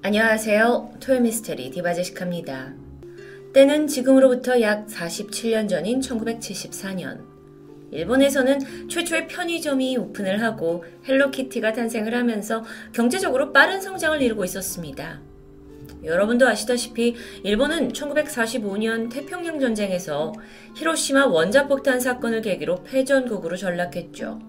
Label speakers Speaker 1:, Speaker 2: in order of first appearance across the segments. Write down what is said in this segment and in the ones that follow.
Speaker 1: 안녕하세요. 토요미스테리 디바제시카입니다. 때는 지금으로부터 약 47년 전인 1974년. 일본에서는 최초의 편의점이 오픈을 하고 헬로키티가 탄생을 하면서 경제적으로 빠른 성장을 이루고 있었습니다. 여러분도 아시다시피 일본은 1945년 태평양 전쟁에서 히로시마 원자폭탄 사건을 계기로 패전국으로 전락했죠.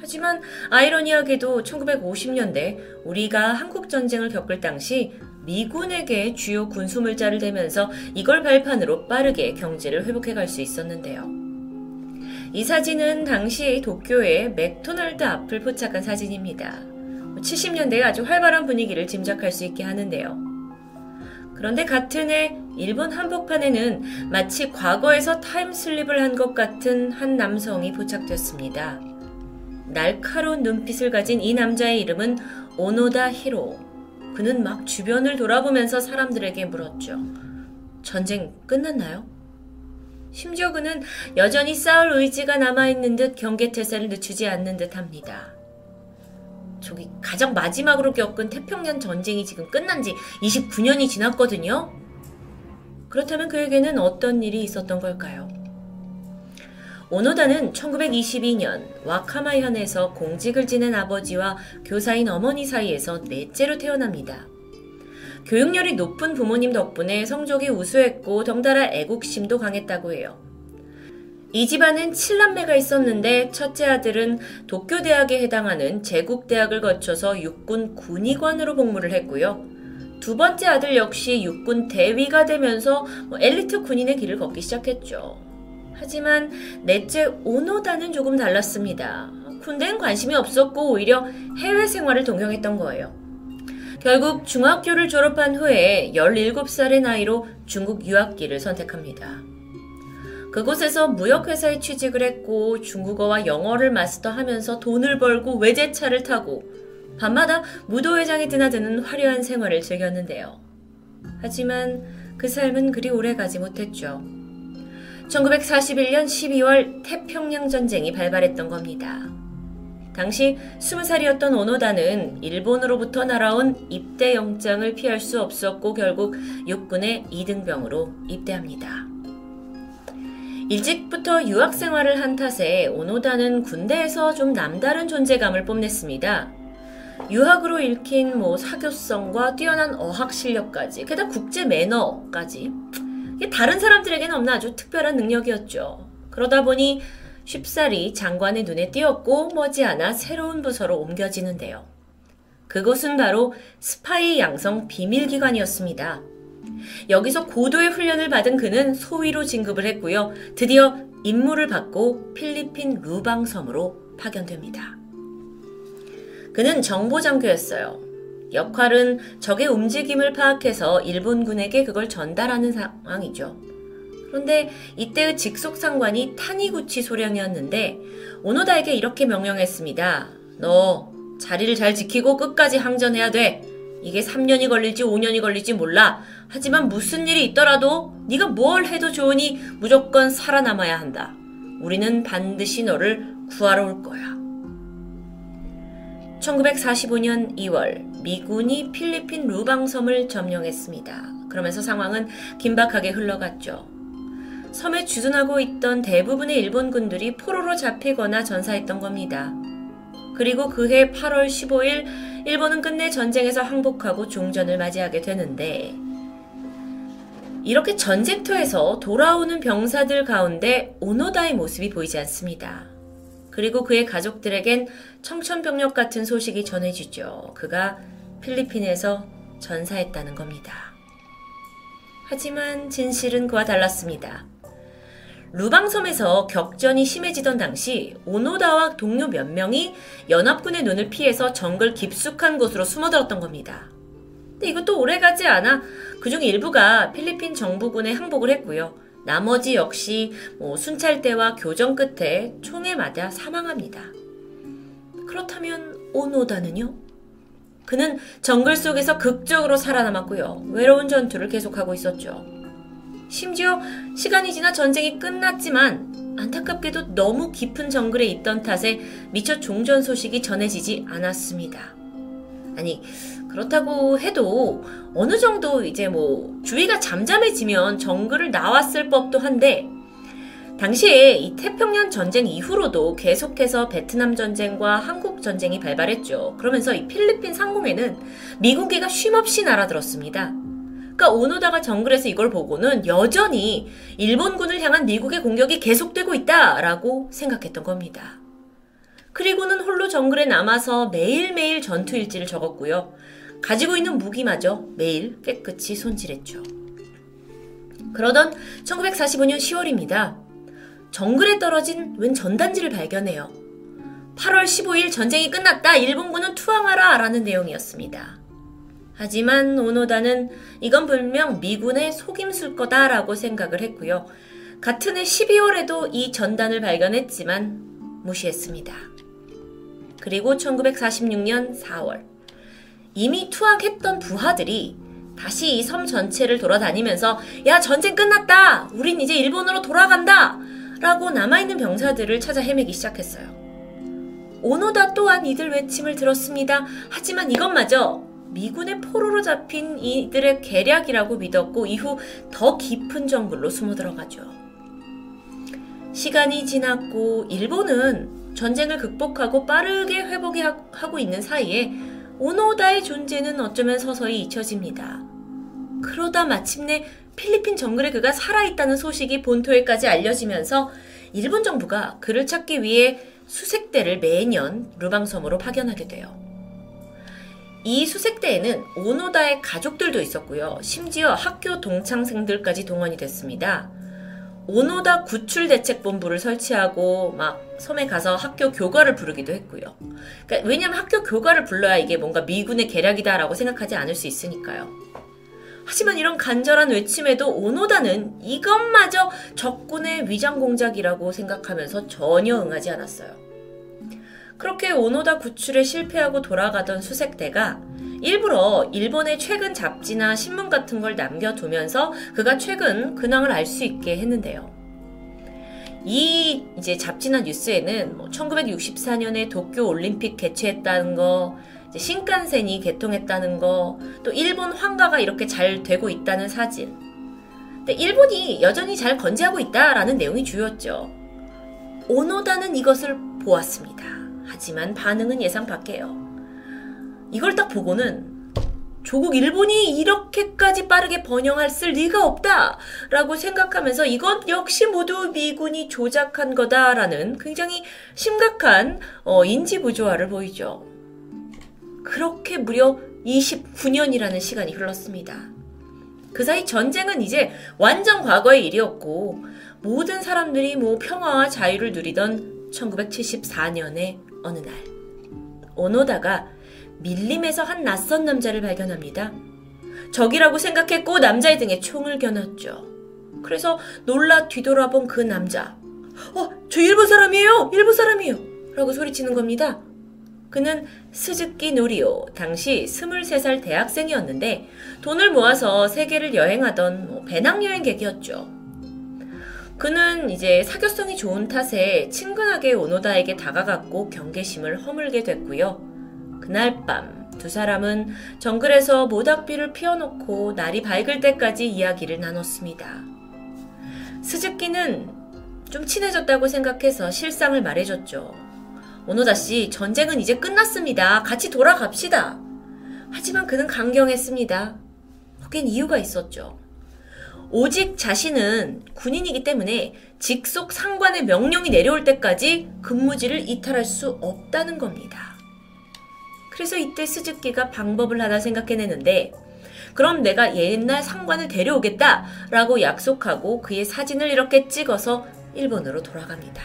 Speaker 1: 하지만 아이러니하게도 1950년대 우리가 한국전쟁을 겪을 당시 미군에게 주요 군수물자를 대면서 이걸 발판으로 빠르게 경제를 회복해 갈 수 있었는데요. 이 사진은 당시 도쿄의 맥도날드 앞을 포착한 사진입니다. 70년대의 아주 활발한 분위기를 짐작할 수 있게 하는데요. 그런데 같은 해 일본 한복판에는 마치 과거에서 타임슬립을 한 것 같은 한 남성이 포착됐습니다. 날카로운 눈빛을 가진 이 남자의 이름은 오노다 히로. 그는 막 주변을 돌아보면서 사람들에게 물었죠. 전쟁 끝났나요? 심지어 그는 여전히 싸울 의지가 남아있는 듯 경계태세를 늦추지 않는 듯 합니다. 저기 가장 마지막으로 겪은 태평양 전쟁이 지금 끝난 지 29년이 지났거든요? 그렇다면 그에게는 어떤 일이 있었던 걸까요? 오노다는 1922년 와카마현에서 공직을 지낸 아버지와 교사인 어머니 사이에서 넷째로 태어납니다. 교육열이 높은 부모님 덕분에 성적이 우수했고 덩달아 애국심도 강했다고 해요. 이 집안은 7남매가 있었는데 첫째 아들은 도쿄대학에 해당하는 제국대학을 거쳐서 육군 군의관으로 복무를 했고요. 두 번째 아들 역시 육군 대위가 되면서 뭐 엘리트 군인의 길을 걷기 시작했죠. 하지만 넷째 오노다는 조금 달랐습니다. 군대엔 관심이 없었고 오히려 해외 생활을 동경했던 거예요. 결국 중학교를 졸업한 후에 17살의 나이로 중국 유학기를 선택합니다. 그곳에서 무역회사에 취직을 했고 중국어와 영어를 마스터하면서 돈을 벌고 외제차를 타고 밤마다 무도회장에 드나드는 화려한 생활을 즐겼는데요. 하지만 그 삶은 그리 오래 가지 못했죠. 1941년 12월 태평양 전쟁이 발발했던 겁니다. 당시 20살이었던 오노다는 일본으로부터 날아온 입대 영장을 피할 수 없었고 결국 육군의 2등병으로 입대합니다. 일찍부터 유학 생활을 한 탓에 오노다는 군대에서 좀 남다른 존재감을 뽐냈습니다. 유학으로 읽힌 뭐 사교성과 뛰어난 어학 실력까지, 게다가 국제 매너까지 다른 사람들에게는 없는 아주 특별한 능력이었죠. 그러다 보니 쉽사리 장관의 눈에 띄었고 머지않아 새로운 부서로 옮겨지는데요. 그곳은 바로 스파이 양성 비밀기관이었습니다. 여기서 고도의 훈련을 받은 그는 소위로 진급을 했고요. 드디어 임무를 받고 필리핀 루방섬으로 파견됩니다. 그는 정보장교였어요. 역할은 적의 움직임을 파악해서 일본군에게 그걸 전달하는 상황이죠. 그런데 이때의 직속 상관이 타니구치 소령이었는데 오노다에게 이렇게 명령했습니다. 너 자리를 잘 지키고 끝까지 항전해야 돼. 이게 3년이 걸릴지 5년이 걸릴지 몰라. 하지만 무슨 일이 있더라도 네가 뭘 해도 좋으니 무조건 살아남아야 한다. 우리는 반드시 너를 구하러 올 거야. 1945년 2월 미군이 필리핀 루방섬을 점령했습니다. 그러면서 상황은 긴박하게 흘러갔죠. 섬에 주둔하고 있던 대부분의 일본군들이 포로로 잡히거나 전사했던 겁니다. 그리고 그해 8월 15일 일본은 끝내 전쟁에서 항복하고 종전을 맞이하게 되는데 이렇게 전쟁터에서 돌아오는 병사들 가운데 오노다의 모습이 보이지 않습니다. 그리고 그의 가족들에겐 청천벽력 같은 소식이 전해지죠. 그가 필리핀에서 전사했다는 겁니다. 하지만 진실은 그와 달랐습니다. 루방섬에서 격전이 심해지던 당시 오노다와 동료 몇 명이 연합군의 눈을 피해서 정글 깊숙한 곳으로 숨어들었던 겁니다. 근데 이것도 오래가지 않아 그중 일부가 필리핀 정부군에 항복을 했고요. 나머지 역시 뭐 순찰대와 교정 끝에 총에 맞아 사망합니다. 그렇다면 오노다는요? 그는 정글 속에서 극적으로 살아남았고요. 외로운 전투를 계속하고 있었죠. 심지어 시간이 지나 전쟁이 끝났지만 안타깝게도 너무 깊은 정글에 있던 탓에 미처 종전 소식이 전해지지 않았습니다. 아니, 그렇다고 해도 어느 정도 이제 뭐 주위가 잠잠해지면 정글을 나왔을 법도 한데 당시에 이 태평양 전쟁 이후로도 계속해서 베트남 전쟁과 한국 전쟁이 발발했죠. 그러면서 이 필리핀 상공에는 미군기가 쉼없이 날아들었습니다. 그러니까 오노다가 정글에서 이걸 보고는 여전히 일본군을 향한 미국의 공격이 계속되고 있다라고 생각했던 겁니다. 그리고는 홀로 정글에 남아서 매일매일 전투 일지를 적었고요. 가지고 있는 무기마저 매일 깨끗이 손질했죠. 그러던 1945년 10월입니다. 정글에 떨어진 웬 전단지를 발견해요. 8월 15일 전쟁이 끝났다. 일본군은 투항하라. 라는 내용이었습니다. 하지만 오노다는 이건 분명 미군의 속임수일 거다라고 생각을 했고요. 같은 해 12월에도 이 전단을 발견했지만 무시했습니다. 그리고 1946년 4월 이미 투항했던 부하들이 다시 이 섬 전체를 돌아다니면서 야 전쟁 끝났다 우린 이제 일본으로 돌아간다 라고 남아있는 병사들을 찾아 헤매기 시작했어요. 오노다 또한 이들 외침을 들었습니다. 하지만 이것마저 미군의 포로로 잡힌 이들의 계략이라고 믿었고 이후 더 깊은 정글로 숨어 들어가죠. 시간이 지났고 일본은 전쟁을 극복하고 빠르게 회복이 하고 있는 사이에 오노다의 존재는 어쩌면 서서히 잊혀집니다. 그러다 마침내 필리핀 정글에 그가 살아있다는 소식이 본토에까지 알려지면서 일본 정부가 그를 찾기 위해 수색대를 매년 루방섬으로 파견하게 돼요. 이 수색대에는 오노다의 가족들도 있었고요. 심지어 학교 동창생들까지 동원이 됐습니다. 오노다 구출 대책 본부를 설치하고 막 섬에 가서 학교 교과를 부르기도 했고요. 그러니까 왜냐하면 학교 교과를 불러야 이게 뭔가 미군의 계략이다라고 생각하지 않을 수 있으니까요. 하지만 이런 간절한 외침에도 오노다는 이것마저 적군의 위장 공작이라고 생각하면서 전혀 응하지 않았어요. 그렇게 오노다 구출에 실패하고 돌아가던 수색대가 일부러 일본의 최근 잡지나 신문 같은 걸 남겨두면서 그가 최근 근황을 알 수 있게 했는데요. 이 이제 잡지나 뉴스에는 뭐 1964년에 도쿄 올림픽 개최했다는 거, 신칸센이 개통했다는 거, 또 일본 황가가 이렇게 잘 되고 있다는 사진. 근데 일본이 여전히 잘 건재하고 있다라는 내용이 주였죠. 오노다는 이것을 보았습니다. 하지만 반응은 예상 밖이에요. 이걸 딱 보고는 조국 일본이 이렇게까지 빠르게 번영할 쓸 리가 없다! 라고 생각하면서 이것 역시 모두 미군이 조작한 거다라는 굉장히 심각한 어, 인지부조화를 보이죠. 그렇게 무려 29년이라는 시간이 흘렀습니다. 그 사이 전쟁은 이제 완전 과거의 일이었고 모든 사람들이 뭐 평화와 자유를 누리던 1974년의 어느 날 오노다가 밀림에서 한 낯선 남자를 발견합니다. 적이라고 생각했고 남자의 등에 총을 겨눴죠. 그래서 놀라 뒤돌아본 그 남자. 어, 저 일본 사람이에요! 일본 사람이에요! 라고 소리치는 겁니다. 그는 스즈키 노리오, 당시 23살 대학생이었는데 돈을 모아서 세계를 여행하던 뭐 배낭여행객이었죠. 그는 이제 사교성이 좋은 탓에 친근하게 오노다에게 다가갔고 경계심을 허물게 됐고요. 그날 밤 두 사람은 정글에서 모닥비를 피워놓고 날이 밝을 때까지 이야기를 나눴습니다. 스즈키는 좀 친해졌다고 생각해서 실상을 말해줬죠. 오노다 씨, 전쟁은 이제 끝났습니다. 같이 돌아갑시다. 하지만 그는 강경했습니다. 거긴 이유가 있었죠. 오직 자신은 군인이기 때문에 직속 상관의 명령이 내려올 때까지 근무지를 이탈할 수 없다는 겁니다. 그래서 이때 스즈키가 방법을 하나 생각해내는데 그럼 내가 옛날 상관을 데려오겠다 라고 약속하고 그의 사진을 이렇게 찍어서 일본으로 돌아갑니다.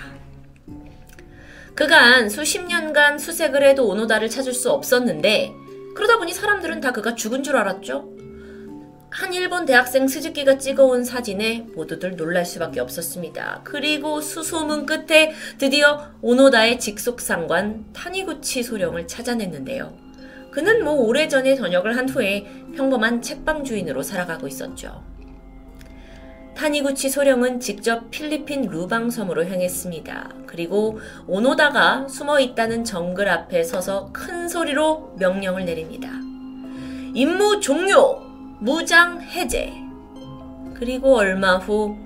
Speaker 1: 그간 수십 년간 수색을 해도 오노다를 찾을 수 없었는데 그러다 보니 사람들은 다 그가 죽은 줄 알았죠. 한 일본 대학생 스즈키가 찍어온 사진에 모두들 놀랄 수밖에 없었습니다. 그리고 수소문 끝에 드디어 오노다의 직속상관 타니구치 소령을 찾아냈는데요. 그는 뭐 오래전에 전역을 한 후에 평범한 책방 주인으로 살아가고 있었죠. 타니구치 소령은 직접 필리핀 루방섬으로 향했습니다. 그리고 오노다가 숨어 있다는 정글 앞에 서서 큰 소리로 명령을 내립니다. 임무 종료! 무장 해제! 그리고 얼마 후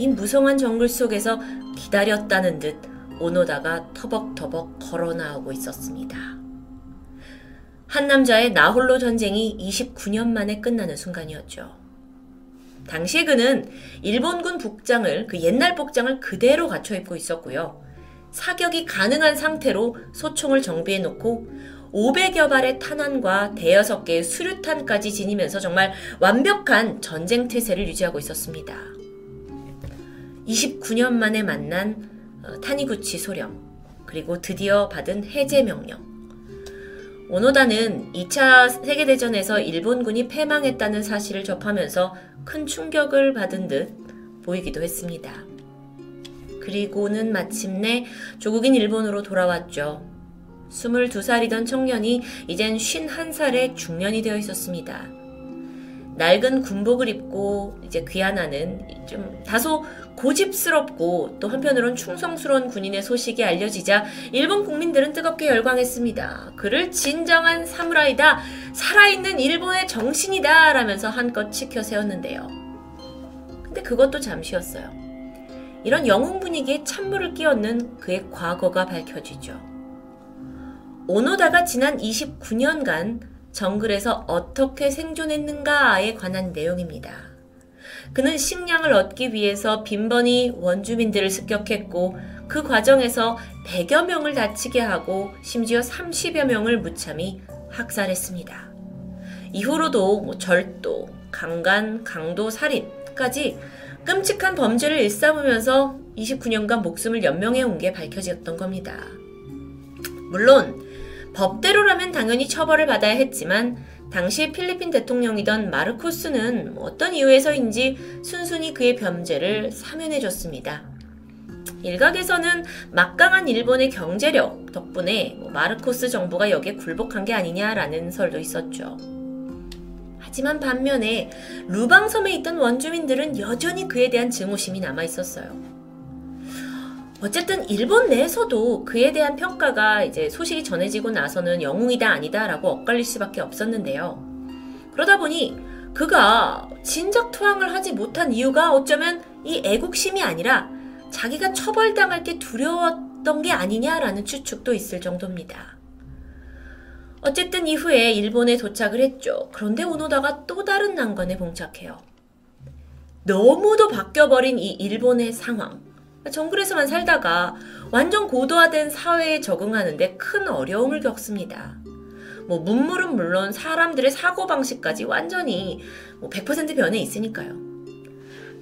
Speaker 1: 이 무성한 정글 속에서 기다렸다는 듯 오노다가 터벅터벅 걸어 나오고 있었습니다. 한 남자의 나홀로 전쟁이 29년 만에 끝나는 순간이었죠. 당시에 그는 일본군 복장을 그 옛날 복장을 그대로 갖춰 입고 있었고요. 사격이 가능한 상태로 소총을 정비해 놓고 500여 발의 탄환과 대여섯 개의 수류탄까지 지니면서 정말 완벽한 전쟁 태세를 유지하고 있었습니다. 29년 만에 만난 어, 타니구치 소령, 그리고 드디어 받은 해제 명령. 오노다는 2차 세계대전에서 일본군이 패망했다는 사실을 접하면서 큰 충격을 받은 듯 보이기도 했습니다. 그리고는 마침내 조국인 일본으로 돌아왔죠. 22살이던 청년이 이젠 51살의 중년이 되어 있었습니다. 낡은 군복을 입고 이제 귀환하는 좀 다소 고집스럽고 또 한편으론 충성스러운 군인의 소식이 알려지자 일본 국민들은 뜨겁게 열광했습니다. 그를 진정한 사무라이다, 살아있는 일본의 정신이다 라면서 한껏 치켜 세웠는데요. 근데 그것도 잠시였어요. 이런 영웅 분위기에 찬물을 끼얹는 그의 과거가 밝혀지죠. 오노다가 지난 29년간 정글에서 어떻게 생존했는가에 관한 내용입니다. 그는 식량을 얻기 위해서 빈번히 원주민들을 습격했고 그 과정에서 100여 명을 다치게 하고 심지어 30여 명을 무참히 학살했습니다. 이후로도 뭐 절도, 강간, 강도, 살인까지 끔찍한 범죄를 일삼으면서 29년간 목숨을 연명해 온 게 밝혀졌던 겁니다. 물론 법대로라면 당연히 처벌을 받아야 했지만 당시 필리핀 대통령이던 마르코스는 어떤 이유에서인지 순순히 그의 범죄를 사면해줬습니다. 일각에서는 막강한 일본의 경제력 덕분에 뭐 마르코스 정부가 여기에 굴복한 게 아니냐라는 설도 있었죠. 하지만 반면에 루방섬에 있던 원주민들은 여전히 그에 대한 증오심이 남아 있었어요. 어쨌든 일본 내에서도 그에 대한 평가가 이제 소식이 전해지고 나서는 영웅이다 아니다라고 엇갈릴 수밖에 없었는데요. 그러다 보니 그가 진작 투항을 하지 못한 이유가 어쩌면 이 애국심이 아니라 자기가 처벌당할 게 두려웠던 게 아니냐라는 추측도 있을 정도입니다. 어쨌든 이후에 일본에 도착을 했죠. 그런데 오노다가 또 다른 난관에 봉착해요. 너무도 바뀌어버린 이 일본의 상황. 정글에서만 살다가 완전 고도화된 사회에 적응하는데 큰 어려움을 겪습니다. 뭐 문물은 물론 사람들의 사고방식까지 완전히 뭐 100% 변해 있으니까요.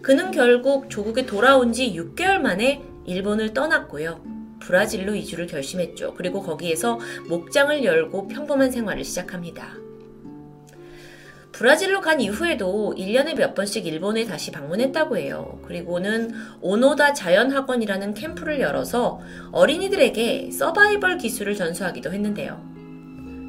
Speaker 1: 그는 결국 조국에 돌아온 지 6개월 만에 일본을 떠났고요. 브라질로 이주를 결심했죠. 그리고 거기에서 목장을 열고 평범한 생활을 시작합니다. 브라질로 간 이후에도 1년에 몇 번씩 일본에 다시 방문했다고 해요. 그리고는 오노다 자연학원이라는 캠프를 열어서 어린이들에게 서바이벌 기술을 전수하기도 했는데요.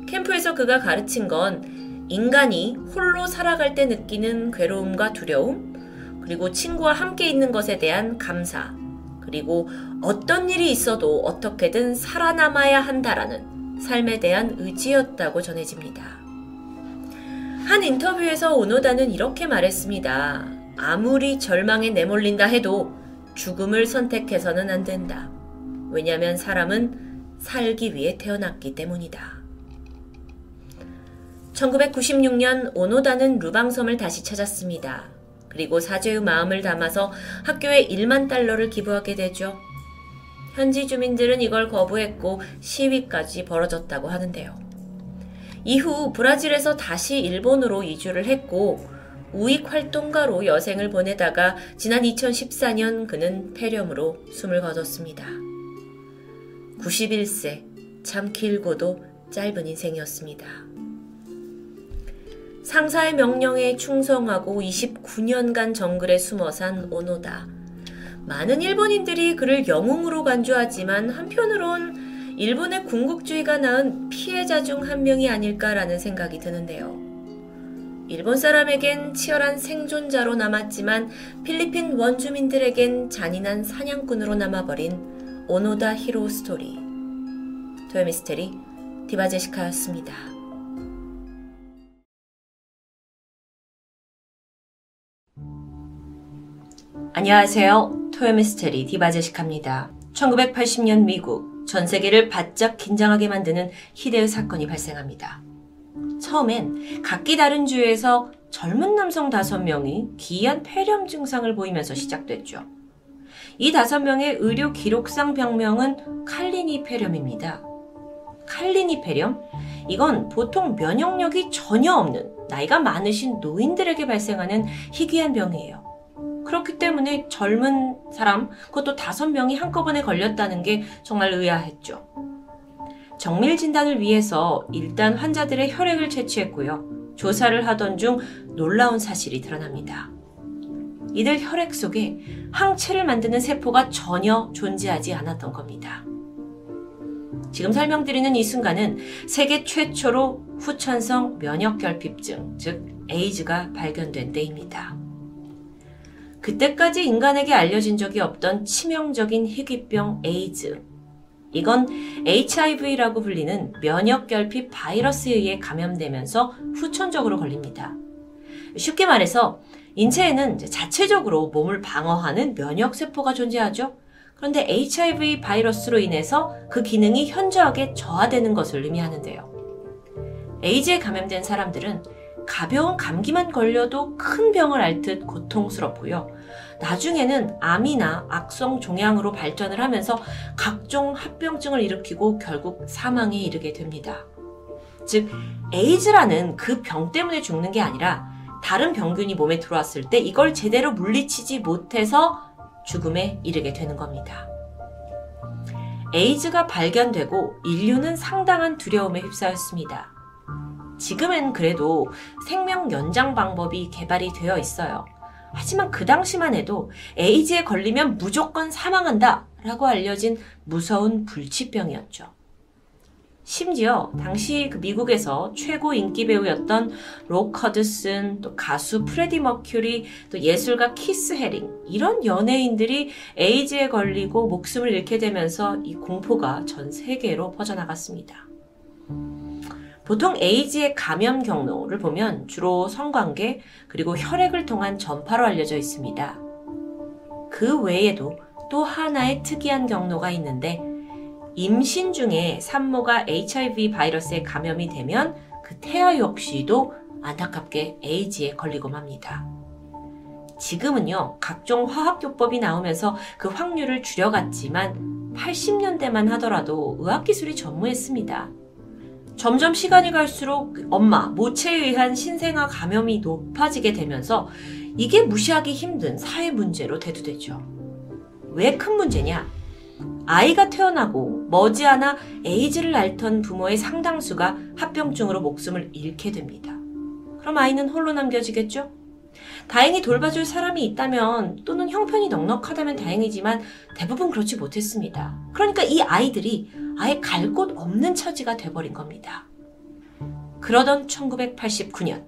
Speaker 1: 캠프에서 그가 가르친 건 인간이 홀로 살아갈 때 느끼는 괴로움과 두려움, 그리고 친구와 함께 있는 것에 대한 감사, 그리고 어떤 일이 있어도 어떻게든 살아남아야 한다라는 삶에 대한 의지였다고 전해집니다. 한 인터뷰에서 오노다는 이렇게 말했습니다. 아무리 절망에 내몰린다 해도 죽음을 선택해서는 안 된다. 왜냐하면 사람은 살기 위해 태어났기 때문이다. 1996년 오노다는 루방섬을 다시 찾았습니다. 그리고 사죄의 마음을 담아서 학교에 1만 달러를 기부하게 되죠. 현지 주민들은 이걸 거부했고 시위까지 벌어졌다고 하는데요. 이후 브라질에서 다시 일본으로 이주를 했고 우익 활동가로 여생을 보내다가 지난 2014년 그는 폐렴으로 숨을 거뒀습니다. 91세, 참 길고도 짧은 인생이었습니다. 상사의 명령에 충성하고 29년간 정글에 숨어 산 오노다. 많은 일본인들이 그를 영웅으로 간주하지만 한편으론 일본의 군국주의가 낳은 피해자 중 한 명이 아닐까라는 생각이 드는데요. 일본 사람에겐 치열한 생존자로 남았지만 필리핀 원주민들에겐 잔인한 사냥꾼으로 남아버린 오노다 히로 스토리. 토요미스테리 디바제시카였습니다. 안녕하세요. 토요미스테리 디바제시카입니다. 1980년 미국 전 세계를 바짝 긴장하게 만드는 희대의 사건이 발생합니다. 처음엔 각기 다른 주에서 젊은 남성 다섯 명이 기이한 폐렴 증상을 보이면서 시작됐죠. 이 다섯 명의 의료 기록상 병명은 칼리니 폐렴입니다. 칼리니 폐렴? 이건 보통 면역력이 전혀 없는 나이가 많으신 노인들에게 발생하는 희귀한 병이에요. 그렇기 때문에 젊은 사람, 그것도 다섯 명이 한꺼번에 걸렸다는 게 정말 의아했죠. 정밀 진단을 위해서 일단 환자들의 혈액을 채취했고요. 조사를 하던 중 놀라운 사실이 드러납니다. 이들 혈액 속에 항체를 만드는 세포가 전혀 존재하지 않았던 겁니다. 지금 설명드리는 이 순간은 세계 최초로 후천성 면역결핍증, 즉 에이즈가 발견된 때입니다. 그때까지 인간에게 알려진 적이 없던 치명적인 희귀병 에이즈. 이건 HIV라고 불리는 면역결핍 바이러스에 의해 감염되면서 후천적으로 걸립니다. 쉽게 말해서 인체에는 자체적으로 몸을 방어하는 면역세포가 존재하죠. 그런데 HIV 바이러스로 인해서 그 기능이 현저하게 저하되는 것을 의미하는데요. 에이즈에 감염된 사람들은 가벼운 감기만 걸려도 큰 병을 앓듯 고통스럽고요. 나중에는 암이나 악성 종양으로 발전을 하면서 각종 합병증을 일으키고 결국 사망에 이르게 됩니다. 즉, 에이즈라는 그 병 때문에 죽는 게 아니라 다른 병균이 몸에 들어왔을 때 이걸 제대로 물리치지 못해서 죽음에 이르게 되는 겁니다. 에이즈가 발견되고 인류는 상당한 두려움에 휩싸였습니다. 지금은 그래도 생명 연장 방법이 개발이 되어 있어요. 하지만 그 당시만 해도 에이즈에 걸리면 무조건 사망한다 라고 알려진 무서운 불치병이었죠. 심지어 당시 그 미국에서 최고 인기 배우였던 록 허드슨, 또 가수 프레디 머큐리, 또 예술가 키스 헤링 이런 연예인들이 에이즈에 걸리고 목숨을 잃게 되면서 이 공포가 전 세계로 퍼져나갔습니다. 보통 에이즈의 감염 경로를 보면 주로 성관계 그리고 혈액을 통한 전파로 알려져 있습니다. 그 외에도 또 하나의 특이한 경로가 있는데 임신 중에 산모가 HIV 바이러스에 감염이 되면 그 태아 역시도 안타깝게 에이즈에 걸리고 맙니다. 지금은요, 각종 화학요법이 나오면서 그 확률을 줄여갔지만 80년대만 하더라도 의학기술이 전무했습니다. 점점 시간이 갈수록 엄마, 모체에 의한 신생아 감염이 높아지게 되면서 이게 무시하기 힘든 사회 문제로 대두되죠. 왜 큰 문제냐? 아이가 태어나고 머지않아 에이즈를 앓던 부모의 상당수가 합병증으로 목숨을 잃게 됩니다. 그럼 아이는 홀로 남겨지겠죠? 다행히 돌봐줄 사람이 있다면 또는 형편이 넉넉하다면 다행이지만 대부분 그렇지 못했습니다. 그러니까 이 아이들이 아예 갈 곳 없는 처지가 돼버린 겁니다. 그러던 1989년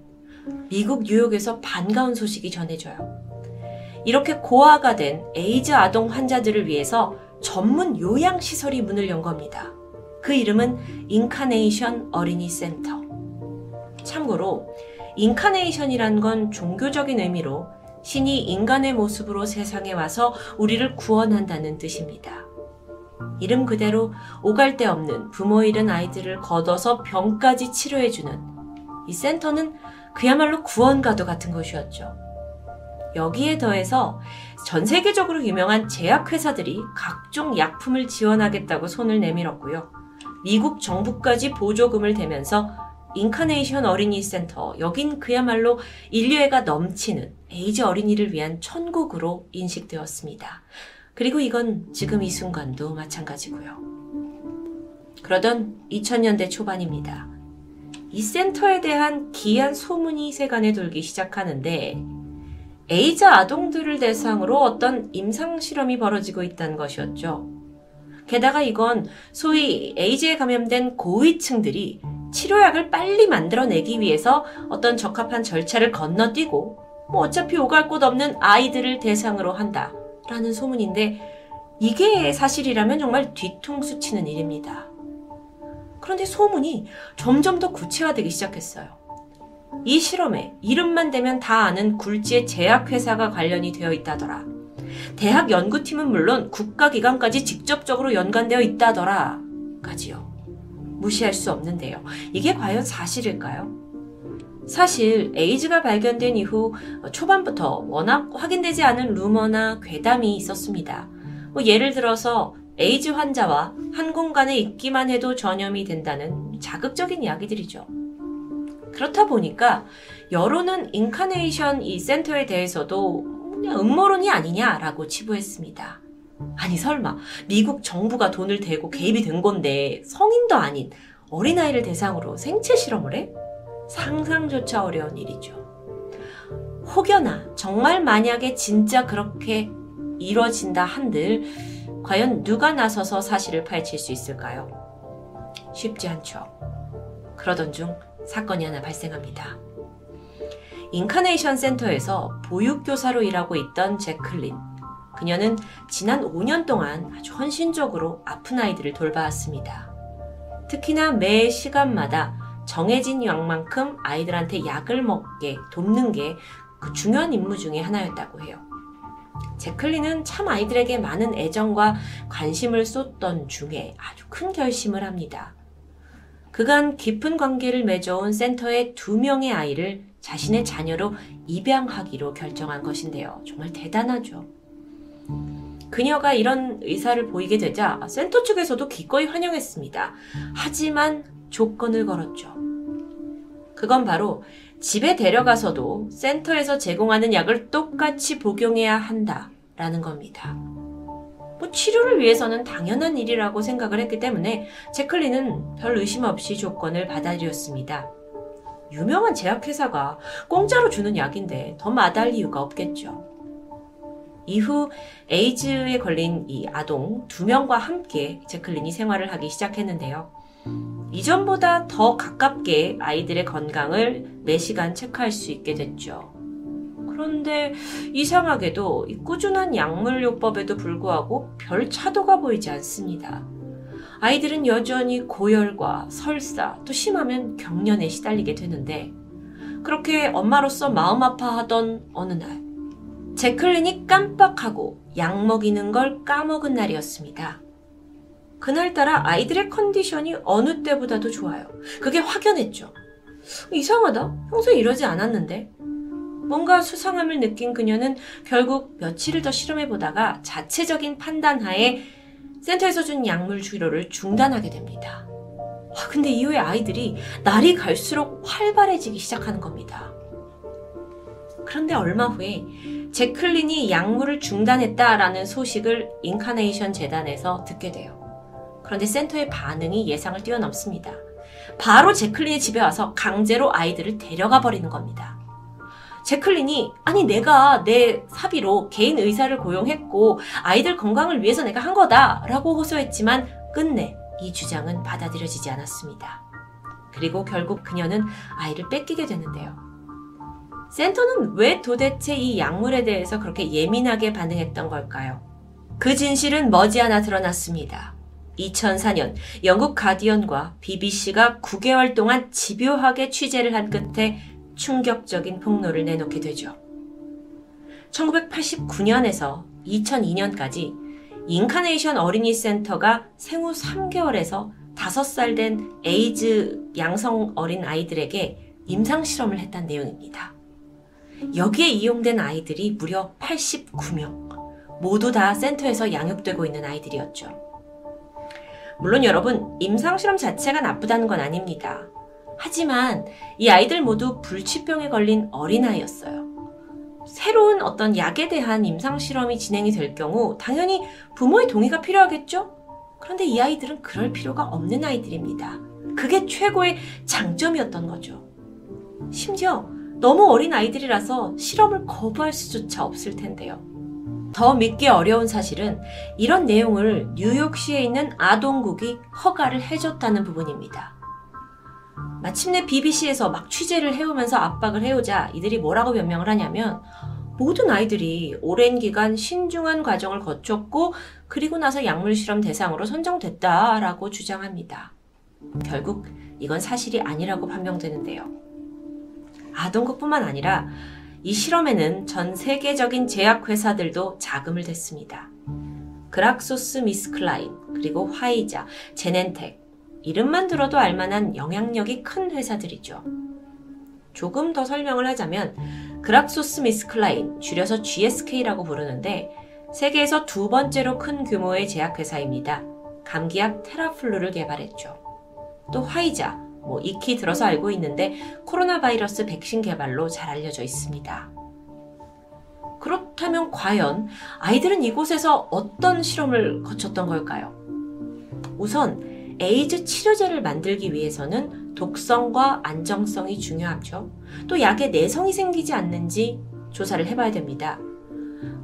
Speaker 1: 미국 뉴욕에서 반가운 소식이 전해져요. 이렇게 고아가 된 에이즈 아동 환자들을 위해서 전문 요양시설이 문을 연 겁니다. 그 이름은 인카네이션 어린이 센터. 참고로 incarnation이란 건 종교적인 의미로 신이 인간의 모습으로 세상에 와서 우리를 구원한다는 뜻입니다. 이름 그대로 오갈 데 없는 부모 잃은 아이들을 거둬서 병까지 치료해주는 이 센터는 그야말로 구원과도 같은 것이었죠. 여기에 더해서 전 세계적으로 유명한 제약회사들이 각종 약품을 지원하겠다고 손을 내밀었고요. 미국 정부까지 보조금을 대면서 인카네이션 어린이 센터, 여긴 그야말로 인류애가 넘치는 에이즈 어린이를 위한 천국으로 인식되었습니다. 그리고 이건 지금 이 순간도 마찬가지고요. 그러던 2000년대 초반입니다. 이 센터에 대한 기이한 소문이 세간에 돌기 시작하는데 에이즈 아동들을 대상으로 어떤 임상 실험이 벌어지고 있다는 것이었죠. 게다가 이건 소위 에이즈에 감염된 고위층들이 치료약을 빨리 만들어내기 위해서 어떤 적합한 절차를 건너뛰고 뭐 어차피 오갈 곳 없는 아이들을 대상으로 한다 라는 소문인데 이게 사실이라면 정말 뒤통수 치는 일입니다. 그런데 소문이 점점 더 구체화되기 시작했어요. 이 실험에 이름만 대면 다 아는 굴지의 제약회사가 관련이 되어 있다더라. 대학 연구팀은 물론 국가기관까지 직접적으로 연관되어 있다더라. 까지요. 무시할 수 없는데요. 이게 과연 사실일까요? 사실 에이즈가 발견된 이후 초반부터 워낙 확인되지 않은 루머나 괴담이 있었습니다. 뭐 예를 들어서 에이즈 환자와 한 공간에 있기만 해도 전염이 된다는 자극적인 이야기들이죠. 그렇다 보니까 여론은 인카네이션 이 센터에 대해서도 그냥 음모론이 아니냐라고 치부했습니다. 아니 설마 미국 정부가 돈을 대고 개입이 된 건데 성인도 아닌 어린아이를 대상으로 생체 실험을 해? 상상조차 어려운 일이죠. 혹여나 정말 만약에 진짜 그렇게 이뤄진다 한들 과연 누가 나서서 사실을 파헤칠 수 있을까요? 쉽지 않죠. 그러던 중 사건이 하나 발생합니다. 인카네이션 센터에서 보육교사로 일하고 있던 제클린. 그녀는 지난 5년 동안 아주 헌신적으로 아픈 아이들을 돌봐왔습니다. 특히나 매 시간마다 정해진 양만큼 아이들한테 약을 먹게 돕는 게 그 중요한 임무 중의 하나였다고 해요. 제클린은 참 아이들에게 많은 애정과 관심을 쏟던 중에 아주 큰 결심을 합니다. 그간 깊은 관계를 맺어온 센터의 두 명의 아이를 자신의 자녀로 입양하기로 결정한 것인데요. 정말 대단하죠. 그녀가 이런 의사를 보이게 되자 센터 측에서도 기꺼이 환영했습니다. 하지만 조건을 걸었죠. 그건 바로 집에 데려가서도 센터에서 제공하는 약을 똑같이 복용해야 한다라는 겁니다. 뭐 치료를 위해서는 당연한 일이라고 생각을 했기 때문에 제클린은 별 의심 없이 조건을 받아들였습니다. 유명한 제약회사가 공짜로 주는 약인데 더 마다할 이유가 없겠죠. 이후 에이즈에 걸린 이 아동 두 명과 함께 제클린이 생활을 하기 시작했는데요. 이전보다 더 가깝게 아이들의 건강을 매시간 체크할 수 있게 됐죠. 그런데 이상하게도 꾸준한 약물요법에도 불구하고 별 차도가 보이지 않습니다. 아이들은 여전히 고열과 설사, 또 심하면 경련에 시달리게 되는데 그렇게 엄마로서 마음 아파하던 어느 날 제클린이 깜빡하고 약 먹이는 걸 까먹은 날이었습니다. 그날따라 아이들의 컨디션이 어느 때보다도 좋아요. 그게 확연했죠. 이상하다. 평소에 이러지 않았는데. 뭔가 수상함을 느낀 그녀는 결국 며칠을 더 실험해보다가 자체적인 판단하에 센터에서 준 약물 치료를 중단하게 됩니다. 아, 근데 이후에 아이들이 날이 갈수록 활발해지기 시작하는 겁니다. 그런데 얼마 후에 제클린이 약물을 중단했다라는 소식을 인카네이션 재단에서 듣게 돼요. 그런데 센터의 반응이 예상을 뛰어넘습니다. 바로 제클린의 집에 와서 강제로 아이들을 데려가 버리는 겁니다. 제클린이 아니 내가 내 사비로 개인 의사를 고용했고 아이들 건강을 위해서 내가 한 거다라고 호소했지만 끝내 이 주장은 받아들여지지 않았습니다. 그리고 결국 그녀는 아이를 뺏기게 되는데요. 센터는 왜 도대체 이 약물에 대해서 그렇게 예민하게 반응했던 걸까요? 그 진실은 머지않아 드러났습니다. 2004년 영국 가디언과 BBC가 9개월 동안 집요하게 취재를 한 끝에 충격적인 폭로를 내놓게 되죠. 1989년에서 2002년까지 인카네이션 어린이 센터가 생후 3개월에서 5살 된 에이즈 양성 어린 아이들에게 임상 실험을 했다는 내용입니다. 여기에 이용된 아이들이 무려 89명. 모두 다 센터에서 양육되고 있는 아이들이었죠. 물론 여러분, 임상실험 자체가 나쁘다는 건 아닙니다. 하지만 이 아이들 모두 불치병에 걸린 어린아이였어요. 새로운 어떤 약에 대한 임상실험이 진행이 될 경우 당연히 부모의 동의가 필요하겠죠? 그런데 이 아이들은 그럴 필요가 없는 아이들입니다. 그게 최고의 장점이었던 거죠. 심지어 너무 어린 아이들이라서 실험을 거부할 수조차 없을 텐데요. 더 믿기 어려운 사실은 이런 내용을 뉴욕시에 있는 아동국이 허가를 해줬다는 부분입니다. 마침내 BBC에서 막 취재를 해오면서 압박을 해오자 이들이 뭐라고 변명을 하냐면 모든 아이들이 오랜 기간 신중한 과정을 거쳤고 그리고 나서 약물 실험 대상으로 선정됐다라고 주장합니다. 결국 이건 사실이 아니라고 판명되는데요. 아동국뿐만 아니라 이 실험에는 전 세계적인 제약회사들도 자금을 댔습니다. 그락소스 미스클라인, 그리고 화이자, 제넨텍, 이름만 들어도 알만한 영향력이 큰 회사들이죠. 조금 더 설명을 하자면 그락소스 미스클라인, 줄여서 GSK라고 부르는데 세계에서 두 번째로 큰 규모의 제약회사입니다. 감기약 테라플루를 개발했죠. 또 화이자, 뭐 익히 들어서 알고 있는데 코로나 바이러스 백신 개발로 잘 알려져 있습니다. 그렇다면 과연 아이들은 이곳에서 어떤 실험을 거쳤던 걸까요? 우선 에이즈 치료제를 만들기 위해서는 독성과 안정성이 중요하죠. 또 약에 내성이 생기지 않는지 조사를 해봐야 됩니다.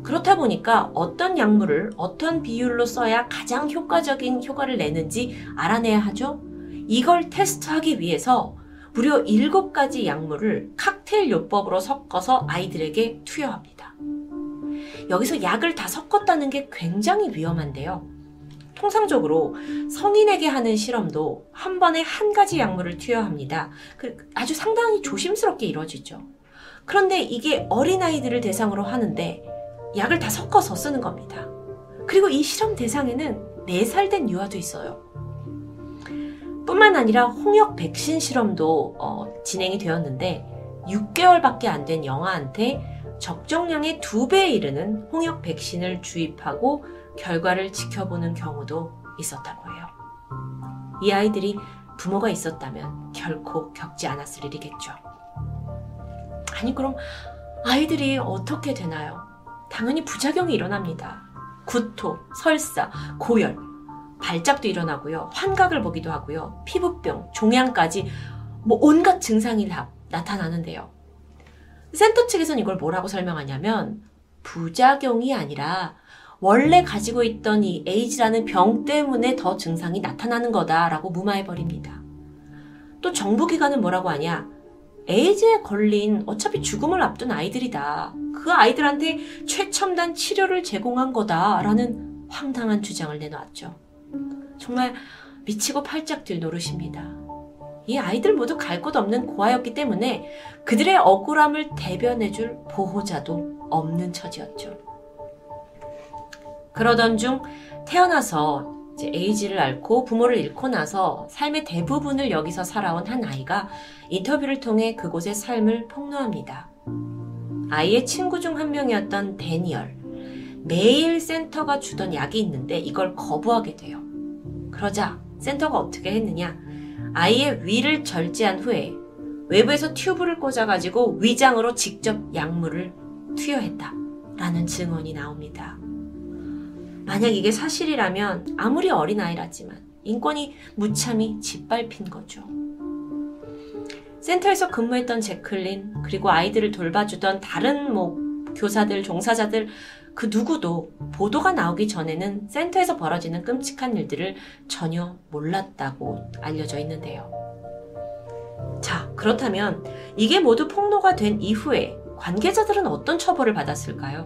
Speaker 1: 그렇다 보니까 어떤 약물을 어떤 비율로 써야 가장 효과적인 효과를 내는지 알아내야 하죠. 이걸 테스트하기 위해서 무려 7가지 약물을 칵테일 요법으로 섞어서 아이들에게 투여합니다. 여기서 약을 다 섞었다는 게 굉장히 위험한데요. 통상적으로 성인에게 하는 실험도 한 번에 한 가지 약물을 투여합니다. 그 아주 상당히 조심스럽게 이루어지죠. 그런데 이게 어린아이들을 대상으로 하는데 약을 다 섞어서 쓰는 겁니다. 그리고 이 실험 대상에는 4살 된 유아도 있어요. 뿐만 아니라 홍역 백신 실험도 어, 진행이 되었는데 6개월밖에 안 된 영아한테 적정량의 2배에 이르는 홍역 백신을 주입하고 결과를 지켜보는 경우도 있었다고 해요. 이 아이들이 부모가 있었다면 결코 겪지 않았을 일이겠죠. 아니, 그럼 아이들이 어떻게 되나요? 당연히 부작용이 일어납니다. 구토, 설사, 고열, 발작도 일어나고요. 환각을 보기도 하고요. 피부병, 종양까지 뭐 온갖 증상이 다 나타나는데요. 센터 측에서는 이걸 뭐라고 설명하냐면 부작용이 아니라 원래 가지고 있던 이 에이즈라는 병 때문에 더 증상이 나타나는 거다라고 무마해버립니다. 또 정부기관은 뭐라고 하냐? 에이즈에 걸린 어차피 죽음을 앞둔 아이들이다. 그 아이들한테 최첨단 치료를 제공한 거다라는 황당한 주장을 내놓았죠. 정말 미치고 팔짝 뛸 노릇입니다. 이 아이들 모두 갈 곳 없는 고아였기 때문에 그들의 억울함을 대변해줄 보호자도 없는 처지였죠. 그러던 중 태어나서 에이지를 앓고 부모를 잃고 나서 삶의 대부분을 여기서 살아온 한 아이가 인터뷰를 통해 그곳의 삶을 폭로합니다. 아이의 친구 중 한 명이었던 데니얼. 매일 센터가 주던 약이 있는데 이걸 거부하게 돼요. 그러자 센터가 어떻게 했느냐? 아이의 위를 절제한 후에 외부에서 튜브를 꽂아가지고 위장으로 직접 약물을 투여했다. 라는 증언이 나옵니다. 만약 이게 사실이라면 아무리 어린아이라지만 인권이 무참히 짓밟힌 거죠. 센터에서 근무했던 제클린, 그리고 아이들을 돌봐주던 다른 뭐 교사들, 종사자들, 그 누구도 보도가 나오기 전에는 센터에서 벌어지는 끔찍한 일들을 전혀 몰랐다고 알려져 있는데요. 자, 그렇다면 이게 모두 폭로가 된 이후에 관계자들은 어떤 처벌을 받았을까요?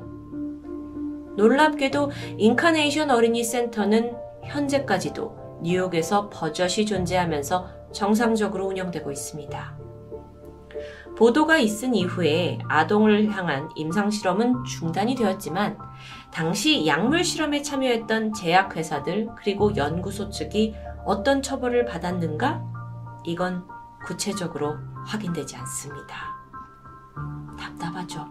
Speaker 1: 놀랍게도 인카네이션 어린이 센터는 현재까지도 뉴욕에서 버젓이 존재하면서 정상적으로 운영되고 있습니다. 보도가 있은 이후에 아동을 향한 임상실험은 중단이 되었지만 당시 약물 실험에 참여했던 제약회사들 그리고 연구소 측이 어떤 처벌을 받았는가? 이건 구체적으로 확인되지 않습니다. 답답하죠.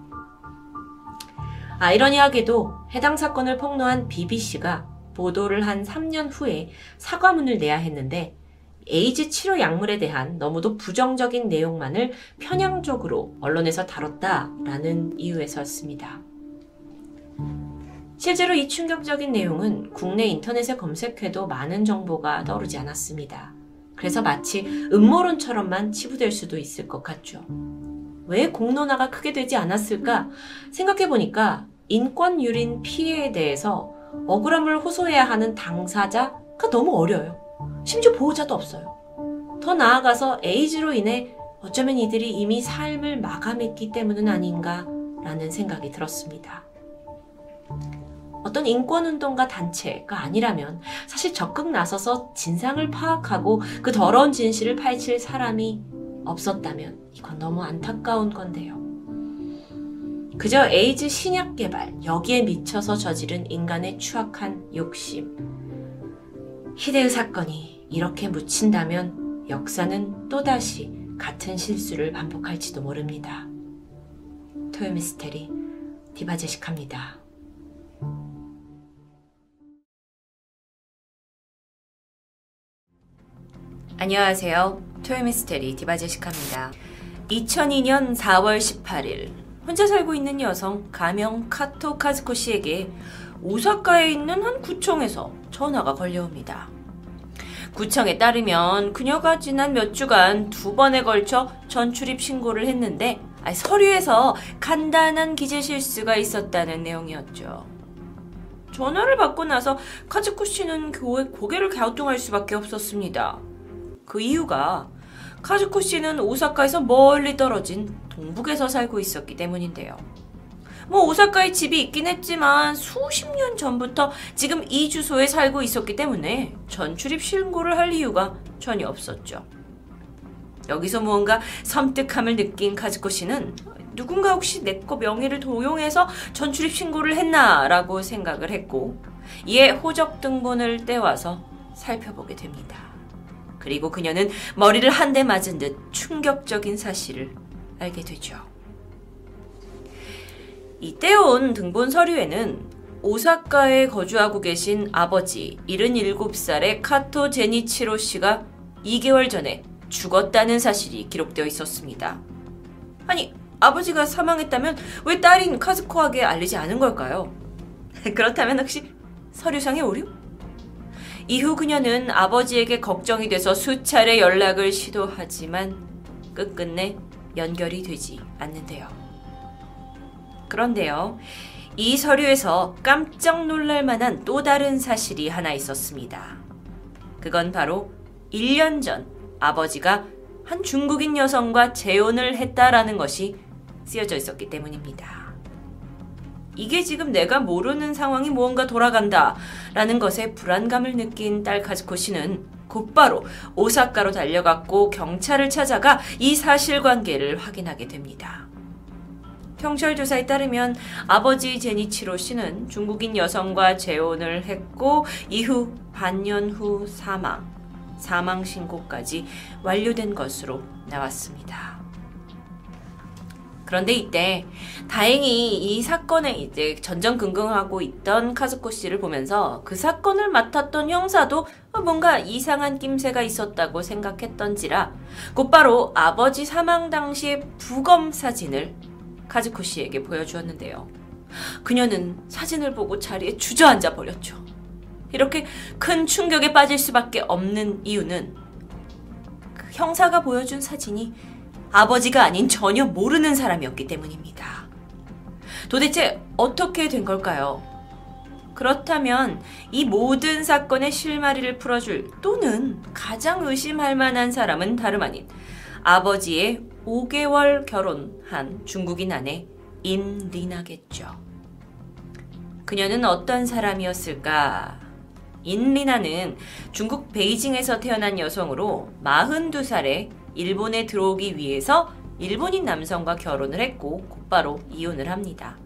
Speaker 1: 아이러니하게도 해당 사건을 폭로한 BBC가 보도를 한 3년 후에 사과문을 내야 했는데 에이즈 치료 약물에 대한 너무도 부정적인 내용만을 편향적으로 언론에서 다뤘다라는 이유에서였습니다. 실제로 이 충격적인 내용은 국내 인터넷에 검색해도 많은 정보가 떠오르지 않았습니다. 그래서 마치 음모론처럼만 치부될 수도 있을 것 같죠. 왜 공론화가 크게 되지 않았을까 생각해보니까 인권 유린 피해에 대해서 억울함을 호소해야 하는 당사자가 너무 어려요. 심지어 보호자도 없어요. 더 나아가서 에이즈로 인해 어쩌면 이들이 이미 삶을 마감했기 때문은 아닌가라는 생각이 들었습니다. 어떤 인권운동가 단체가 아니라면 사실 적극 나서서 진상을 파악하고 그 더러운 진실을 파헤칠 사람이 없었다면 이건 너무 안타까운 건데요. 그저 에이즈 신약 개발, 여기에 미쳐서 저지른 인간의 추악한 욕심. 히데의 사건이 이렇게 묻힌다면 역사는 또다시 같은 실수를 반복할지도 모릅니다. 토요미스테리 디바제식합니다. 안녕하세요. 토요미스테리 디바제식합니다. 2002년 4월 18일 혼자 살고 있는 여성 가명 카토 카즈코 씨에게 오사카에 있는 한 구청에서 전화가 걸려옵니다. 구청에 따르면 그녀가 지난 몇 주간 두 번에 걸쳐 전출입 신고를 했는데 서류에서 간단한 기재 실수가 있었다는 내용이었죠. 전화를 받고 나서 카즈코 씨는 고개를 갸우뚱할 수밖에 없었습니다. 그 이유가 카즈코 씨는 오사카에서 멀리 떨어진 동북에서 살고 있었기 때문인데요. 뭐 오사카에 집이 있긴 했지만 수십 년 전부터 지금 이 주소에 살고 있었기 때문에 전출입 신고를 할 이유가 전혀 없었죠. 여기서 무언가 섬뜩함을 느낀 카즈코 씨는 누군가 혹시 내 거 명의를 도용해서 전출입 신고를 했나라고 생각을 했고 이에 호적 등본을 떼와서 살펴보게 됩니다. 그리고 그녀는 머리를 한 대 맞은 듯 충격적인 사실을 알게 되죠. 이때 온 등본 서류에는 오사카에 거주하고 계신 아버지 77살의 카토 제니치로 씨가 2개월 전에 죽었다는 사실이 기록되어 있었습니다. 아니, 아버지가 사망했다면 왜 딸인 카즈코에게 알리지 않은 걸까요? 그렇다면 혹시 서류상의 오류? 이후 그녀는 아버지에게 걱정이 돼서 수차례 연락을 시도하지만 끝끝내 연결이 되지 않는데요. 그런데요. 이 서류에서 깜짝 놀랄 만한 또 다른 사실이 하나 있었습니다. 그건 바로 1년 전 아버지가 한 중국인 여성과 재혼을 했다라는 것이 쓰여져 있었기 때문입니다. 이게 지금 내가 모르는 상황이 무언가 돌아간다 라는 것에 불안감을 느낀 딸 카즈코 씨는 곧바로 오사카로 달려갔고 경찰을 찾아가 이 사실관계를 확인하게 됩니다. 경찰 조사에 따르면 아버지 제니치로 씨는 중국인 여성과 재혼을 했고 이후 반년 후 사망, 사망 신고까지 완료된 것으로 나왔습니다. 그런데 이때 다행히 이 사건에 이제 전전긍긍하고 있던 카즈코 씨를 보면서 그 사건을 맡았던 형사도 뭔가 이상한 낌새가 있었다고 생각했던지라 곧바로 아버지 사망 당시의 부검 사진을 카즈코 씨에게 보여주었는데요. 그녀는 사진을 보고 자리에 주저앉아 버렸죠. 이렇게 큰 충격에 빠질 수밖에 없는 이유는 그 형사가 보여준 사진이 아버지가 아닌 전혀 모르는 사람이었기 때문입니다. 도대체 어떻게 된 걸까요? 그렇다면 이 모든 사건의 실마리를 풀어줄 또는 가장 의심할 만한 사람은 다름 아닌 아버지의 5개월 결혼한 중국인 아내 임리나겠죠. 그녀는 어떤 사람이었을까? 인리나는 중국 베이징에서 태어난 여성으로 42살에 일본에 들어오기 위해서 일본인 남성과 결혼을 했고 곧바로 이혼을 합니다.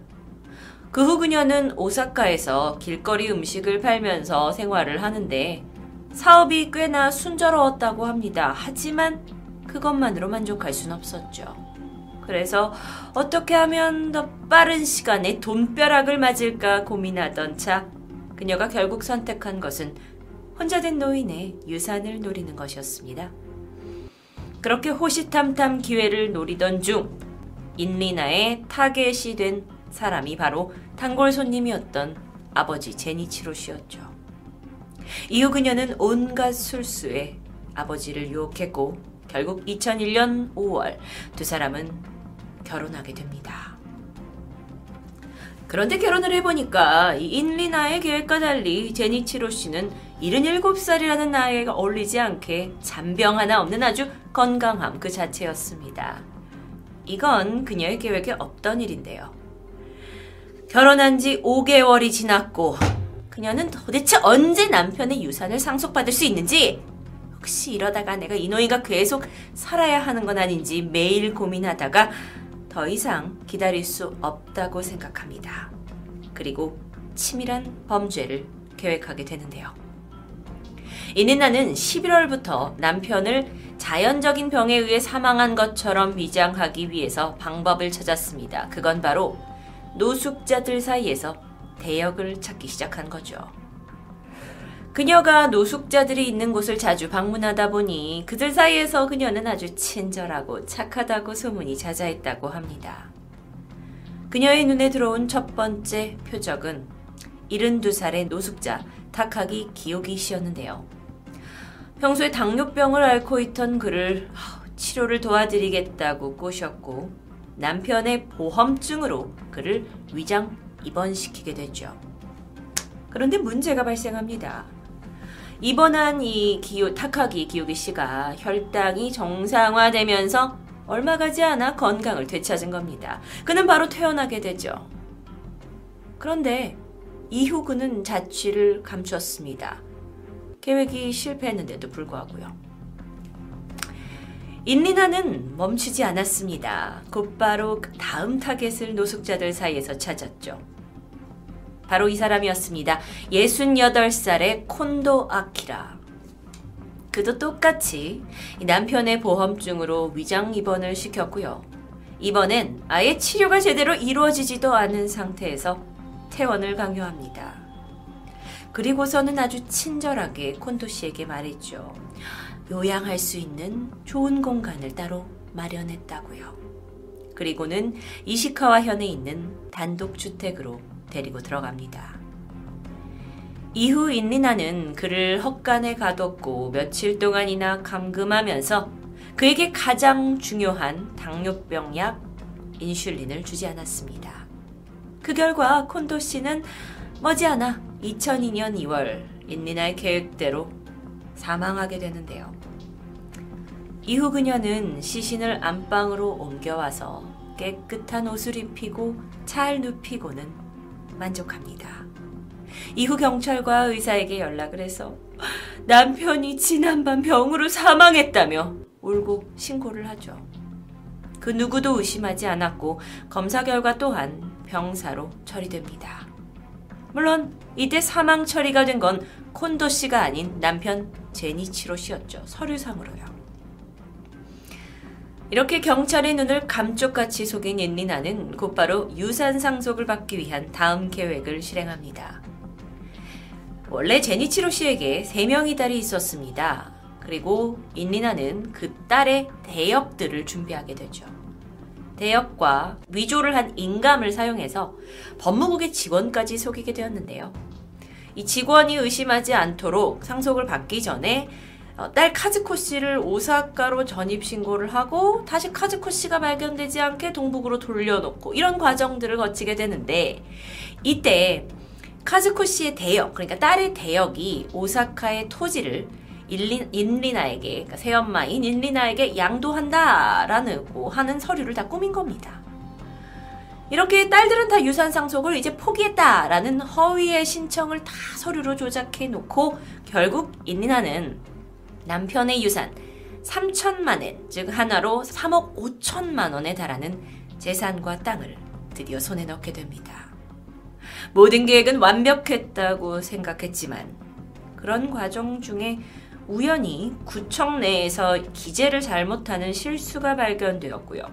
Speaker 1: 그 후 그녀는 오사카에서 길거리 음식을 팔면서 생활을 하는데 사업이 꽤나 순조로웠다고 합니다. 하지만 그것만으로 만족할 순 없었죠. 그래서 어떻게 하면 더 빠른 시간에 돈벼락을 맞을까 고민하던 차 그녀가 결국 선택한 것은 혼자 된 노인의 유산을 노리는 것이었습니다. 그렇게 호시탐탐 기회를 노리던 중 인리나의 타겟이 된 사람이 바로 단골 손님이었던 아버지 제니치로 씨였죠. 이후 그녀는 온갖 술수에 아버지를 유혹했고 결국 2001년 5월 두 사람은 결혼하게 됩니다. 그런데 결혼을 해보니까 이 인리나의 계획과 달리 제니치로 씨는 77살이라는 나이에 어울리지 않게 잔병 하나 없는 아주 건강함 그 자체였습니다. 이건 그녀의 계획에 없던 일인데요. 결혼한 지 5개월이 지났고 그녀는 도대체 언제 남편의 유산을 상속받을 수 있는지 혹시 이러다가 내가 이노이가 계속 살아야 하는 건 아닌지 매일 고민하다가
Speaker 2: 더 이상 기다릴 수 없다고 생각합니다. 그리고 치밀한 범죄를 계획하게 되는데요. 이니나는 11월부터 남편을 자연적인 병에 의해 사망한 것처럼 위장하기 위해서 방법을 찾았습니다. 그건 바로 노숙자들 사이에서 대역을 찾기 시작한 거죠. 그녀가 노숙자들이 있는 곳을 자주 방문하다 보니 그들 사이에서 그녀는 아주 친절하고 착하다고 소문이 자자했다고 합니다. 그녀의 눈에 들어온 첫 번째 표적은 72살의 노숙자 타카기 기요기 씨였는데요. 평소에 당뇨병을 앓고 있던 그를 치료를 도와드리겠다고 꼬셨고 남편의 보험증으로 그를 위장 입원시키게 됐죠. 그런데 문제가 발생합니다. 입원한 이 기요, 타카기 기요기 씨가 혈당이 정상화되면서 얼마 가지 않아 건강을 되찾은 겁니다. 그는 바로 퇴원하게 되죠. 그런데 이후 그는 자취를 감추었습니다. 계획이 실패했는데도 불구하고요. 인리나는 멈추지 않았습니다. 곧바로 다음 타겟을 노숙자들 사이에서 찾았죠. 바로 이 사람이었습니다. 68살의 콘도 아키라. 그도 똑같이 남편의 보험증으로 위장 입원을 시켰고요. 이번엔 아예 치료가 제대로 이루어지지도 않은 상태에서 퇴원을 강요합니다. 그리고서는 아주 친절하게 콘도 씨에게 말했죠. 요양할 수 있는 좋은 공간을 따로 마련했다고요. 그리고는 이시카와 현에 있는 단독주택으로 데리고 들어갑니다. 이후 인리나는 그를 헛간에 가뒀고 며칠 동안이나 감금하면서 그에게 가장 중요한 당뇨병 약 인슐린을 주지 않았습니다. 그 결과 콘도 씨는 머지않아 2002년 2월 인리나의 계획대로 사망하게 되는데요. 이후 그녀는 시신을 안방으로 옮겨와서 깨끗한 옷을 입히고 잘 눕히고는 만족합니다. 이후 경찰과 의사에게 연락을 해서 남편이 지난밤 병으로 사망했다며 울고 신고를 하죠. 그 누구도 의심하지 않았고 검사 결과 또한 병사로 처리됩니다. 물론 이때 사망 처리가 된 건 콘도 씨가 아닌 남편 제니치로 씨였죠. 서류상으로요. 이렇게 경찰의 눈을 감쪽같이 속인 옌리나는 곧바로 유산 상속을 받기 위한 다음 계획을 실행합니다. 원래 제니치로 씨에게 3명의 딸이 있었습니다. 그리고 인리나는 그 딸의 대역들을 준비하게 되죠. 대역과 위조를 한 인감을 사용해서 법무국의 직원까지 속이게 되었는데요. 이 직원이 의심하지 않도록 상속을 받기 전에 어, 딸 카즈코 씨를 오사카로 전입 신고를 하고 다시 카즈코 씨가 발견되지 않게 동북으로 돌려놓고 이런 과정들을 거치게 되는데 이때 카즈코 씨의 대역 그러니까 딸의 대역이 오사카의 토지를 인리, 인리나에게 그러니까 새엄마인 인리나에게 양도한다라는 하는 서류를 다 꾸민 겁니다. 이렇게 딸들은 다 유산 상속을 이제 포기했다라는 허위의 신청을 다 서류로 조작해 놓고 결국 인리나는 남편의 유산 3천만 엔, 즉 하나로 3억 5천만 원에 달하는 재산과 땅을 드디어 손에 넣게 됩니다. 모든 계획은 완벽했다고 생각했지만 그런 과정 중에 우연히 구청 내에서 기재를 잘못하는 실수가 발견되었고요.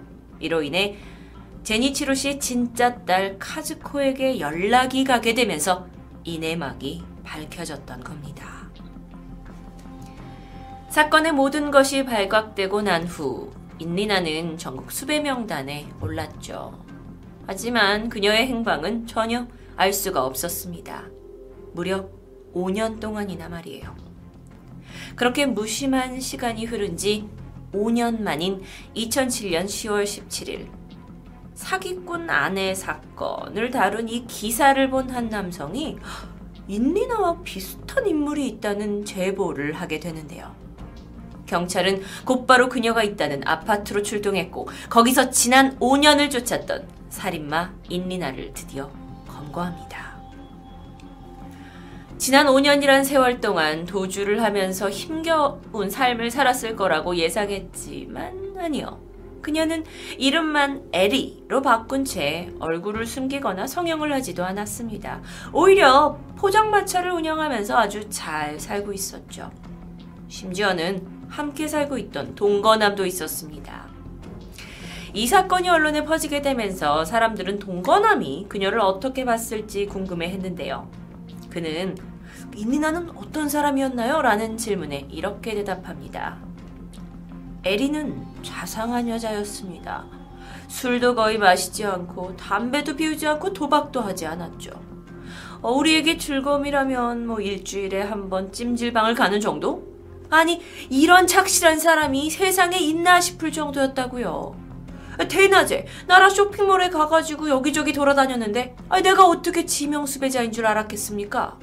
Speaker 2: 이로 인해 제니치로 씨의 진짜 딸 카즈코에게 연락이 가게 되면서 이 내막이 밝혀졌던 겁니다. 사건의 모든 것이 발각되고 난 후 인리나는 전국 수백 명단에 올랐죠. 하지만 그녀의 행방은 전혀 알 수가 없었습니다. 무려 5년 동안이나 말이에요. 그렇게 무심한 시간이 흐른 지 5년 만인 2007년 10월 17일 사기꾼 아내 사건을 다룬 이 기사를 본 한 남성이 인리나와 비슷한 인물이 있다는 제보를 하게 되는데요. 경찰은 곧바로 그녀가 있다는 아파트로 출동했고 거기서 지난 5년을 쫓았던 살인마 인리나를 드디어 검거합니다. 지난 5년이란 세월 동안 도주를 하면서 힘겨운 삶을 살았을 거라고 예상했지만 아니요. 그녀는 이름만 에리로 바꾼 채 얼굴을 숨기거나 성형을 하지도 않았습니다. 오히려 포장마차를 운영하면서 아주 잘 살고 있었죠. 심지어는 함께 살고 있던 동거남도 있었습니다. 이 사건이 언론에 퍼지게 되면서 사람들은 동거남이 그녀를 어떻게 봤을지 궁금해 했는데요. 그는 인리나는 어떤 사람이었나요? 라는 질문에 이렇게 대답합니다. 에리는 자상한 여자였습니다. 술도 거의 마시지 않고 담배도 피우지 않고 도박도 하지 않았죠. 어, 우리에게 즐거움이라면 뭐 일주일에 한 번 찜질방을 가는 정도? 아니 이런 착실한 사람이 세상에 있나 싶을 정도였다고요. 대낮에 나라 쇼핑몰에 가가지고 여기저기 돌아다녔는데 내가 어떻게 지명수배자인 줄 알았겠습니까?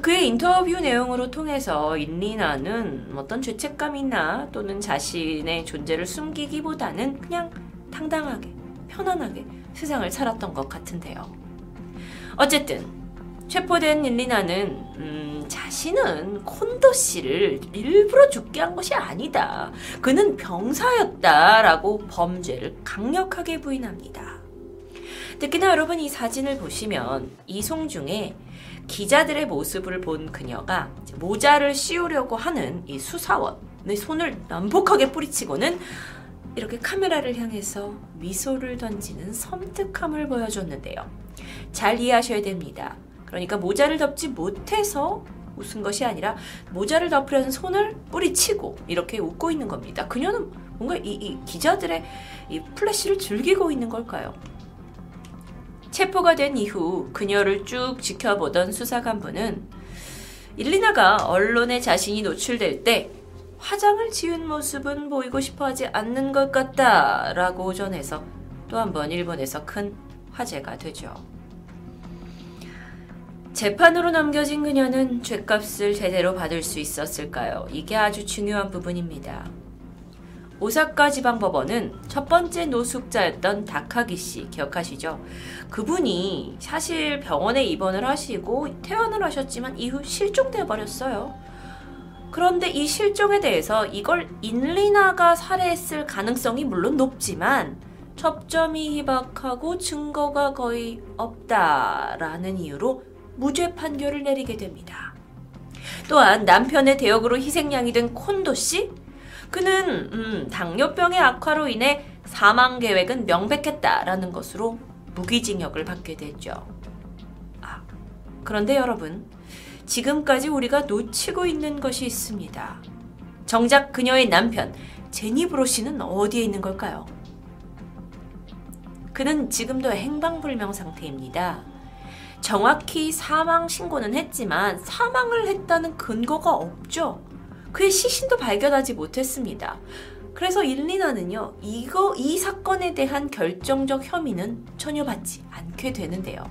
Speaker 2: 그의 인터뷰 내용으로 통해서 인리나는 어떤 죄책감이나 또는 자신의 존재를 숨기기보다는 그냥 당당하게, 편안하게 세상을 살았던 것 같은데요. 어쨌든, 체포된 인리나는, 음, 자신은 콘도 씨를 일부러 죽게 한 것이 아니다. 그는 병사였다라고 범죄를 강력하게 부인합니다. 특히나 여러분 이 사진을 보시면 이송중에 기자들의 모습을 본 그녀가 모자를 씌우려고 하는 이 수사원의 손을 난폭하게 뿌리치고는 이렇게 카메라를 향해서 미소를 던지는 섬뜩함을 보여줬는데요. 잘 이해하셔야 됩니다. 그러니까 모자를 덮지 못해서 웃은 것이 아니라 모자를 덮으려는 손을 뿌리치고 이렇게 웃고 있는 겁니다. 그녀는 뭔가 이, 이 기자들의 이 플래시를 즐기고 있는 걸까요? 체포가 된 이후 그녀를 쭉 지켜보던 수사관부는 일리나가 언론에 자신이 노출될 때 화장을 지은 모습은 보이고 싶어 하지 않는 것 같다라고 전해서 또 한 번 일본에서 큰 화제가 되죠. 재판으로 넘겨진 그녀는 죄값을 제대로 받을 수 있었을까요? 이게 아주 중요한 부분입니다. 오사카 지방법원은 첫 번째 노숙자였던 다카기 씨 기억하시죠? 그분이 사실 병원에 입원을 하시고 퇴원을 하셨지만 이후 실종돼 버렸어요. 그런데 이 실종에 대해서 이걸 인리나가 살해했을 가능성이 물론 높지만 접점이 희박하고 증거가 거의 없다라는 이유로 무죄 판결을 내리게 됩니다. 또한 남편의 대역으로 희생양이 된 콘도 씨 그는 음, 당뇨병의 악화로 인해 사망 계획은 명백했다라는 것으로 무기징역을 받게 됐죠. 아, 그런데 여러분, 지금까지 우리가 놓치고 있는 것이 있습니다. 정작 그녀의 남편 제니 브로 씨는 어디에 있는 걸까요? 그는 지금도 행방불명 상태입니다. 정확히 사망 신고는 했지만 사망을 했다는 근거가 없죠. 그의 시신도 발견하지 못했습니다. 그래서 일리나는요, 이거, 이 사건에 대한 결정적 혐의는 전혀 받지 않게 되는데요.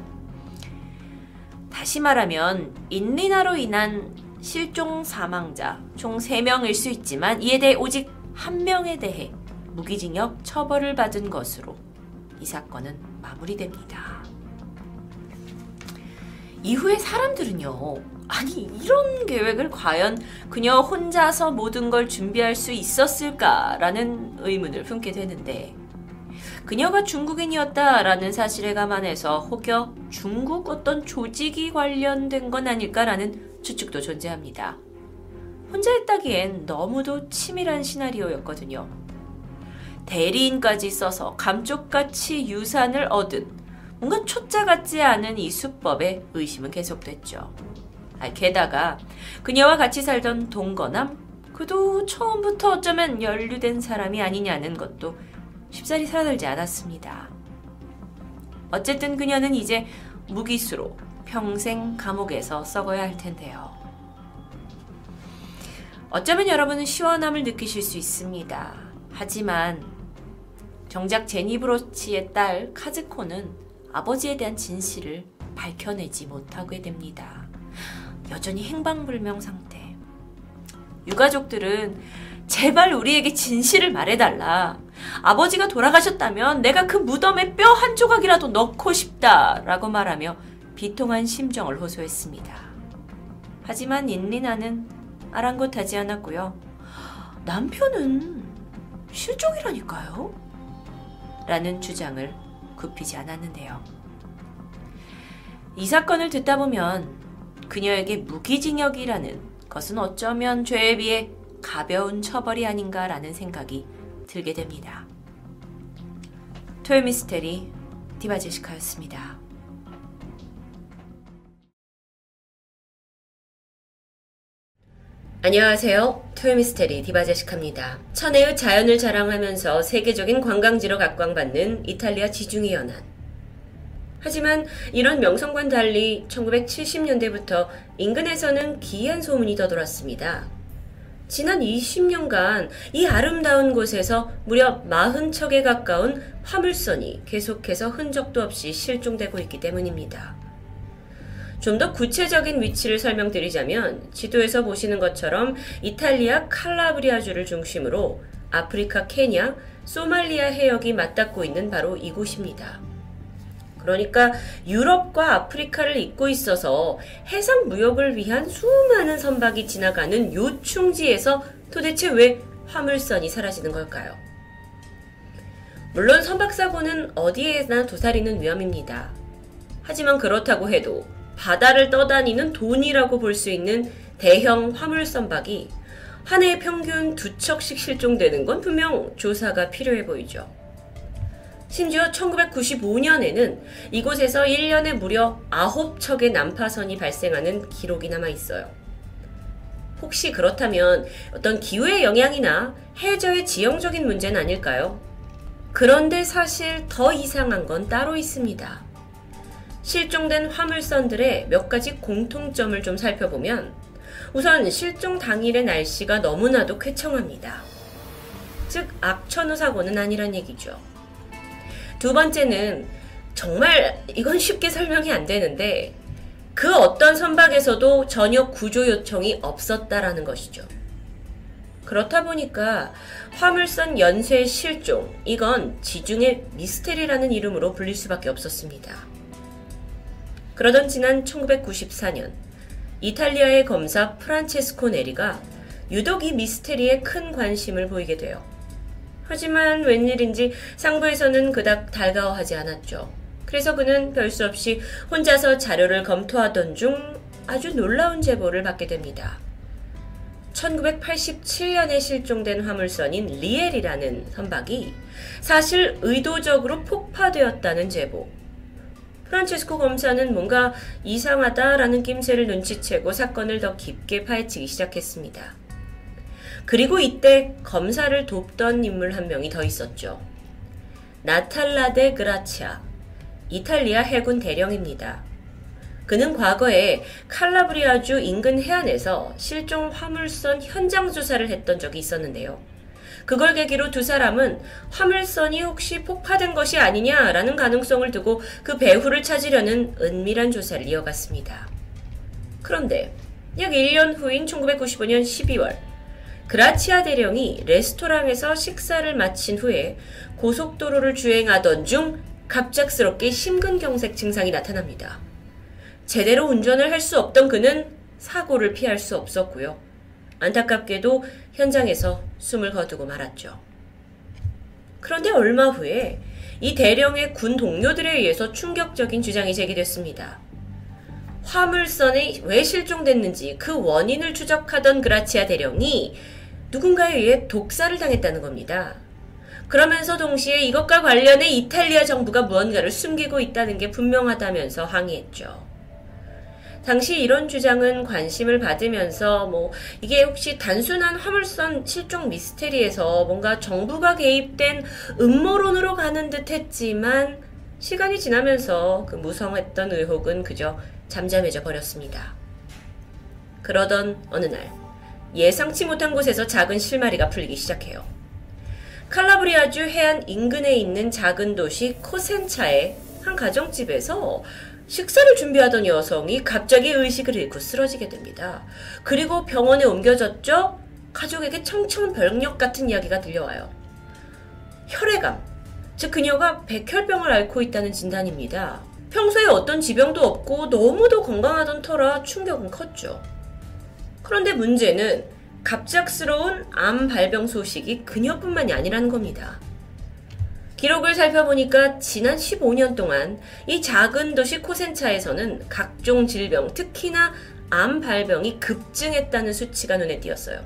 Speaker 2: 다시 말하면, 인리나로 인한 실종 사망자 총 3명일 수 있지만 이에 대해 오직 한 명에 대해 무기징역 처벌을 받은 것으로 이 사건은 마무리됩니다. 이후에 사람들은요, 아니, 이런 계획을 과연 그녀 혼자서 모든 걸 준비할 수 있었을까라는 의문을 품게 되는데, 그녀가 중국인이었다라는 사실에 감안해서 혹여 중국 어떤 조직이 관련된 건 아닐까라는 추측도 존재합니다. 혼자 했다기엔 너무도 치밀한 시나리오였거든요. 대리인까지 써서 감쪽같이 유산을 얻은 뭔가 초짜 같지 않은 이 수법에 의심은 계속됐죠. 아, 게다가 그녀와 같이 살던 동거남 그도 처음부터 어쩌면 연루된 사람이 아니냐는 것도 쉽사리 살아들지 않았습니다. 어쨌든 그녀는 이제 무기수로 평생 감옥에서 썩어야 할 텐데요. 어쩌면 여러분은 시원함을 느끼실 수 있습니다. 하지만 정작 제니브로치의 딸 카즈코는 아버지에 대한 진실을 밝혀내지 못하게 됩니다. 여전히 행방불명 상태. 유가족들은 제발 우리에게 진실을 말해달라. 아버지가 돌아가셨다면 내가 그 무덤에 뼈 한 조각이라도 넣고 싶다. 라고 말하며 비통한 심정을 호소했습니다. 하지만 인리나는 아랑곳하지 않았고요. 남편은
Speaker 1: 실종이라니까요? 라는 주장을 굽히지 않았는데요. 이 사건을 듣다 보면 그녀에게 무기징역이라는 것은 어쩌면 죄에 비해 가벼운 처벌이 아닌가라는 생각이 들게 됩니다. 토요미스테리 디바제시카였습니다. 안녕하세요. 토요미스테리 디바제시카입니다. 천혜의 자연을 자랑하면서 세계적인 관광지로 각광받는 이탈리아 지중해 연안. 하지만 이런 명성과는 달리 1970년대부터 인근에서는 기이한 소문이 떠돌았습니다. 지난 20년간 이 아름다운 곳에서 무려 40척에 가까운 화물선이 계속해서 흔적도 없이 실종되고 있기 때문입니다. 좀 더 구체적인 위치를 설명드리자면 지도에서 보시는 것처럼 이탈리아 칼라브리아주를 중심으로 아프리카 케냐, 소말리아 해역이 맞닿고 있는 바로 이곳입니다. 그러니까 유럽과 아프리카를 잇고 있어서 해상 무역을 위한 수많은 선박이 지나가는 요충지에서 도대체 왜 화물선이 사라지는 걸까요? 물론 선박사고는 어디에나 도사리는 위험입니다. 하지만 그렇다고 해도 바다를 떠다니는 돈이라고 볼 수 있는 대형 화물 선박이 한 해에 평균 두 척씩 실종되는 건 분명 조사가 필요해 보이죠. 심지어 1995년에는 이곳에서 1년에 무려 9척의 난파선이 발생하는 기록이 남아 있어요. 혹시 그렇다면 어떤 기후의 영향이나 해저의 지형적인 문제는 아닐까요? 그런데 사실 더 이상한 건 따로 있습니다. 실종된 화물선들의 몇 가지 공통점을 좀 살펴보면 우선 실종 당일의 날씨가 너무나도 쾌청합니다. 즉 악천후 사고는 아니란 얘기죠. 두 번째는 정말 이건 쉽게 설명이 안 되는데 그 어떤 선박에서도 전혀 구조 요청이 없었다라는 것이죠. 그렇다 보니까 화물선 연쇄 실종, 이건 지중해 미스테리라는 이름으로 불릴 수밖에 없었습니다. 그러던 지난 1994년, 이탈리아의 검사 프란체스코 네리가 유독 이 미스테리에 큰 관심을 보이게 돼요. 하지만 웬일인지 상부에서는 그닥 달가워하지 않았죠. 그래서 그는 별 수 없이 혼자서 자료를 검토하던 중 아주 놀라운 제보를 받게 됩니다. 1987년에 실종된 화물선인 리엘이라는 선박이 사실 의도적으로 폭파되었다는 제보. 프란체스코 검사는 뭔가 이상하다라는 낌새를 눈치채고 사건을 더 깊게 파헤치기 시작했습니다. 그리고 이때 검사를 돕던 인물 한 명이 더 있었죠. 나탈라 데 그라치아, 이탈리아 해군 대령입니다. 그는 과거에 칼라브리아주 인근 해안에서 실종 화물선 현장 조사를 했던 적이 있었는데요. 그걸 계기로 두 사람은 화물선이 혹시 폭파된 것이 아니냐라는 가능성을 두고 그 배후를 찾으려는 은밀한 조사를 이어갔습니다. 그런데 약 1년 후인 1995년 12월 그라치아 대령이 레스토랑에서 식사를 마친 후에 고속도로를 주행하던 중 갑작스럽게 심근경색 증상이 나타납니다. 제대로 운전을 할 수 없던 그는 사고를 피할 수 없었고요. 안타깝게도 현장에서 숨을 거두고 말았죠. 그런데 얼마 후에 이 대령의 군 동료들에 의해서 충격적인 주장이 제기됐습니다. 화물선이 왜 실종됐는지 그 원인을 추적하던 그라치아 대령이 누군가에 의해 독사를 당했다는 겁니다. 그러면서 동시에 이것과 관련해 이탈리아 정부가 무언가를 숨기고 있다는 게 분명하다면서 항의했죠. 당시 이런 주장은 관심을 받으면서 뭐 이게 혹시 단순한 화물선 실종 미스테리에서 뭔가 정부가 개입된 음모론으로 가는 듯 했지만 시간이 지나면서 그 무성했던 의혹은 그저 잠잠해져 버렸습니다. 그러던 어느 날 예상치 못한 곳에서 작은 실마리가 풀리기 시작해요. 칼라브리아주 해안 인근에 있는 작은 도시 코센차의 한 가정집에서 식사를 준비하던 여성이 갑자기 의식을 잃고 쓰러지게 됩니다. 그리고 병원에 옮겨졌죠? 가족에게 청청 병력 같은 이야기가 들려와요. 혈액암, 즉 그녀가 백혈병을 앓고 있다는 진단입니다. 평소에 어떤 지병도 없고 너무도 건강하던 터라 충격은 컸죠. 그런데 문제는 갑작스러운 암 발병 소식이 그녀뿐만이 아니라는 겁니다. 기록을 살펴보니까 지난 15년 동안 이 작은 도시 코센차에서는 각종 질병, 특히나 암 발병이 급증했다는 수치가 눈에 띄었어요.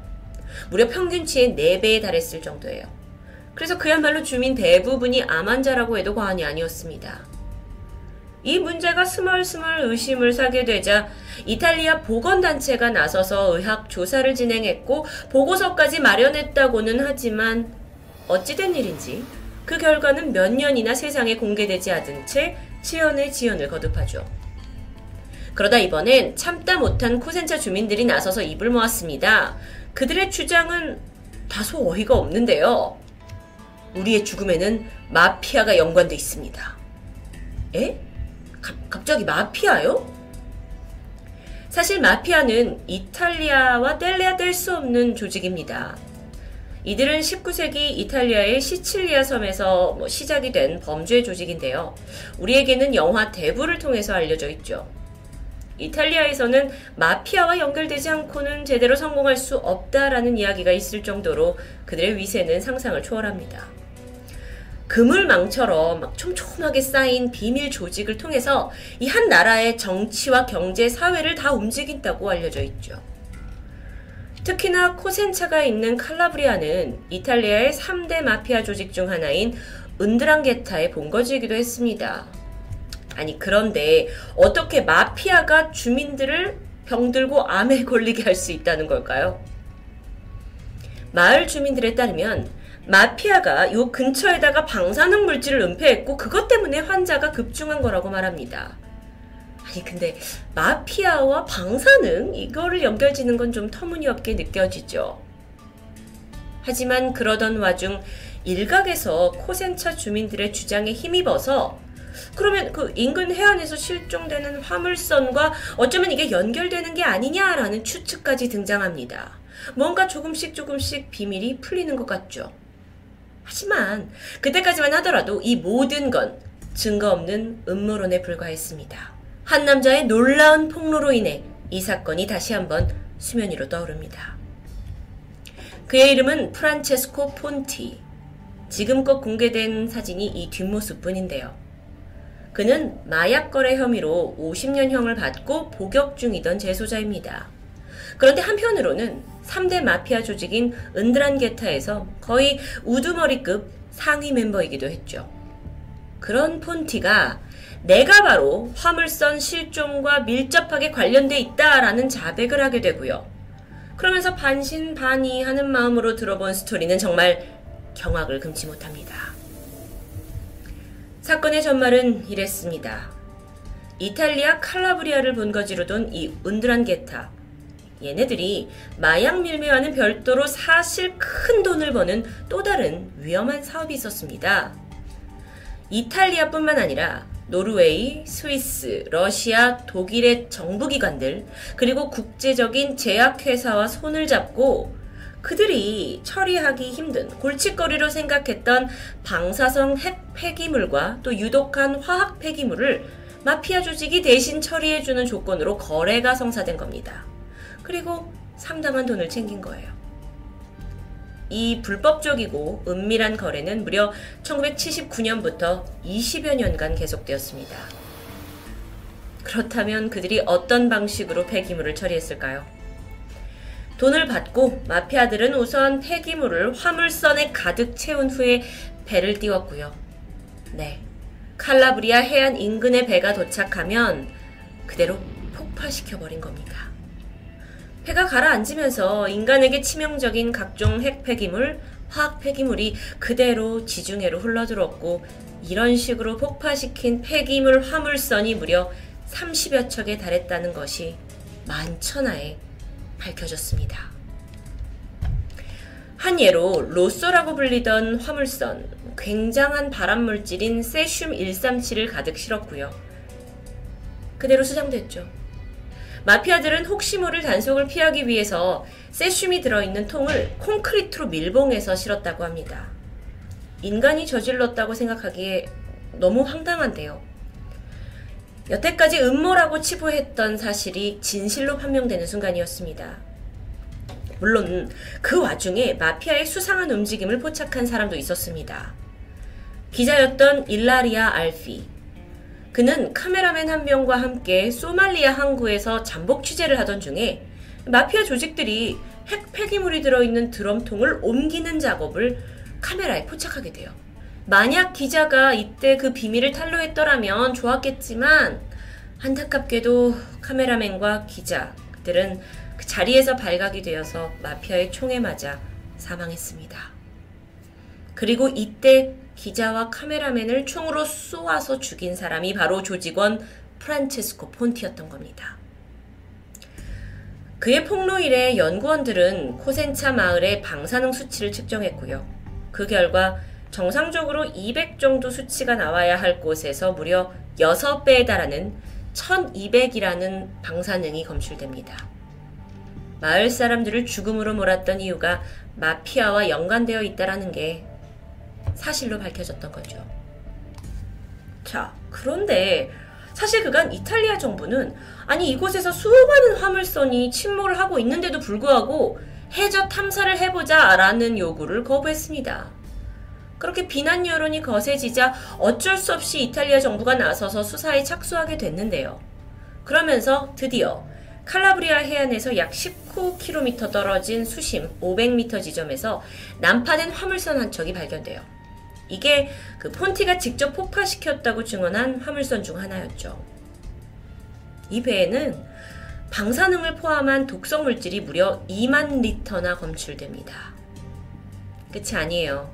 Speaker 1: 무려 평균치의 4배에 달했을 정도예요. 그래서 그야말로 주민 대부분이 암 환자라고 해도 과언이 아니었습니다. 이 문제가 스멀스멀 의심을 사게 되자 이탈리아 보건단체가 나서서 의학 조사를 진행했고 보고서까지 마련했다고는 하지만 어찌된 일인지 그 결과는 몇 년이나 세상에 공개되지 않은 채 지연의 지연을 거듭하죠. 그러다 이번엔 참다 못한 코센차 주민들이 나서서 입을 모았습니다. 그들의 주장은 다소 어이가 없는데요. 우리의 죽음에는 마피아가 연관돼 있습니다. 에? 가, 갑자기 마피아요? 사실 마피아는 이탈리아와 뗄래야 뗄 수 없는 조직입니다. 이들은 19세기 이탈리아의 시칠리아 섬에서 뭐 시작이 된 범죄 조직인데요. 우리에게는 영화 대부를 통해서 알려져 있죠. 이탈리아에서는 마피아와 연결되지 않고는 제대로 성공할 수 없다라는 이야기가 있을 정도로 그들의 위세는 상상을 초월합니다. 그물망처럼 막 촘촘하게 쌓인 비밀 조직을 통해서 이 한 나라의 정치와 경제, 사회를 다 움직인다고 알려져 있죠. 특히나 코센차가 있는 칼라브리아는 이탈리아의 3대 마피아 조직 중 하나인 은드랑게타의 본거지이기도 했습니다. 아니 그런데 어떻게 마피아가 주민들을 병들고 암에 걸리게 할 수 있다는 걸까요? 마을 주민들에 따르면 마피아가 요 근처에다가 방사능 물질을 은폐했고 그것 때문에 환자가 급중한 거라고 말합니다. 아니 근데 마피아와 방사능 이거를 연결짓는 건 좀 터무니없게 느껴지죠. 하지만 그러던 와중 일각에서 코센차 주민들의 주장에 힘입어서 그러면 그 인근 해안에서 실종되는 화물선과 어쩌면 이게 연결되는 게 아니냐라는 추측까지 등장합니다. 뭔가 조금씩 조금씩 비밀이 풀리는 것 같죠. 하지만 그때까지만 하더라도 이 모든 건 증거 없는 음모론에 불과했습니다. 한 남자의 놀라운 폭로로 인해 이 사건이 다시 한번 수면 위로 떠오릅니다. 그의 이름은 프란체스코 폰티. 지금껏 공개된 사진이 이 뒷모습 뿐인데요. 그는 마약 거래 혐의로 50년형을 받고 복역 중이던 재소자입니다. 그런데 한편으로는 3대 마피아 조직인 은드란게타에서 거의 우두머리급 상위 멤버이기도 했죠. 그런 폰티가 내가 바로 화물선 실종과 밀접하게 관련돼 있다라는 자백을 하게 되고요. 그러면서 반신반의하는 마음으로 들어본 스토리는 정말 경악을 금치 못합니다. 사건의 전말은 이랬습니다. 이탈리아 칼라브리아를 본거지로 둔 이 운드란게타. 얘네들이 마약 밀매와는 별도로 사실 큰 돈을 버는 또 다른 위험한 사업이 있었습니다. 이탈리아뿐만 아니라 노르웨이, 스위스, 러시아, 독일의 정부기관들, 그리고 국제적인 제약회사와 손을 잡고 그들이 처리하기 힘든 골칫거리로 생각했던 방사성 핵 폐기물과 또 유독한 화학 폐기물을 마피아 조직이 대신 처리해주는 조건으로 거래가 성사된 겁니다. 그리고 상당한 돈을 챙긴 거예요. 이 불법적이고 은밀한 거래는 무려 1979년부터 20여 년간 계속되었습니다. 그렇다면 그들이 어떤 방식으로 폐기물을 처리했을까요? 돈을 받고 마피아들은 우선 폐기물을 화물선에 가득 채운 후에 배를 띄웠고요. 네. 칼라브리아 해안 인근의 배가 도착하면 그대로 폭파시켜버린 겁니다. 폐가 가라앉으면서 인간에게 치명적인 각종 핵 폐기물, 화학 폐기물이 그대로 지중해로 흘러들었고 이런 식으로 폭파시킨 폐기물 화물선이 무려 30여 척에 달했다는 것이 만천하에 밝혀졌습니다. 한 예로 로쏘라고 불리던 화물선, 굉장한 발암물질인 세슘 137을 가득 실었고요. 그대로 수장됐죠. 마피아들은 혹시 모를 단속을 피하기 위해서 세슘이 들어있는 통을 콘크리트로 밀봉해서 실었다고 합니다. 인간이 저질렀다고 생각하기에 너무 황당한데요. 여태까지 음모라고 치부했던 사실이 진실로 판명되는 순간이었습니다. 물론 그 와중에 마피아의 수상한 움직임을 포착한 사람도 있었습니다. 기자였던 일라리아 알피. 그는 카메라맨 한 명과 함께 소말리아 항구에서 잠복 취재를 하던 중에 마피아 조직들이 핵 폐기물이 들어있는 드럼통을 옮기는 작업을 카메라에 포착하게 돼요. 만약 기자가 이때 그 비밀을 탄로했더라면 좋았겠지만 안타깝게도 카메라맨과 기자들은 그 자리에서 발각이 되어서 마피아의 총에 맞아 사망했습니다. 그리고 이때 기자와 카메라맨을 총으로 쏘아서 죽인 사람이 바로 조직원 프란체스코 폰티였던 겁니다. 그의 폭로 이래 연구원들은 코센차 마을의 방사능 수치를 측정했고요. 그 결과 정상적으로 200 정도 수치가 나와야 할 곳에서 무려 6배에 달하는 1200이라는 방사능이 검출됩니다. 마을 사람들을 죽음으로 몰았던 이유가 마피아와 연관되어 있다라는 게 사실로 밝혀졌던 거죠. 자, 그런데 사실 그간 이탈리아 정부는 아니 이곳에서 수많은 화물선이 침몰을 하고 있는데도 불구하고 해저 탐사를 해보자 라는 요구를 거부했습니다. 그렇게 비난 여론이 거세지자 어쩔 수 없이 이탈리아 정부가 나서서 수사에 착수하게 됐는데요. 그러면서 드디어 칼라브리아 해안에서 약 19km 떨어진 수심 500m 지점에서 난파된 화물선 한 척이 발견돼요. 이게 그 폰티가 직접 폭파시켰다고 증언한 화물선 중 하나였죠. 이 배에는 방사능을 포함한 독성 물질이 무려 2만 리터나 검출됩니다. 끝이 아니에요.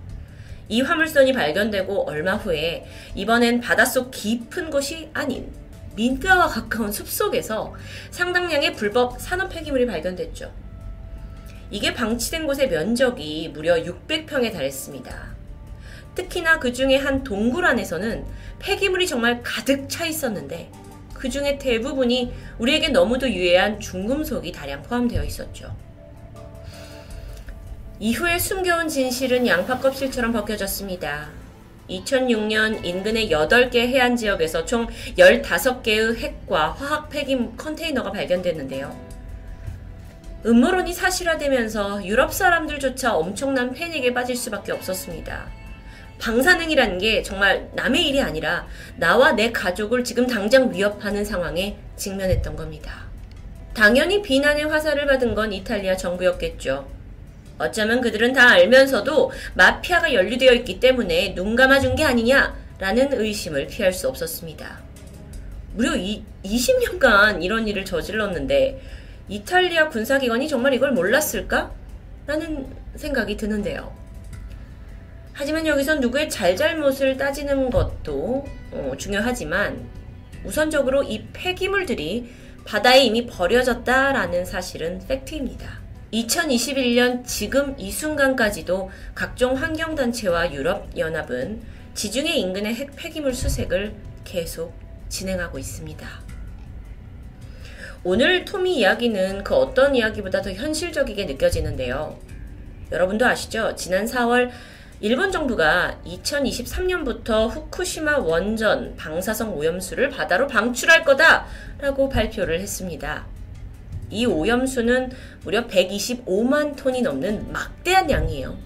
Speaker 1: 이 화물선이 발견되고 얼마 후에 이번엔 바닷속 깊은 곳이 아닌 민가와 가까운 숲속에서 상당량의 불법 산업 폐기물이 발견됐죠. 이게 방치된 곳의 면적이 무려 600평에 달했습니다. 특히나 그 중에 한 동굴 안에서는 폐기물이 정말 가득 차 있었는데 그 중에 대부분이 우리에게 너무도 유해한 중금속이 다량 포함되어 있었죠. 이후에 숨겨온 진실은 양파 껍질처럼 벗겨졌습니다. 2006년 인근의 8개 해안 지역에서 총 15개의 핵과 화학 폐기 컨테이너가 발견됐는데요. 음모론이 사실화되면서 유럽 사람들조차 엄청난 패닉에 빠질 수밖에 없었습니다. 방사능이라는 게 정말 남의 일이 아니라 나와 내 가족을 지금 당장 위협하는 상황에 직면했던 겁니다. 당연히 비난의 화살을 받은 건 이탈리아 정부였겠죠. 어쩌면 그들은 다 알면서도 마피아가 연루되어 있기 때문에 눈 감아준 게 아니냐라는 의심을 피할 수 없었습니다. 무려 이, 20년간 이런 일을 저질렀는데 이탈리아 군사기관이 정말 이걸 몰랐을까? 라는 생각이 드는데요. 하지만 여기서 누구의 잘잘못을 따지는 것도 어, 중요하지만 우선적으로 이 폐기물들이 바다에 이미 버려졌다라는 사실은 팩트입니다. 2021년 지금 이 순간까지도 각종 환경단체와 유럽연합은 지중해 인근의 핵 폐기물 수색을 계속 진행하고 있습니다. 오늘 토미 이야기는 그 어떤 이야기보다 더 현실적이게 느껴지는데요. 여러분도 아시죠? 지난 4월 일본 정부가 2023년부터 후쿠시마 원전 방사성 오염수를 바다로 방출할 거다라고 발표를 했습니다. 이 오염수는 무려 125만 톤이 넘는 막대한 양이에요.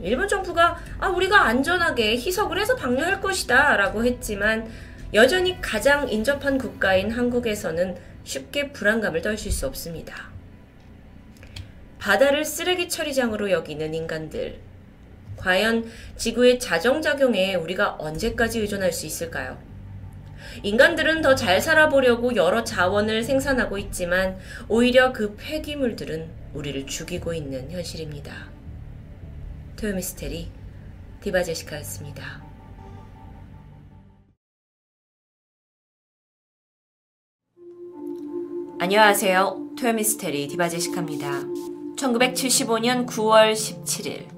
Speaker 1: 일본 정부가 아, 우리가 안전하게 희석을 해서 방류할 것이다 라고 했지만 여전히 가장 인접한 국가인 한국에서는 쉽게 불안감을 떨칠 수 없습니다. 바다를 쓰레기 처리장으로 여기는 인간들. 과연 지구의 자정작용에 우리가 언제까지 의존할 수 있을까요? 인간들은 더 잘 살아보려고 여러 자원을 생산하고 있지만 오히려 그 폐기물들은 우리를 죽이고 있는 현실입니다. 토요미스테리 디바제시카였습니다. 안녕하세요. 토요미스테리 디바제시카입니다. 1975년 9월 17일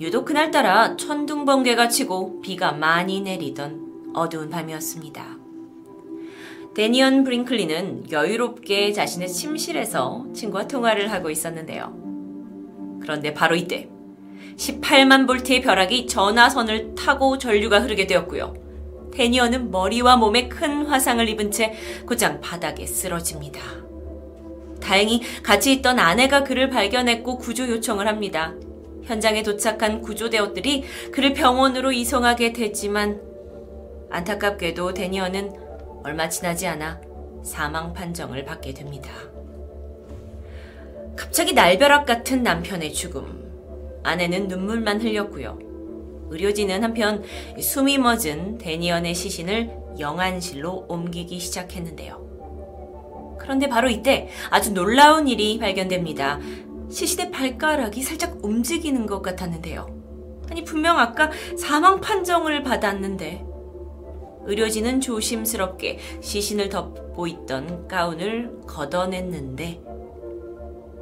Speaker 1: 유독 그날따라 천둥 번개가 치고 비가 많이 내리던 어두운 밤이었습니다. 데니언 브링클리는 여유롭게 자신의 침실에서 친구와 통화를 하고 있었는데요. 그런데 바로 이때 18만 볼트의 벼락이 전화선을 타고 전류가 흐르게 되었고요. 데니언은 머리와 몸에 큰 화상을 입은 채 곧장 바닥에 쓰러집니다.
Speaker 2: 다행히 같이 있던 아내가 그를 발견했고 구조 요청을 합니다. 현장에 도착한 구조대원들이 그를 병원으로 이송하게 됐지만 안타깝게도 데니어는 얼마 지나지 않아 사망 판정을 받게 됩니다. 갑자기 날벼락 같은 남편의 죽음. 아내는 눈물만 흘렸고요. 의료진은 한편 숨이 멎은 데니언의 시신을 영안실로 옮기기 시작했는데요. 그런데 바로 이때 아주 놀라운 일이 발견됩니다. 시신의 발가락이 살짝 움직이는 것 같았는데요. 아니, 분명 아까 사망 판정을 받았는데. 의료진은 조심스럽게 시신을 덮고 있던 가운을 걷어냈는데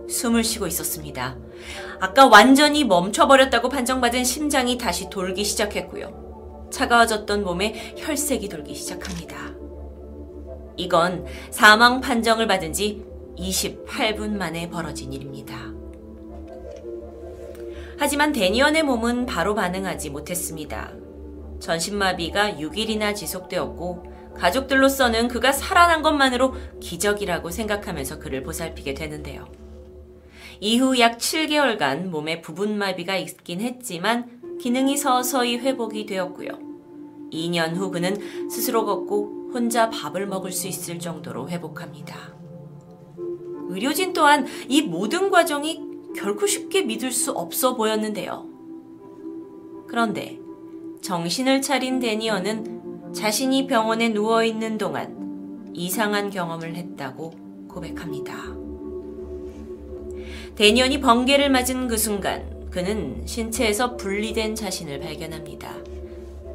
Speaker 2: 숨을 쉬고 있었습니다. 아까 완전히 멈춰버렸다고 판정받은 심장이 다시 돌기 시작했고요. 차가워졌던 몸에 혈색이 돌기 시작합니다. 이건 사망 판정을 받은 지 28분 만에 벌어진 일입니다. 하지만 데니언의 몸은 바로 반응하지 못했습니다. 전신마비가 6일이나 지속되었고 가족들로서는 그가 살아난 것만으로 기적이라고 생각하면서 그를 보살피게 되는데요. 이후 약 7개월간 몸에 부분마비가 있긴 했지만 기능이 서서히 회복이 되었고요. 2년 후 그는 스스로 걷고 혼자 밥을 먹을 수 있을 정도로 회복합니다. 의료진 또한 이 모든 과정이 결코 쉽게 믿을 수 없어 보였는데요. 그런데 정신을 차린 데니어는 자신이 병원에 누워 있는 동안 이상한 경험을 했다고 고백합니다. 데니언이 번개를 맞은 그 순간 그는 신체에서 분리된 자신을 발견합니다.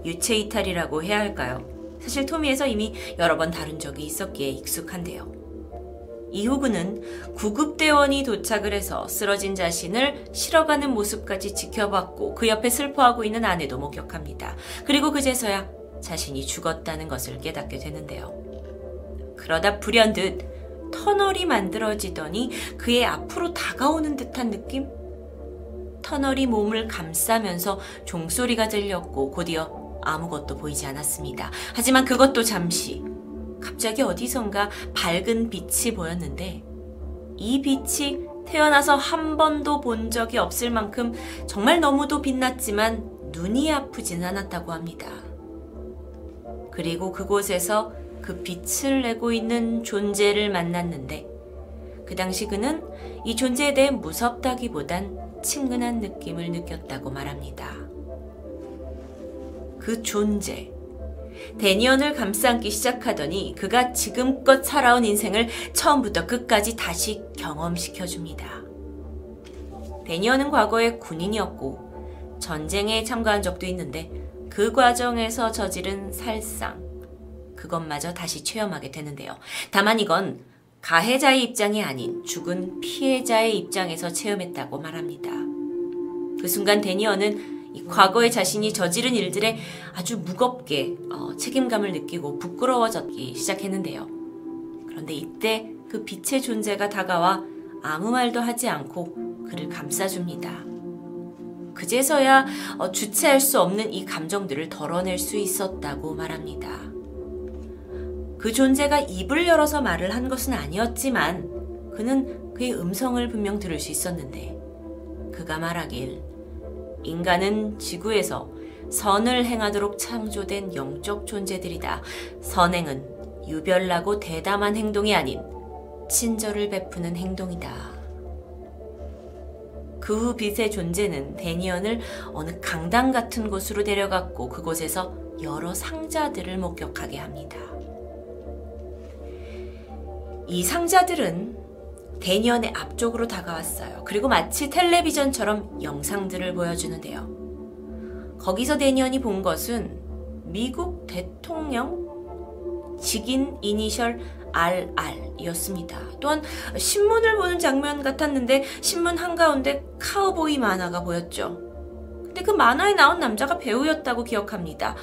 Speaker 2: 유체 이탈이라고 해야 할까요? 사실 토미에서 이미 여러 번 다룬 적이 있었기에 익숙한데요. 그는 구급대원이 도착을 해서 쓰러진 자신을 실어가는 모습까지 지켜봤고 그 옆에 슬퍼하고 있는 아내도 목격합니다. 그리고 그제서야 자신이 죽었다는 것을 깨닫게 되는데요. 그러다 불현듯 터널이 만들어지더니 그의 앞으로 다가오는 듯한 느낌? 터널이 몸을 감싸면서 종소리가 들렸고 곧이어 아무것도 보이지 않았습니다. 하지만 그것도 잠시 갑자기 어디선가 밝은 빛이 보였는데 이 빛이 태어나서 한 번도 본 적이 없을 만큼 정말 너무도 빛났지만 눈이 아프진 않았다고 합니다. 그리고 그곳에서 그 빛을 내고 있는 존재를 만났는데 그 당시 그는 이 존재에 대해 무섭다기보단 친근한 느낌을 느꼈다고 말합니다. 그 존재, 데니언을 감싸안기 시작하더니 그가 지금껏 살아온 인생을 처음부터 끝까지 다시 경험시켜 줍니다. 데니언은 과거에 군인이었고 전쟁에 참가한 적도 있는데 그 과정에서 저지른 살상, 그것마저 다시 체험하게 되는데요. 다만 이건 가해자의 입장이 아닌 죽은 피해자의 입장에서 체험했다고 말합니다. 그 순간 데니언은 과거에 자신이 저지른 일들에 아주 무겁게 어, 책임감을 느끼고 부끄러워졌기 시작했는데요. 그런데 이때 그 빛의 존재가 다가와 아무 말도 하지 않고 그를 감싸줍니다. 그제서야 어, 주체할 수 없는 이 감정들을 덜어낼 수 있었다고 말합니다. 그 존재가 입을 열어서 말을 한 것은 아니었지만 그는 그의 음성을 분명 들을 수 있었는데 그가 말하길 인간은 지구에서 선을 행하도록 창조된 영적 존재들이다. 선행은 유별나고 대담한 행동이 아닌 친절을 베푸는 행동이다. 그후 빛의 존재는 데니언을 어느 강당 같은 곳으로 데려갔고 그곳에서 여러 상자들을 목격하게 합니다. 이 상자들은 데니언의 앞쪽으로 다가왔어요. 그리고 마치 텔레비전처럼 영상들을 보여주는데요. 거기서 데니언이 본 것은 미국 대통령 직인 이니셜 RR이었습니다. 또한 신문을 보는 장면 같았는데 신문 한가운데 카우보이 만화가 보였죠. 근데 그 만화에 나온 남자가 배우였다고 기억합니다.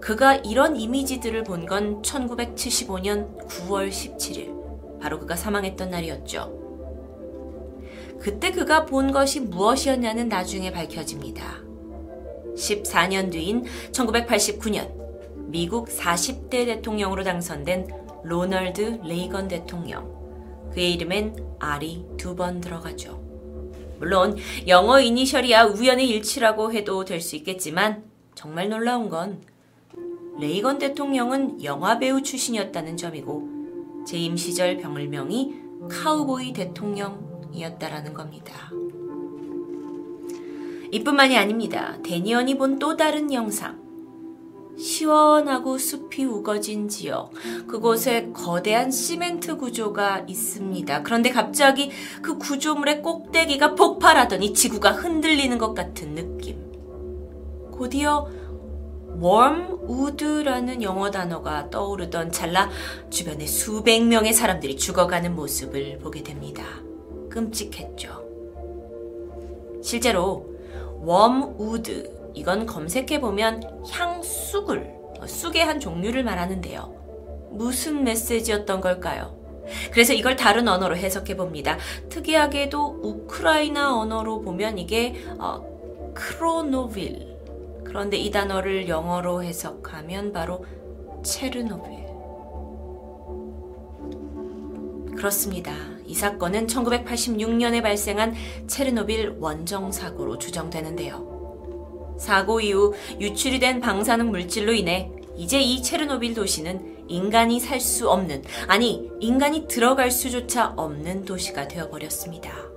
Speaker 2: 그가 이런 이미지들을 본 건 1975년 9월 17일. 바로 그가 사망했던 날이었죠. 그때 그가 본 것이 무엇이었냐는 나중에 밝혀집니다. 14년 뒤인 1989년 미국 40대 대통령으로 당선된 로널드 레이건 대통령.
Speaker 1: 그의 이름엔 R이 두 번 들어가죠. 물론 영어 이니셜이야 우연의 일치라고 해도 될 수 있겠지만 정말 놀라운 건 레이건 대통령은 영화배우 출신이었다는 점이고 재임 시절 별명이 카우보이 대통령이었다라는 겁니다. 이뿐만이 아닙니다. 데니언이 본 또 다른 영상. 시원하고 숲이 우거진 지역. 그곳에 거대한 시멘트 구조가 있습니다. 그런데 갑자기 그 구조물의 꼭대기가 폭발하더니 지구가 흔들리는 것 같은 느낌. 곧이어 웜우드라는 영어 단어가 떠오르던 찰나 주변에 수백 명의 사람들이 죽어가는 모습을 보게 됩니다. 끔찍했죠. 실제로 wormwood 이건 검색해 보면 향쑥을, 어, 쑥의 한 종류를 말하는데요. 무슨 메시지였던 걸까요? 그래서 이걸 다른 언어로 해석해 봅니다. 특이하게도 우크라이나 언어로 보면 이게 어, 크로노빌 그런데 이 단어를 영어로 해석하면 바로 체르노빌. 그렇습니다. 이 사건은 1986년에 발생한 체르노빌 원정 사고로 추정되는데요. 사고 이후 유출이 된 방사능 물질로 인해 이제 이 체르노빌 도시는 인간이 살 수 없는, 아니, 인간이 들어갈 수조차 없는 도시가 되어버렸습니다.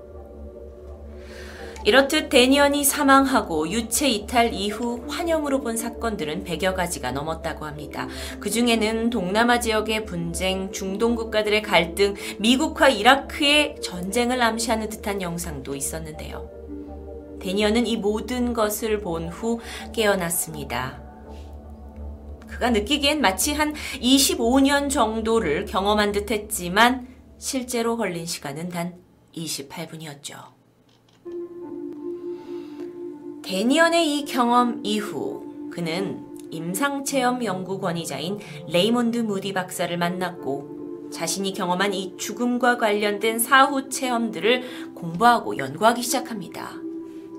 Speaker 1: 이렇듯 데니언이 사망하고 유체 이탈 이후 환영으로 본 사건들은 100여 가지가 넘었다고 합니다. 그 중에는 동남아 지역의 분쟁, 중동 국가들의 갈등, 미국과 이라크의 전쟁을 암시하는 듯한 영상도 있었는데요. 데니언은 이 모든 것을 본 후 깨어났습니다. 그가 느끼기엔 마치 한 25년 정도를 경험한 듯 했지만 실제로 걸린 시간은 단 28분이었죠. 데니언의 이 경험 이후 그는 임사체험 연구권위자인 레이몬드 무디 박사를 만났고 자신이 경험한 이 죽음과 관련된 사후 체험들을 공부하고 연구하기 시작합니다.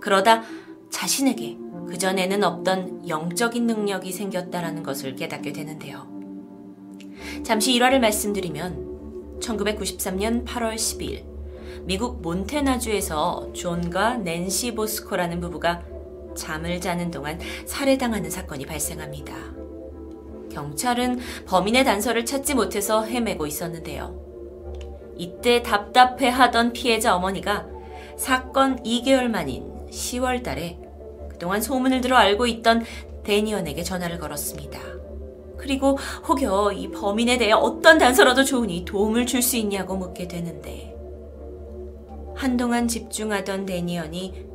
Speaker 1: 그러다 자신에게 그전에는 없던 영적인 능력이 생겼다라는 것을 깨닫게 되는데요. 잠시 일화를 말씀드리면 1993년 8월 10일 미국 몬테나주에서 존과 낸시 보스코라는 부부가 잠을 자는 동안 살해당하는 사건이 발생합니다. 경찰은 범인의 단서를 찾지 못해서 헤매고 있었는데요. 이때 답답해 하던 피해자 어머니가 사건 2개월 만인 10월 달에 그동안 소문을 들어 알고 있던 데니언에게 전화를 걸었습니다. 그리고 혹여 이 범인에 대해 어떤 단서라도 좋으니 도움을 줄 수 있냐고 묻게 되는데 한동안 집중하던 데니언이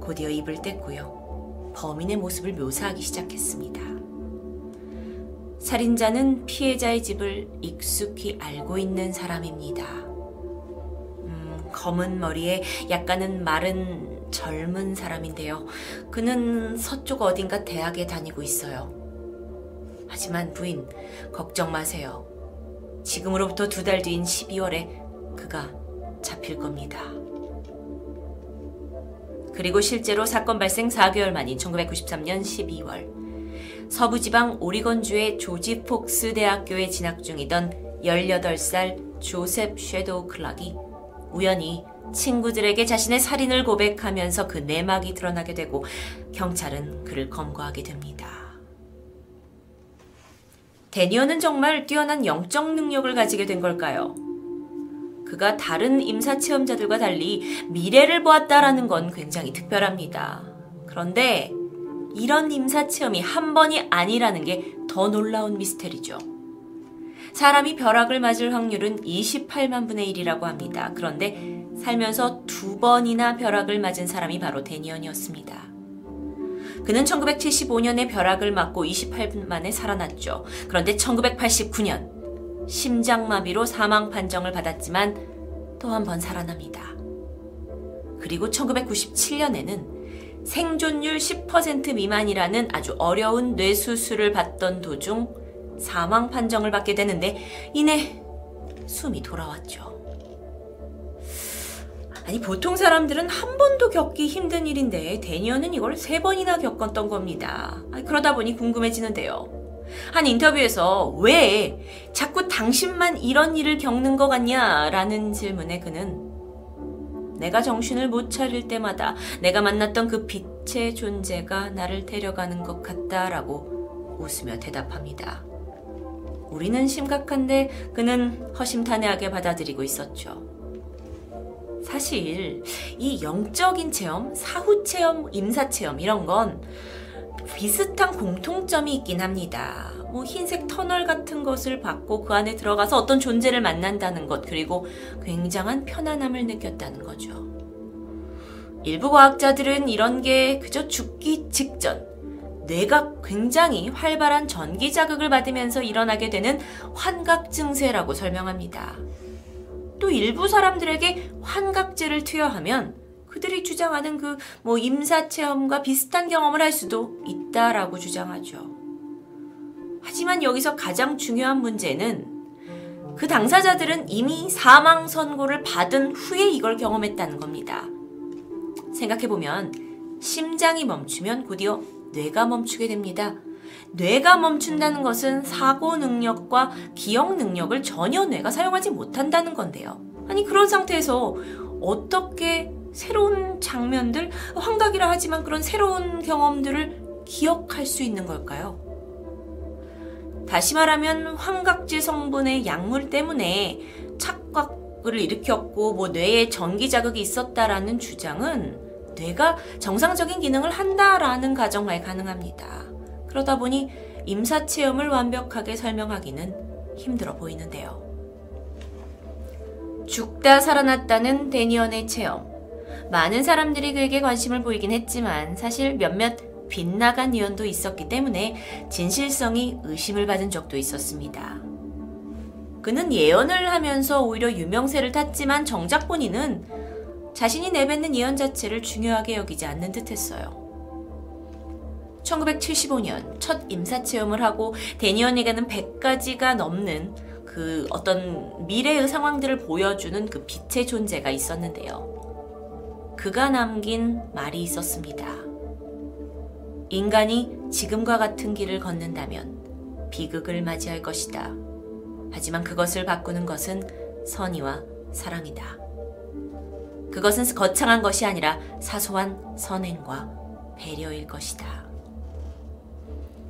Speaker 1: 곧이어 입을 뗐고요. 범인의 모습을 묘사하기 시작했습니다. 살인자는 피해자의 집을 익숙히 알고 있는 사람입니다. 음, 검은 머리에 약간은 마른 젊은 사람인데요. 그는 서쪽 어딘가 대학에 다니고 있어요. 하지만 부인, 걱정 마세요. 지금으로부터 두 달 뒤인 12월에 그가 잡힐 겁니다. 그리고 실제로 사건 발생 4개월 만인 1993년 12월 서부지방 오리건주의 조지 폭스 대학교에 진학 중이던 18살 조셉 쉐도우 클락이 우연히 친구들에게 자신의 살인을 고백하면서 그 내막이 드러나게 되고 경찰은 그를 검거하게 됩니다. 데니어는 정말 뛰어난 영적 능력을 가지게 된 걸까요? 그가 다른 임사 체험자들과 달리 미래를 보았다라는 건 굉장히 특별합니다. 그런데 이런 임사 체험이 한 번이 아니라는 게 더 놀라운 미스테리죠. 사람이 벼락을 맞을 확률은 28만 분의 1이라고 합니다. 그런데 살면서 두 번이나 벼락을 맞은 사람이 바로 데니언이었습니다. 그는 1975년에 벼락을 맞고 28분 만에 살아났죠. 그런데 1989년 심장마비로 사망 판정을 받았지만 또 한 번 살아납니다. 그리고 1997년에는 생존율 10% 미만이라는 아주 어려운 뇌수술을 받던 도중 사망 판정을 받게 되는데 이내 숨이 돌아왔죠. 아니 보통 사람들은 한 번도 겪기 힘든 일인데 데니어는 이걸 세 번이나 겪었던 겁니다. 그러다 보니 궁금해지는데요. 한 인터뷰에서 왜 자꾸 당신만 이런 일을 겪는 것 같냐? 라는 질문에 그는 내가 정신을 못 차릴 때마다 내가 만났던 그 빛의 존재가 나를 데려가는 것 같다라고 웃으며 대답합니다. 우리는 심각한데 그는 허심탄회하게 받아들이고 있었죠. 사실 이 영적인 체험, 사후 체험, 임사 체험 이런 건 비슷한 공통점이 있긴 합니다. 뭐 흰색 터널 같은 것을 받고 그 안에 들어가서 어떤 존재를 만난다는 것, 그리고 굉장한 편안함을 느꼈다는 거죠. 일부 과학자들은 이런 게 그저 죽기 직전, 뇌가 굉장히 활발한 전기 자극을 받으면서 일어나게 되는 환각 증세라고 설명합니다. 또 일부 사람들에게 환각제를 투여하면 그들이 주장하는 그 뭐 임사 체험과 비슷한 경험을 할 수도 있다라고 주장하죠. 하지만 여기서 가장 중요한 문제는 그 당사자들은 이미 사망 선고를 받은 후에 이걸 경험했다는 겁니다. 생각해보면 심장이 멈추면 곧이어 뇌가 멈추게 됩니다. 뇌가 멈춘다는 것은 사고 능력과 기억 능력을 전혀 뇌가 사용하지 못한다는 건데요. 아니, 그런 상태에서 어떻게 새로운 장면들, 환각이라 하지만 그런 새로운 경험들을 기억할 수 있는 걸까요? 다시 말하면 환각제 성분의 약물 때문에 착각을 일으켰고 뭐 뇌에 전기 자극이 있었다라는 주장은 뇌가 정상적인 기능을 한다라는 가정하에 가능합니다. 그러다 보니 임사 체험을 완벽하게 설명하기는 힘들어 보이는데요. 죽다 살아났다는 데니언의 체험. 많은 사람들이 그에게 관심을 보이긴 했지만 사실 몇몇 빗나간 예언도 있었기 때문에 진실성이 의심을 받은 적도 있었습니다. 그는 예언을 하면서 오히려 유명세를 탔지만 정작 본인은 자신이 내뱉는 예언 자체를 중요하게 여기지 않는 듯 했어요. 1975년 첫 임사 체험을 하고 데니언에게는 100가지가 넘는 그 어떤 미래의 상황들을 보여주는 그 빛의 존재가 있었는데요. 그가 남긴 말이 있었습니다. 인간이 지금과 같은 길을 걷는다면 비극을 맞이할 것이다. 하지만 그것을 바꾸는 것은 선의와 사랑이다. 그것은 거창한 것이 아니라 사소한 선행과 배려일 것이다.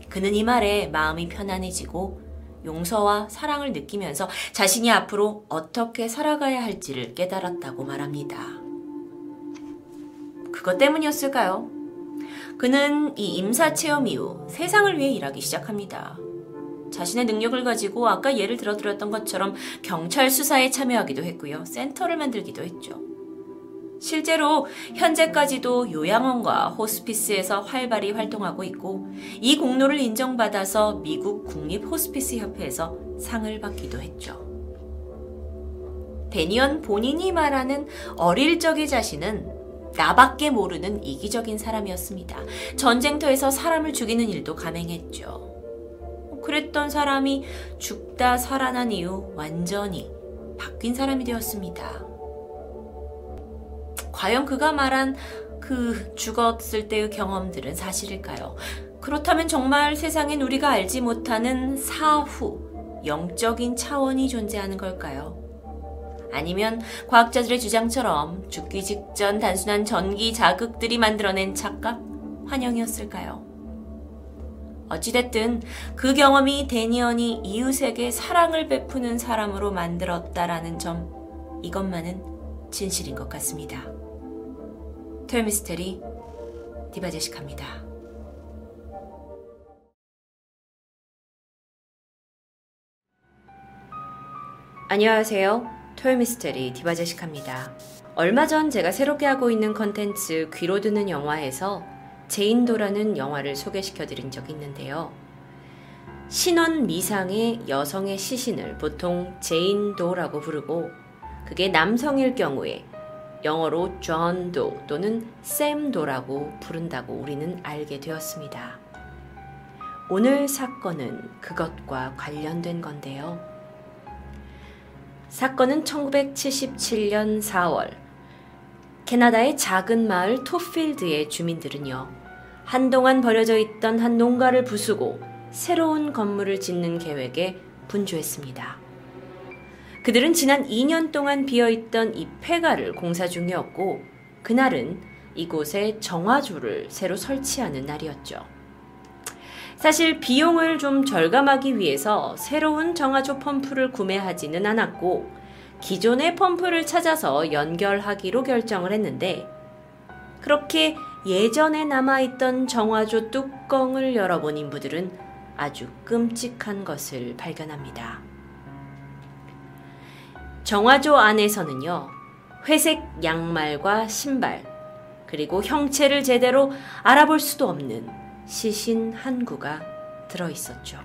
Speaker 1: 그는 이 말에 마음이 편안해지고 용서와 사랑을 느끼면서 자신이 앞으로 어떻게 살아가야 할지를 깨달았다고 말합니다. 그것 때문이었을까요? 그는 이 임사 체험 이후 세상을 위해 일하기 시작합니다. 자신의 능력을 가지고 아까 예를 들어드렸던 것처럼 경찰 수사에 참여하기도 했고요. 센터를 만들기도 했죠. 실제로 현재까지도 요양원과 호스피스에서 활발히 활동하고 있고 이 공로를 인정받아서 미국 국립 호스피스 협회에서 상을 받기도 했죠. 데니언 본인이 말하는 어릴 적의 자신은 나밖에 모르는 이기적인 사람이었습니다. 전쟁터에서 사람을 죽이는 일도 감행했죠. 그랬던 사람이 죽다 살아난 이후 완전히 바뀐 사람이 되었습니다. 과연 그가 말한 그 죽었을 때의 경험들은 사실일까요? 그렇다면 정말 세상엔 우리가 알지 못하는 사후, 영적인 차원이 존재하는 걸까요? 아니면 과학자들의 주장처럼 죽기 직전 단순한 전기 자극들이 만들어낸 착각, 환영이었을까요? 어찌됐든 그 경험이 데니언이 이웃에게 사랑을 베푸는 사람으로 만들었다라는 점, 이것만은 진실인 것 같습니다. 토요미스테리 디바제시카입니다. 안녕하세요. 토요미스테리 디바제시카입니다. 얼마 전 제가 새롭게 하고 있는 컨텐츠 귀로 듣는 영화에서 제인도라는 영화를 소개시켜 드린 적이 있는데요. 신원 미상의 여성의 시신을 보통 제인도라고 부르고 그게 남성일 경우에 영어로 존도 또는 샘 도라고 부른다고 우리는 알게 되었습니다. 오늘 사건은 그것과 관련된 건데요. 사건은 1977년 4월 캐나다의 작은 마을 토필드의 주민들은요. 한동안 버려져 있던 한 농가를 부수고 새로운 건물을 짓는 계획에 분주했습니다. 그들은 지난 2년 동안 비어있던 이 폐가를 공사 중이었고, 그날은 이곳에 정화조를 새로 설치하는 날이었죠. 사실 비용을 좀 절감하기 위해서 새로운 정화조 펌프를 구매하지는 않았고, 기존의 펌프를 찾아서 연결하기로 결정을 했는데, 그렇게 예전에 남아있던 정화조 뚜껑을 열어본 인부들은 아주 끔찍한 것을 발견합니다. 정화조 안에서는요, 회색 양말과 신발, 그리고 형체를 제대로 알아볼 수도 없는 시신 한 구가 들어 있었죠.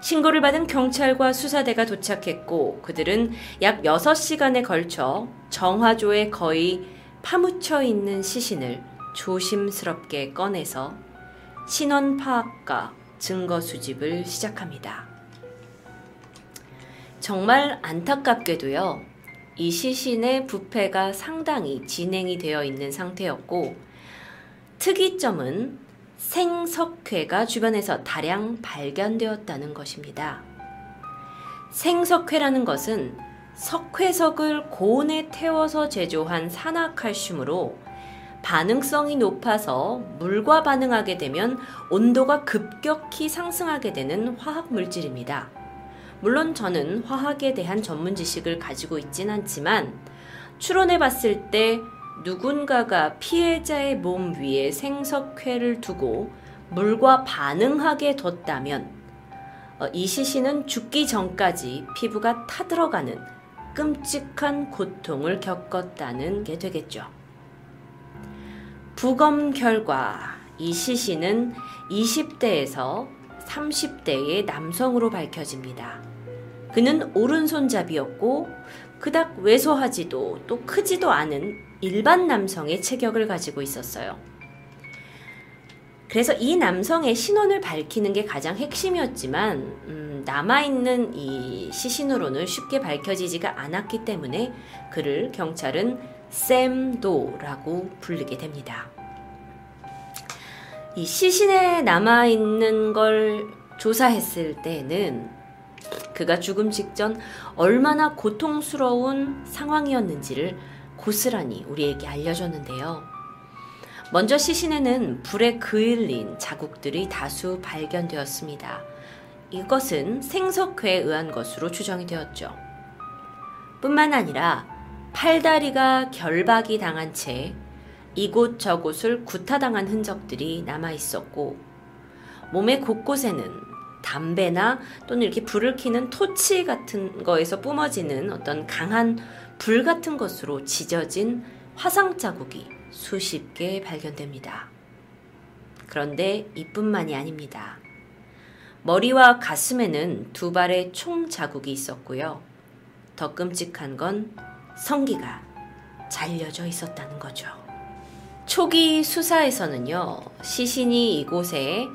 Speaker 1: 신고를 받은 경찰과 수사대가 도착했고 그들은 약 6시간에 걸쳐 정화조에 거의 파묻혀 있는 시신을 조심스럽게 꺼내서 신원 파악과 증거 수집을 시작합니다. 정말 안타깝게도요, 이 시신의 부패가 상당히 진행이 되어 있는 상태였고, 특이점은 생석회가 주변에서 다량 발견되었다는 것입니다. 생석회라는 것은 석회석을 고온에 태워서 제조한 산화칼슘으로 반응성이 높아서 물과 반응하게 되면 온도가 급격히 상승하게 되는 화학 물질입니다. 물론 저는 화학에 대한 전문 지식을 가지고 있진 않지만 추론해 봤을 때 누군가가 피해자의 몸 위에 생석회를 두고 물과 반응하게 뒀다면 어, 이 시신은 죽기 전까지 피부가 타들어가는 끔찍한 고통을 겪었다는 게 되겠죠. 부검 결과 이 시신은 20대에서 30대의 남성으로 밝혀집니다. 그는 오른손잡이였고 그닥 왜소하지도 또 크지도 않은 일반 남성의 체격을 가지고 있었어요. 그래서 이 남성의 신원을 밝히는 게 가장 핵심이었지만 음, 남아있는 이 시신으로는 쉽게 밝혀지지가 않았기 때문에 그를 경찰은 샘도라고 부르게 됩니다. 이 시신에 남아있는 걸 조사했을 때는 그가 죽음 직전 얼마나 고통스러운 상황이었는지를 고스란히 우리에게 알려줬는데요. 먼저 시신에는 불에 그을린 자국들이 다수 발견되었습니다. 이것은 생석회에 의한 것으로 추정이 되었죠. 뿐만 아니라 팔다리가 결박이 당한 채 이곳저곳을 구타당한 흔적들이 남아 있었고 몸의 곳곳에는 담배나 또는 이렇게 불을 켜는 토치 같은 거에서 뿜어지는 어떤 강한 불 같은 것으로 지져진 화상 자국이 수십 개 발견됩니다. 그런데 이뿐만이 아닙니다. 머리와 가슴에는 두 발의 총 자국이 있었고요. 더 끔찍한 건 성기가 잘려져 있었다는 거죠. 초기 수사에서는요, 시신이 이곳에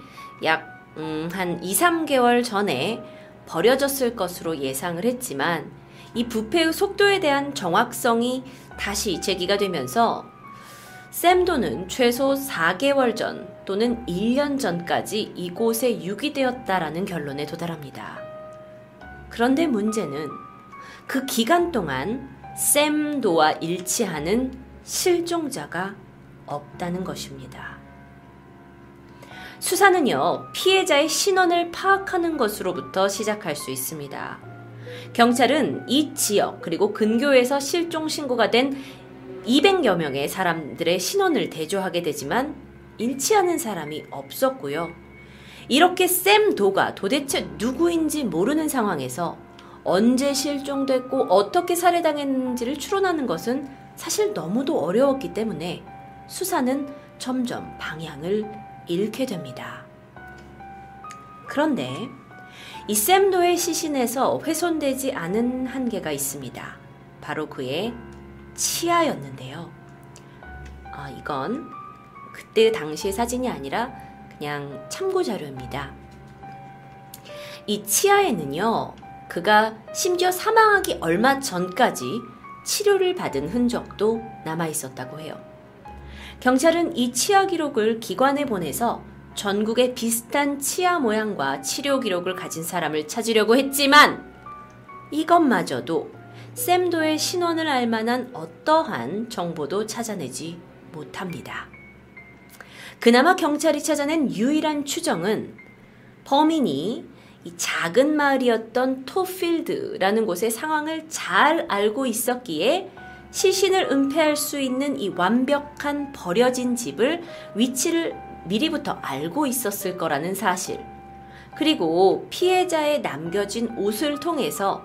Speaker 1: 약, 음, 한 2, 3개월 전에 버려졌을 것으로 예상을 했지만, 이 부패의 속도에 대한 정확성이 다시 제기가 되면서 샘도는 최소 4개월 전 또는 1년 전까지 이곳에 유기되었다라는 결론에 도달합니다. 그런데 문제는 그 기간 동안 샘도와 일치하는 실종자가 없다는 것입니다. 수사는요, 피해자의 신원을 파악하는 것으로부터 시작할 수 있습니다. 경찰은 이 지역 그리고 근교에서 실종 신고가 된 200여 명의 사람들의 신원을 대조하게 되지만 일치하는 사람이 없었고요. 이렇게 샘 도가 도대체 누구인지 모르는 상황에서 언제 실종됐고 어떻게 살해당했는지를 추론하는 것은 사실 너무도 어려웠기 때문에 수사는 점점 방향을 잃게 됩니다. 그런데 이 샘도의 시신에서 훼손되지 않은 한계가 있습니다. 바로 그의 치아였는데요. 아, 이건 그때 당시의 사진이 아니라 그냥 참고 자료입니다. 이 치아에는요, 그가 심지어 사망하기 얼마 전까지 치료를 받은 흔적도 남아 있었다고 해요. 경찰은 이 치아 기록을 기관에 보내서 전국에 비슷한 치아 모양과 치료 기록을 가진 사람을 찾으려고 했지만 이것마저도 샘도의 신원을 알 만한 어떠한 정보도 찾아내지 못합니다. 그나마 경찰이 찾아낸 유일한 추정은 범인이 이 작은 마을이었던 토필드라는 곳의 상황을 잘 알고 있었기에 시신을 은폐할 수 있는 이 완벽한 버려진 집을 위치를 미리부터 알고 있었을 거라는 사실. 그리고 피해자의 남겨진 옷을 통해서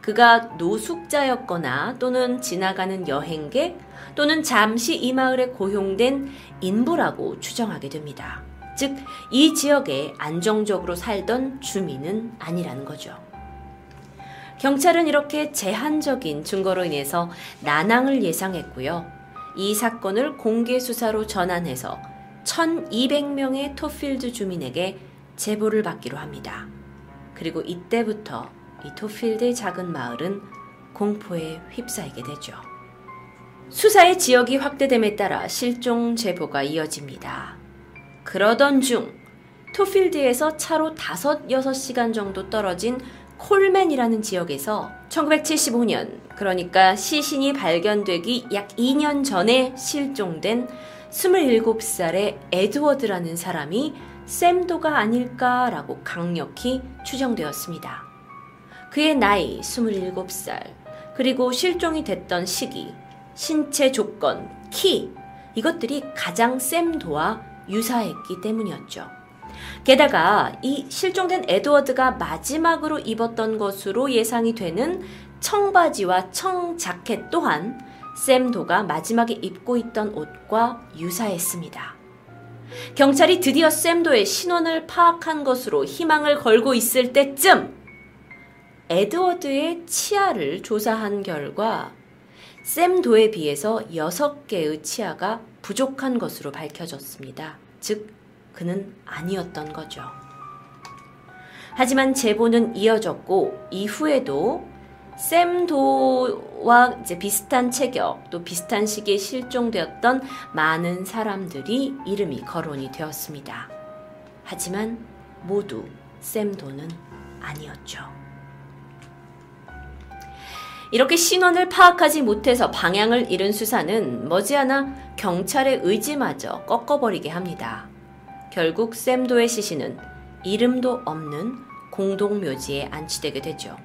Speaker 1: 그가 노숙자였거나 또는 지나가는 여행객 또는 잠시 이 마을에 고용된 인부라고 추정하게 됩니다. 즉, 이 지역에 안정적으로 살던 주민은 아니라는 거죠. 경찰은 이렇게 제한적인 증거로 인해서 난항을 예상했고요. 이 사건을 공개 수사로 전환해서 1200명의 토필드 주민에게 제보를 받기로 합니다. 그리고 이때부터 이 토필드의 작은 마을은 공포에 휩싸이게 되죠. 수사의 지역이 확대됨에 따라 실종 제보가 이어집니다. 그러던 중 토필드에서 차로 5, 6시간 정도 떨어진 콜맨이라는 지역에서 1975년, 그러니까 시신이 발견되기 약 2년 전에 실종된 27살의 에드워드라는 사람이 샘도가 아닐까라고 강력히 추정되었습니다. 그의 나이 27살, 그리고 실종이 됐던 시기, 신체 조건, 키, 이것들이 가장 샘도와 유사했기 때문이었죠. 게다가 이 실종된 에드워드가 마지막으로 입었던 것으로 예상이 되는 청바지와 청자켓 또한 샘도가 마지막에 입고 있던 옷과 유사했습니다. 경찰이 드디어 샘도의 신원을 파악한 것으로 희망을 걸고 있을 때쯤 에드워드의 치아를 조사한 결과 샘도에 비해서 6개의 치아가 부족한 것으로 밝혀졌습니다. 즉, 그는 아니었던 거죠. 하지만 제보는 이어졌고 이후에도 샘도와 이제 비슷한 체격 또 비슷한 시기에 실종되었던 많은 사람들이 이름이 거론이 되었습니다. 하지만 모두 샘도는 아니었죠. 이렇게 신원을 파악하지 못해서 방향을 잃은 수사는 머지않아 경찰의 의지마저 꺾어버리게 합니다. 결국 샘도의 시신은 이름도 없는 공동묘지에 안치되게 되죠.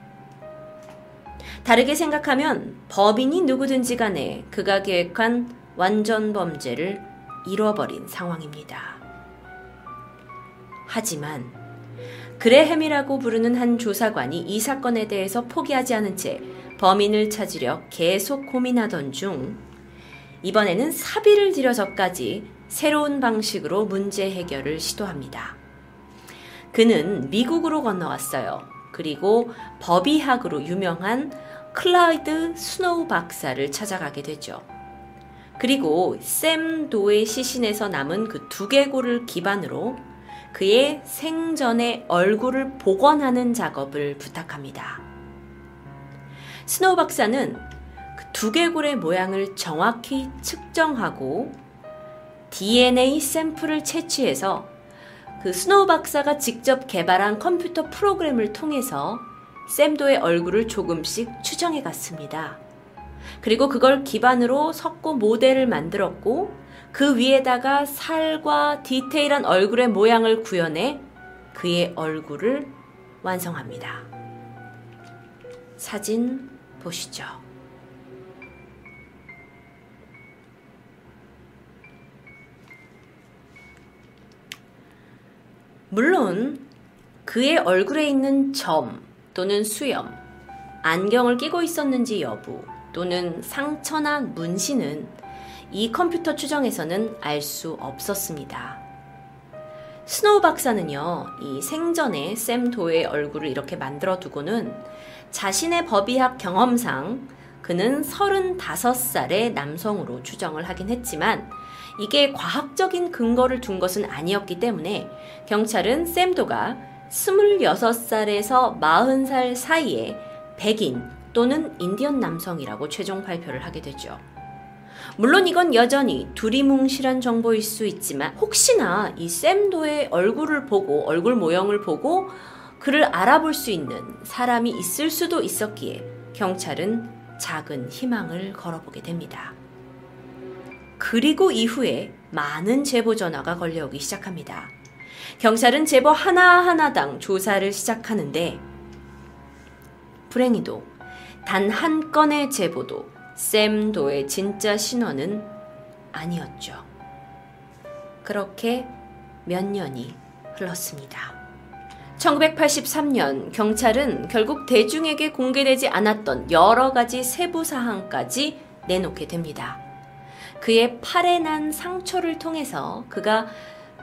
Speaker 1: 다르게 생각하면 법인이 누구든지 간에 그가 계획한 완전 범죄를 잃어버린 상황입니다. 하지만 그레햄이라고 부르는 한 조사관이 이 사건에 대해서 포기하지 않은 채 범인을 찾으려 계속 고민하던 중 이번에는 사비를 들여서까지 새로운 방식으로 문제 해결을 시도합니다. 그는 미국으로 건너왔어요. 그리고 법의학으로 유명한 클라이드 스노우 박사를 찾아가게 되죠. 그리고 샘 도의 시신에서 남은 그 두개골을 기반으로 그의 생전의 얼굴을 복원하는 작업을 부탁합니다. 스노우 박사는 그 두개골의 모양을 정확히 측정하고 DNA 샘플을 채취해서 그 스노우 박사가 직접 개발한 컴퓨터 프로그램을 통해서 샘도의 얼굴을 조금씩 추정해 갔습니다. 그리고 그걸 기반으로 석고 모델을 만들었고 그 위에다가 살과 디테일한 얼굴의 모양을 구현해 그의 얼굴을 완성합니다. 사진 보시죠. 물론 그의 얼굴에 있는 점 또는 수염, 안경을 끼고 있었는지 여부 또는 상처나 문신은 이 컴퓨터 추정에서는 알 수 없었습니다. 스노우 박사는요, 이 생전에 샘 도의 얼굴을 이렇게 만들어 두고는 자신의 법의학 경험상 그는 35살의 남성으로 추정을 하긴 했지만 이게 과학적인 근거를 둔 것은 아니었기 때문에 경찰은 샘도가 26살에서 40살 사이에 백인 또는 인디언 남성이라고 최종 발표를 하게 되죠. 물론 이건 여전히 두리뭉실한 정보일 수 있지만 혹시나 이 샘도의 얼굴을 보고 얼굴 모형을 보고 그를 알아볼 수 있는 사람이 있을 수도 있었기에 경찰은 작은 희망을 걸어보게 됩니다. 그리고 이후에 많은 제보 전화가 걸려오기 시작합니다. 경찰은 제보 하나하나당 조사를 시작하는데 불행히도 단 한 건의 제보도 샘 도의 진짜 신원은 아니었죠. 그렇게 몇 년이 흘렀습니다. 1983년 경찰은 결국 대중에게 공개되지 않았던 여러 가지 세부 사항까지 내놓게 됩니다. 그의 팔에 난 상처를 통해서 그가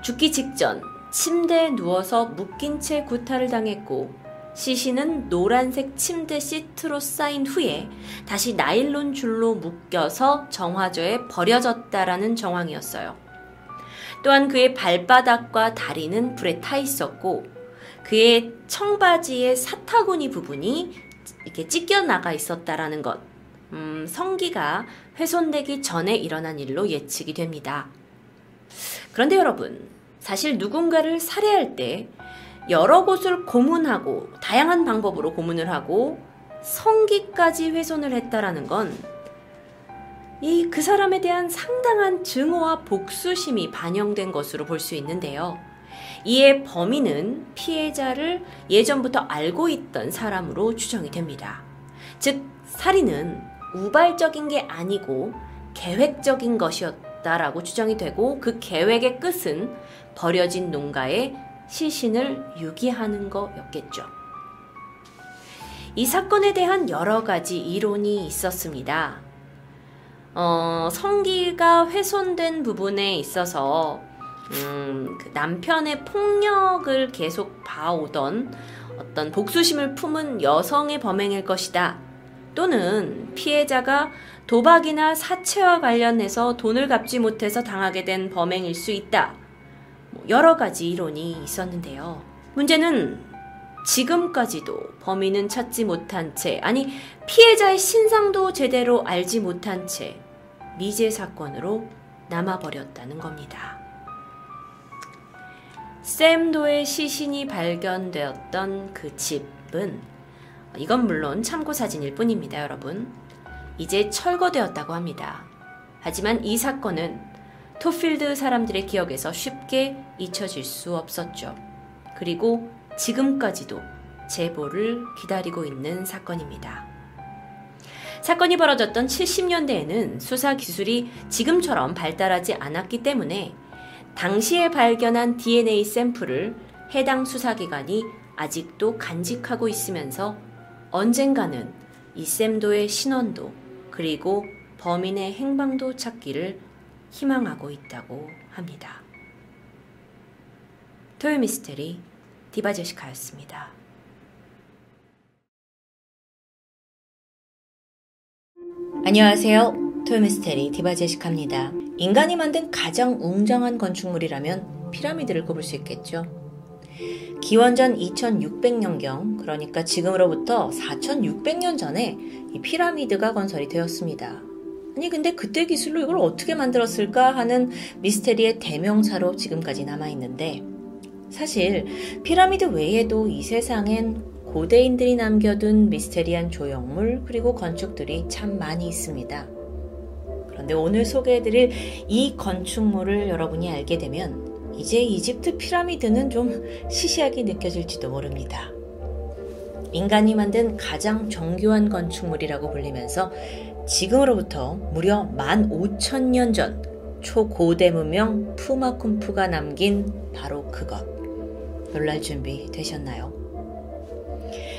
Speaker 1: 죽기 직전 침대에 누워서 묶인 채 구타를 당했고 시신은 노란색 침대 시트로 쌓인 후에 다시 나일론 줄로 묶여서 정화조에 버려졌다라는 정황이었어요. 또한 그의 발바닥과 다리는 불에 타 있었고 그의 청바지의 사타구니 부분이 이렇게 찢겨 나가 있었다라는 것. 음, 성기가 훼손되기 전에 일어난 일로 예측이 됩니다. 그런데 여러분, 사실 누군가를 살해할 때 여러 곳을 고문하고 다양한 방법으로 고문을 하고 성기까지 훼손을 했다라는 건 이 그 사람에 대한 상당한 증오와 복수심이 반영된 것으로 볼 수 있는데요. 이에 범인은 피해자를 예전부터 알고 있던 사람으로 추정이 됩니다. 즉, 살인은 우발적인 게 아니고 계획적인 것이었다라고 추정이 되고 그 계획의 끝은 버려진 농가에 시신을 유기하는 거였겠죠. 이 사건에 대한 여러 가지 이론이 있었습니다. 어, 성기가 훼손된 부분에 있어서 음, 그 남편의 폭력을 계속 봐오던 어떤 복수심을 품은 여성의 범행일 것이다. 또는 피해자가 도박이나 사채와 관련해서 돈을 갚지 못해서 당하게 된 범행일 수 있다. 뭐 여러 가지 이론이 있었는데요. 문제는 지금까지도 범인은 찾지 못한 채, 아니, 피해자의 신상도 제대로 알지 못한 채 미제 사건으로 남아버렸다는 겁니다. 샘도의 시신이 발견되었던 그 집은 이건 물론 참고 사진일 뿐입니다, 여러분. 이제 철거되었다고 합니다. 하지만 이 사건은 토필드 사람들의 기억에서 쉽게 잊혀질 수 없었죠. 그리고 지금까지도 제보를 기다리고 있는 사건입니다. 사건이 벌어졌던 70년대에는 수사 기술이 지금처럼 발달하지 않았기 때문에 당시에 발견한 DNA 샘플을 해당 수사기관이 아직도 간직하고 있으면서 언젠가는 이 샘도의 신원도 그리고 범인의 행방도 찾기를 희망하고 있다고 합니다. 토요 미스테리 디바제시카였습니다. 안녕하세요. 토요 미스테리 디바제시카입니다. 인간이 만든 가장 웅장한 건축물이라면 피라미드를 꼽을 수 있겠죠. 기원전 2600년경, 그러니까 지금으로부터 4600년 전에 이 피라미드가 건설이 되었습니다. 아니, 근데 그때 기술로 이걸 어떻게 만들었을까 하는 미스테리의 대명사로 지금까지 남아 있는데, 사실 피라미드 외에도 이 세상엔 고대인들이 남겨둔 미스테리한 조형물 그리고 건축들이 참 많이 있습니다. 그런데 오늘 소개해드릴 이 건축물을 여러분이 알게 되면 이제 이집트 피라미드는 좀 시시하게 느껴질지도 모릅니다. 인간이 만든 가장 정교한 건축물이라고 불리면서 지금으로부터 무려 15,000년 전 초고대 문명 푸마쿰푸가 남긴 바로 그것. 놀랄 준비 되셨나요?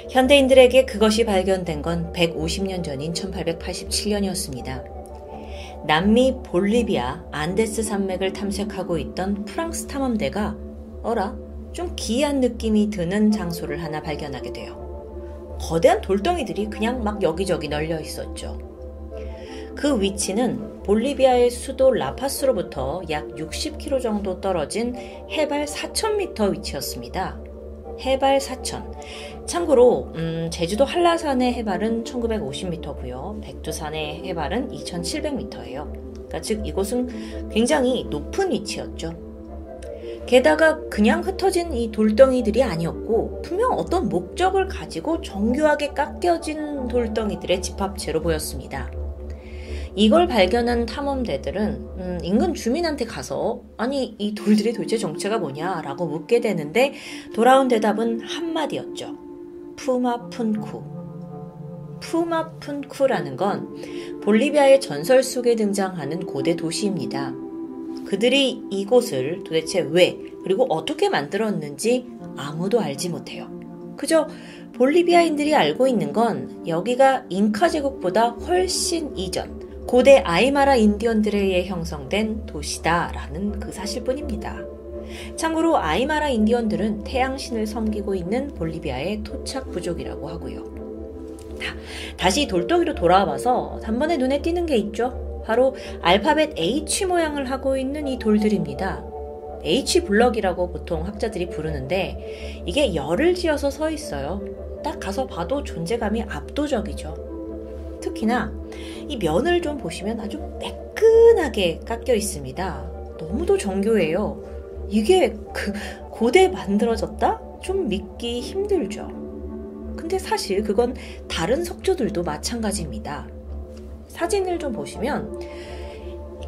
Speaker 1: 현대인들에게 그것이 발견된 건 150년 전인 1887년이었습니다. 남미 볼리비아 안데스 산맥을 탐색하고 있던 프랑스 탐험대가 어라 좀 기이한 느낌이 드는 장소를 하나 발견하게 돼요. 거대한 돌덩이들이 그냥 막 여기저기 널려 있었죠. 그 위치는 볼리비아의 수도 라파스로부터 약 60km 정도 떨어진 해발 4,000m 위치였습니다. 해발 4,000. 참고로 음, 제주도 한라산의 해발은 1950m고요. 백두산의 해발은 2700m예요. 그러니까 즉 이곳은 굉장히 높은 위치였죠. 게다가 그냥 흩어진 이 돌덩이들이 아니었고 분명 어떤 목적을 가지고 정교하게 깎여진 돌덩이들의 집합체로 보였습니다. 이걸 발견한 탐험대들은 음, 인근 주민한테 가서 아니 이 돌들의 도대체 정체가 뭐냐라고 묻게 되는데 돌아온 대답은 한마디였죠. 푸마푼쿠. 푸마푼쿠라는 건 볼리비아의 전설 속에 등장하는 고대 도시입니다. 그들이 이곳을 도대체 왜 그리고 어떻게 만들었는지 아무도 알지 못해요. 그저 볼리비아인들이 알고 있는 건 여기가 잉카 제국보다 훨씬 이전 고대 아이마라 인디언들에 의해 형성된 도시다라는 그 사실뿐입니다. 참고로 아이마라 인디언들은 태양신을 섬기고 있는 볼리비아의 토착 부족이라고 하고요. 다 시 돌덩이로 돌아와서 단번에 눈에 띄는 게 있죠. 바로 알파벳 H 모양을 하고 있는 이 돌들입니다. H 블럭이라고 보통 학자들이 부르는데 이게 열을 지어서 서 있어요. 딱 가서 봐도 존재감이 압도적이죠. 특히나 이 면을 좀 보시면 아주 매끈하게 깎여 있습니다. 너무도 정교해요. 이게 그 고대 만들어졌다? 좀 믿기 힘들죠. 근데 사실 그건 다른 석조들도 마찬가지입니다. 사진을 좀 보시면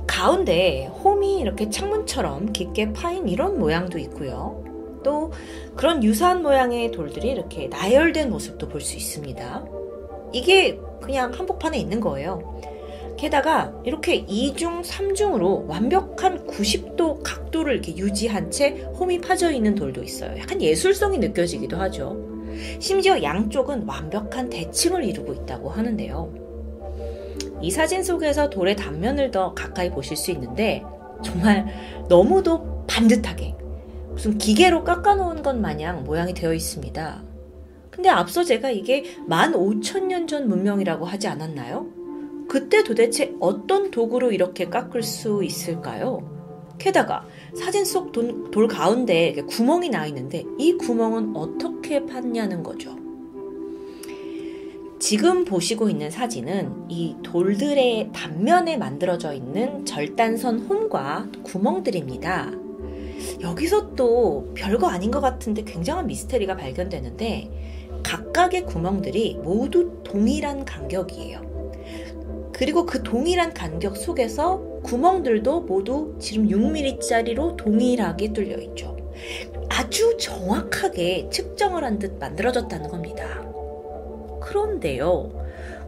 Speaker 1: 가운데 홈이 이렇게 창문처럼 깊게 파인 이런 모양도 있고요. 또 그런 유사한 모양의 돌들이 이렇게 나열된 모습도 볼 수 있습니다. 이게 그냥 한복판에 있는 거예요. 게다가 이렇게 2중, 3중으로 완벽한 90도 각도를 이렇게 유지한 채 홈이 파져 있는 돌도 있어요. 약간 예술성이 느껴지기도 하죠. 심지어 양쪽은 완벽한 대칭을 이루고 있다고 하는데요. 이 사진 속에서 돌의 단면을 더 가까이 보실 수 있는데 정말 너무도 반듯하게 무슨 기계로 깎아놓은 것 마냥 모양이 되어 있습니다. 근데 앞서 제가 이게 15,000년 전 문명이라고 하지 않았나요? 그때 도대체 어떤 도구로 이렇게 깎을 수 있을까요? 게다가 사진 속 돌 가운데 구멍이 나 있는데 이 구멍은 어떻게 팠냐는 거죠. 지금 보시고 있는 사진은 이 돌들의 단면에 만들어져 있는 절단선 홈과 구멍들입니다. 여기서 또 별거 아닌 것 같은데 굉장한 미스테리가 발견되는데 각각의 구멍들이 모두 동일한 간격이에요. 그리고 그 동일한 간격 속에서 구멍들도 모두 지름 6mm짜리로 동일하게 뚫려 있죠. 아주 정확하게 측정을 한 듯 만들어졌다는 겁니다. 그런데요.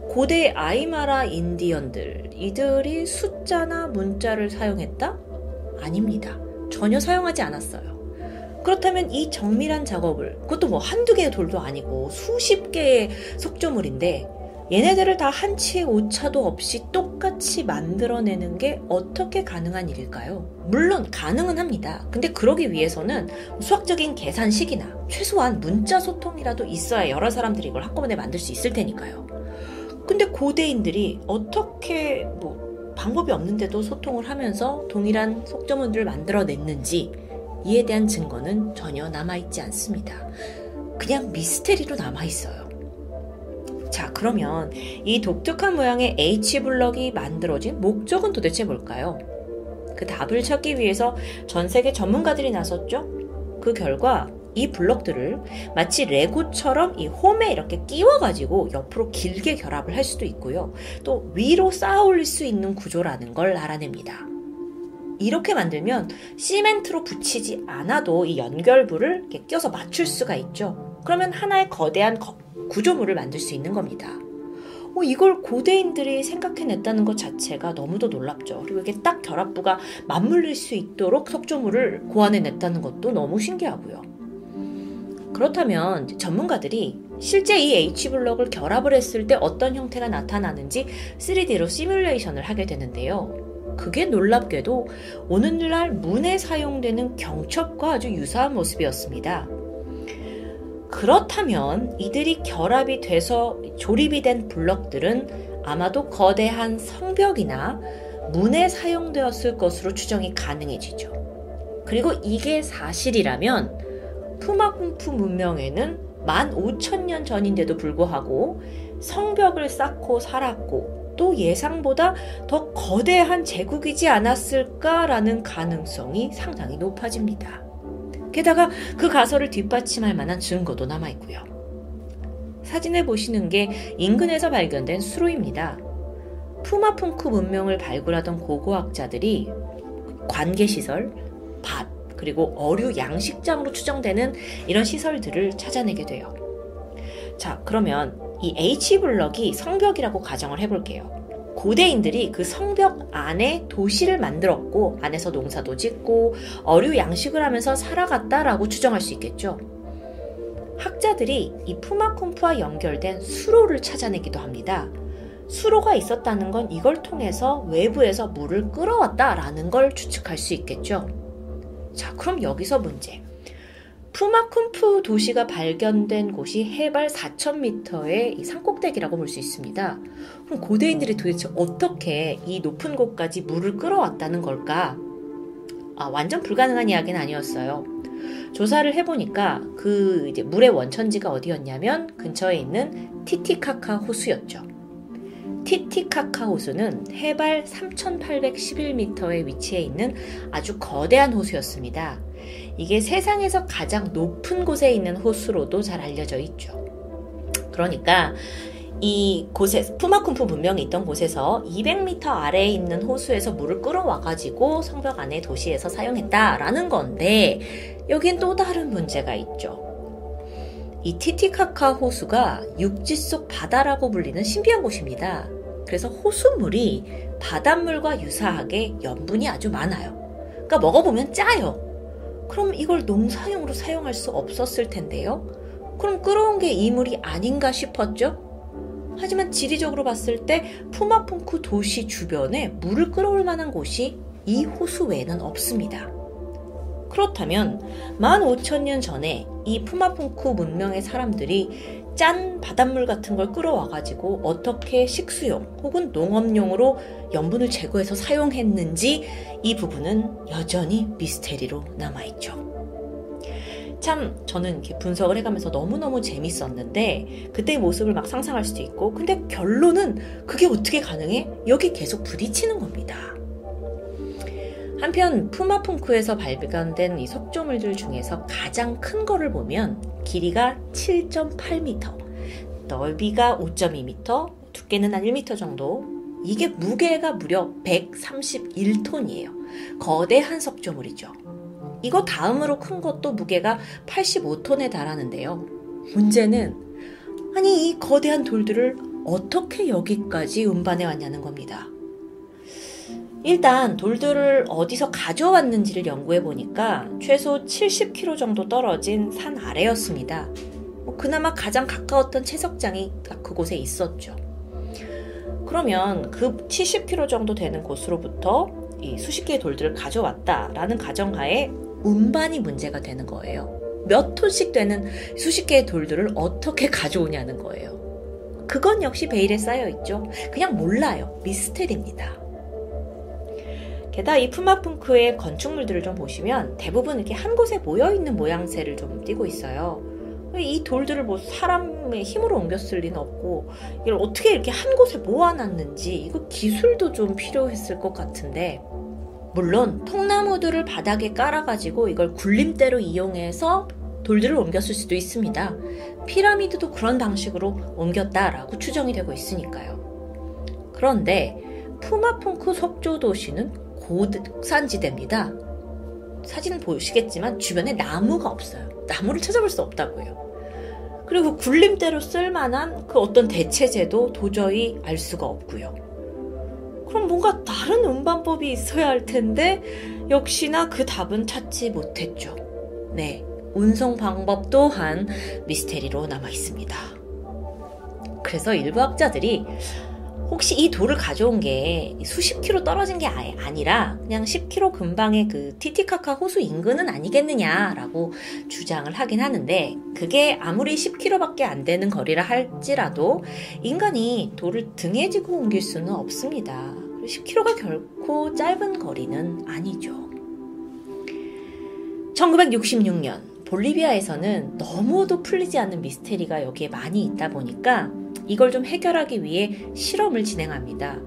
Speaker 1: 고대 아이마라 인디언들, 이들이 숫자나 문자를 사용했다? 아닙니다. 전혀 사용하지 않았어요. 그렇다면 이 정밀한 작업을, 그것도 뭐 한두 개의 돌도 아니고 수십 개의 석조물인데, 얘네들을 다 한치의 오차도 없이 똑같이 만들어내는 게 어떻게 가능한 일일까요? 물론 가능은 합니다. 근데 그러기 위해서는 수학적인 계산식이나 최소한 문자 소통이라도 있어야 여러 사람들이 이걸 한꺼번에 만들 수 있을 테니까요. 근데 고대인들이 어떻게 뭐 방법이 없는데도 소통을 하면서 동일한 속점문들을 만들어냈는지 이에 대한 증거는 전혀 남아있지 않습니다. 그냥 미스테리로 남아있어요. 자, 그러면 이 독특한 모양의 H블럭이 만들어진 목적은 도대체 뭘까요? 그 답을 찾기 위해서 전 세계 전문가들이 나섰죠. 그 결과 이 블럭들을 마치 레고처럼 이 홈에 이렇게 끼워가지고 옆으로 길게 결합을 할 수도 있고요. 또 위로 쌓아 올릴 수 있는 구조라는 걸 알아냅니다. 이렇게 만들면 시멘트로 붙이지 않아도 이 연결부를 이렇게 껴서 맞출 수가 있죠. 그러면 하나의 거대한 구조물을 만들 수 있는 겁니다. 어, 이걸 고대인들이 생각해냈다는 것 자체가 너무도 놀랍죠. 그리고 이게 딱 결합부가 맞물릴 수 있도록 석조물을 고안해냈다는 것도 너무 신기하고요. 그렇다면 전문가들이 실제 이 H블럭을 결합을 했을 때 어떤 형태가 나타나는지 3D로 시뮬레이션을 하게 되는데요. 그게 놀랍게도 오늘날 문에 사용되는 경첩과 아주 유사한 모습이었습니다. 그렇다면 이들이 결합이 돼서 조립이 된 블럭들은 아마도 거대한 성벽이나 문에 사용되었을 것으로 추정이 가능해지죠. 그리고 이게 사실이라면 푸마쿵푸 문명에는 15,000년 전인데도 불구하고 성벽을 쌓고 살았고
Speaker 2: 이것도 예상보다 더 거대한 제국이지 않았을까라는 가능성이 상당히 높아집니다. 게다가 그 가설을 뒷받침할 만한 증거도 남아있고요. 사진에 보시는 게 인근에서 발견된 수로입니다. 푸마풍크 문명을 발굴하던 고고학자들이 관계시설, 밭, 그리고 어류 양식장으로 추정되는 이런 시설들을 찾아내게 돼요. 자, 그러면 이 H블럭이 성벽이라고 가정을 해볼게요. 고대인들이 그 성벽 안에 도시를 만들었고 안에서 농사도 짓고 어류 양식을 하면서 살아갔다라고 추정할 수 있겠죠. 학자들이 이 푸마콤프와 연결된 수로를 찾아내기도 합니다. 수로가 있었다는 건 이걸 통해서 외부에서 물을 끌어왔다라는 걸 추측할 수 있겠죠. 자, 그럼 여기서 문제. 푸마쿰프 도시가 발견된 곳이 해발 4,000m의 산꼭대기라고 볼 수 있습니다. 그럼 고대인들이 도대체 어떻게 이 높은 곳까지 물을 끌어왔다는 걸까? 아, 완전 불가능한 이야기는 아니었어요. 조사를 해보니까 그 이제 물의 원천지가 어디였냐면 근처에 있는 티티카카 호수였죠. 티티카카 호수는 해발 3,811m의 위치해 있는 아주 거대한 호수였습니다. 이게 세상에서 가장 높은 곳에 있는 호수로도 잘 알려져 있죠. 그러니까 이 곳에 푸마쿰프 문명이 있던 곳에서 200m 아래에 있는 호수에서 물을 끌어와 가지고 성벽 안에 도시에서 사용했다라는 건데 여긴 또 다른 문제가 있죠. 이 티티카카 호수가 육지 속 바다라고 불리는 신비한 곳입니다. 그래서 호수물이 바닷물과 유사하게 염분이 아주 많아요. 그러니까 먹어보면 짜요. 그럼 이걸 농사용으로 사용할 수 없었을 텐데요. 그럼 끌어온 게 이물이 아닌가 싶었죠? 하지만 지리적으로 봤을 때 푸마풍쿠 도시 주변에 물을 끌어올 만한 곳이 이 호수 외에는 없습니다. 그렇다면 15,000년 전에 이 푸마풍쿠 문명의 사람들이 짠 바닷물 같은 걸 끌어와가지고 어떻게 식수용 혹은 농업용으로 염분을 제거해서 사용했는지 이 부분은 여전히 미스테리로 남아있죠. 참 저는 분석을 해가면서 너무너무 재밌었는데 그때의 모습을 막 상상할 수도 있고 근데 결론은 그게 어떻게 가능해? 여기 계속 부딪히는 겁니다. 한편 푸마풍크에서 발견된 이 석조물들 중에서 가장 큰 거를 보면 길이가 7.8m, 넓이가 5.2m, 두께는 한 1m 정도. 이게 무게가 무려 131톤이에요. 거대한 석조물이죠. 이거 다음으로 큰 것도 무게가 85톤에 달하는데요. 문제는 아니 이 거대한 돌들을 어떻게 여기까지 운반해 왔냐는 겁니다. 일단 돌들을 어디서 가져왔는지를 연구해 보니까 최소 70km 정도 떨어진 산 아래였습니다. 뭐 그나마 가장 가까웠던 채석장이 그곳에 있었죠. 그러면 그 70km 정도 되는 곳으로부터 이 수십 개의 돌들을 가져왔다라는 가정하에 운반이 문제가 되는 거예요. 몇 톤씩 되는 수십 개의 돌들을 어떻게 가져오냐는 거예요. 그건 역시 베일에 쌓여 있죠. 그냥 몰라요. 미스테리입니다. 게다가 이 푸마풍크의 건축물들을 좀 보시면 대부분 이렇게 한 곳에 모여 있는 모양새를 좀 띠고 있어요. 이 돌들을 뭐 사람의 힘으로 옮겼을 리는 없고 이걸 어떻게 이렇게 한 곳에 모아놨는지 이거 기술도 좀 필요했을 것 같은데 물론 통나무들을 바닥에 깔아가지고 이걸 굴림대로 이용해서 돌들을 옮겼을 수도 있습니다. 피라미드도 그런 방식으로 옮겼다라고 추정이 되고 있으니까요. 그런데 푸마풍크 석조 도시는 고산지대입니다. 사진 보시겠지만 주변에 나무가 없어요. 나무를 찾아볼 수 없다고요. 그리고 굴림대로 쓸만한 그 어떤 대체제도 도저히 알 수가 없고요. 그럼 뭔가 다른 운반법이 있어야 할 텐데 역시나 그 답은 찾지 못했죠. 네, 운송 방법 또한 미스테리로 남아 있습니다. 그래서 일부 학자들이 혹시 이 돌을 가져온 게 수십 킬로 떨어진 게 아니라 그냥 10킬로 근방의 그 티티카카 호수 인근은 아니겠느냐라고 주장을 하긴 하는데 그게 아무리 10킬로밖에 안 되는 거리라 할지라도 인간이 돌을 등에 지고 옮길 수는 없습니다. 10킬로가 결코 짧은 거리는 아니죠. 1966년 볼리비아에서는 너무도 풀리지 않는 미스테리가 여기에 많이 있다 보니까 이걸 좀 해결하기 위해 실험을 진행합니다.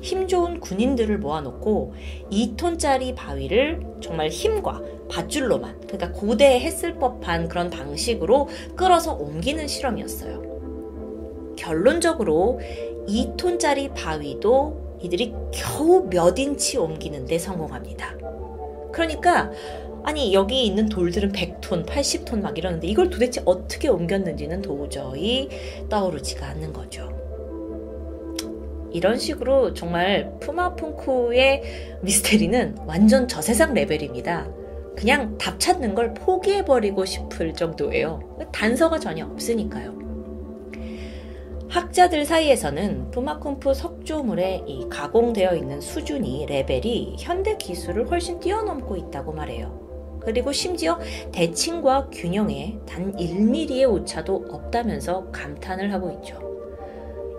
Speaker 2: 힘 좋은 군인들을 모아놓고 2톤짜리 바위를 정말 힘과 밧줄로만, 그러니까 고대에 했을 법한 그런 방식으로 끌어서 옮기는 실험이었어요. 결론적으로 2톤짜리 바위도 이들이 겨우 몇 인치 옮기는데 성공합니다. 그러니까 아니 여기 있는 돌들은 100톤, 80톤 막 이러는데 이걸 도대체 어떻게 옮겼는지는 도저히 떠오르지가 않는 거죠. 이런 식으로 정말 푸마풍쿠의 미스테리는 완전 저세상 레벨입니다. 그냥 답 찾는 걸 포기해버리고 싶을 정도예요. 단서가 전혀 없으니까요. 학자들 사이에서는 푸마쿰프 석조물의 이 가공되어 있는 수준이 레벨이 현대 기술을 훨씬 뛰어넘고 있다고 말해요. 그리고 심지어 대칭과 균형에 단 1mm의 오차도 없다면서 감탄을 하고 있죠.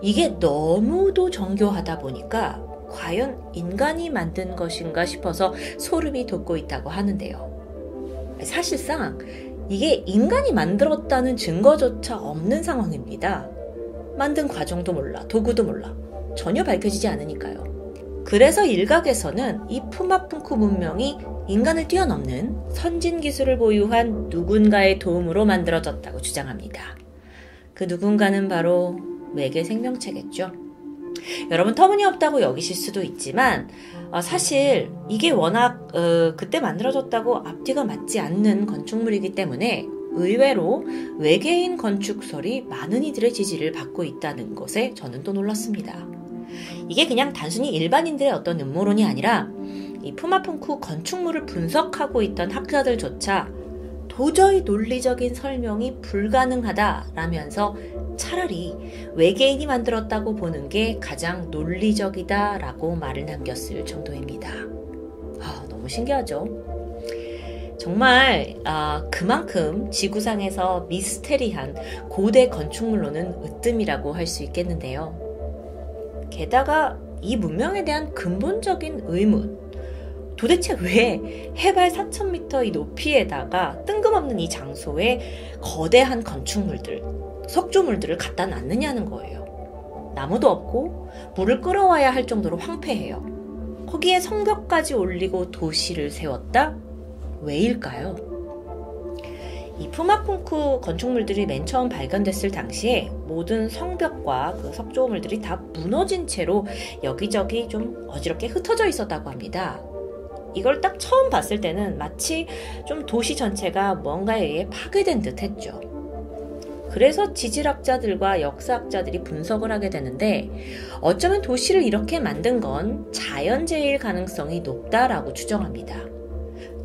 Speaker 2: 이게 너무도 정교하다 보니까 과연 인간이 만든 것인가 싶어서 소름이 돋고 있다고 하는데요. 사실상 이게 인간이 만들었다는 증거조차 없는 상황입니다. 만든 과정도 몰라, 도구도 몰라. 전혀 밝혀지지 않으니까요. 그래서 일각에서는 이 푸마풍쿠 문명이 인간을 뛰어넘는 선진 기술을 보유한 누군가의 도움으로 만들어졌다고 주장합니다. 그 누군가는 바로 외계 생명체겠죠. 여러분 터무니없다고 여기실 수도 있지만 어, 사실 이게 워낙 어, 그때 만들어졌다고 앞뒤가 맞지 않는 건축물이기 때문에 의외로 외계인 건축설이 많은 이들의 지지를 받고 있다는 것에 저는 또 놀랐습니다. 이게 그냥 단순히 일반인들의 어떤 음모론이 아니라 이 푸마풍쿠 건축물을 분석하고 있던 학자들조차 도저히 논리적인 설명이 불가능하다라면서 차라리 외계인이 만들었다고 보는 게 가장 논리적이다라고 말을 남겼을 정도입니다. 아, 너무 신기하죠? 정말 아, 그만큼 지구상에서 미스테리한 고대 건축물로는 으뜸이라고 할 수 있겠는데요. 게다가 이 문명에 대한 근본적인 의문, 도대체 왜 해발 4,000m 이 높이에다가 뜬금없는 이 장소에 거대한 건축물들, 석조물들을 갖다 놨느냐는 거예요. 나무도 없고 물을 끌어와야 할 정도로 황폐해요. 거기에 성벽까지 올리고 도시를 세웠다? 왜일까요? 이 푸마풍쿠 건축물들이 맨 처음 발견됐을 당시에 모든 성벽과 그 석조물들이 다 무너진 채로 여기저기 좀 어지럽게 흩어져 있었다고 합니다. 이걸 딱 처음 봤을 때는 마치 좀 도시 전체가 뭔가에 의해 파괴된 듯 했죠. 그래서 지질학자들과 역사학자들이 분석을 하게 되는데 어쩌면 도시를 이렇게 만든 건 자연재해일 가능성이 높다라고 추정합니다.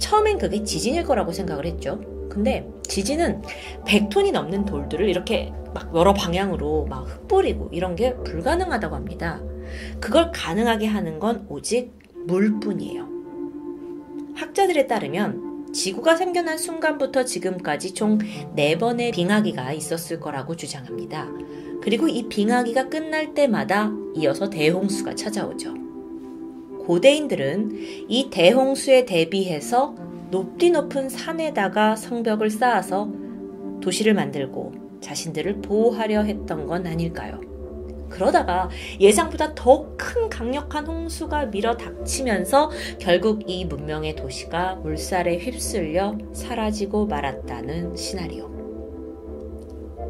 Speaker 2: 처음엔 그게 지진일 거라고 생각을 했죠. 근데 지진은 100톤이 넘는 돌들을 이렇게 막 여러 방향으로 막 흩뿌리고 이런 게 불가능하다고 합니다. 그걸 가능하게 하는 건 오직 물뿐이에요. 학자들에 따르면 지구가 생겨난 순간부터 지금까지 총 4번의 빙하기가 있었을 거라고 주장합니다. 그리고 이 빙하기가 끝날 때마다 이어서 대홍수가 찾아오죠. 고대인들은 이 대홍수에 대비해서 높디 높은 산에다가 성벽을 쌓아서 도시를 만들고 자신들을 보호하려 했던 건 아닐까요? 그러다가 예상보다 더 큰 강력한 홍수가 밀어 닥치면서 결국 이 문명의 도시가 물살에 휩쓸려 사라지고 말았다는 시나리오.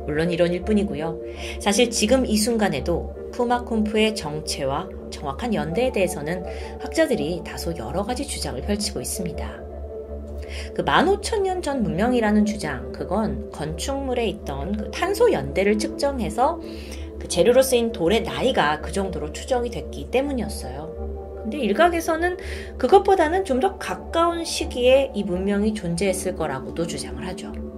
Speaker 2: 물론 이론일 뿐이고요. 사실 지금 이 순간에도 푸마쿰프의 정체와 정확한 연대에 대해서는 학자들이 다소 여러 가지 주장을 펼치고 있습니다. 그 15,000년 전 문명이라는 주장, 그건 건축물에 있던 그 탄소 연대를 측정해서 그 재료로 쓰인 돌의 나이가 그 정도로 추정이 됐기 때문이었어요. 근데 일각에서는 그것보다는 좀 더 가까운 시기에 이 문명이 존재했을 거라고도 주장을 하죠.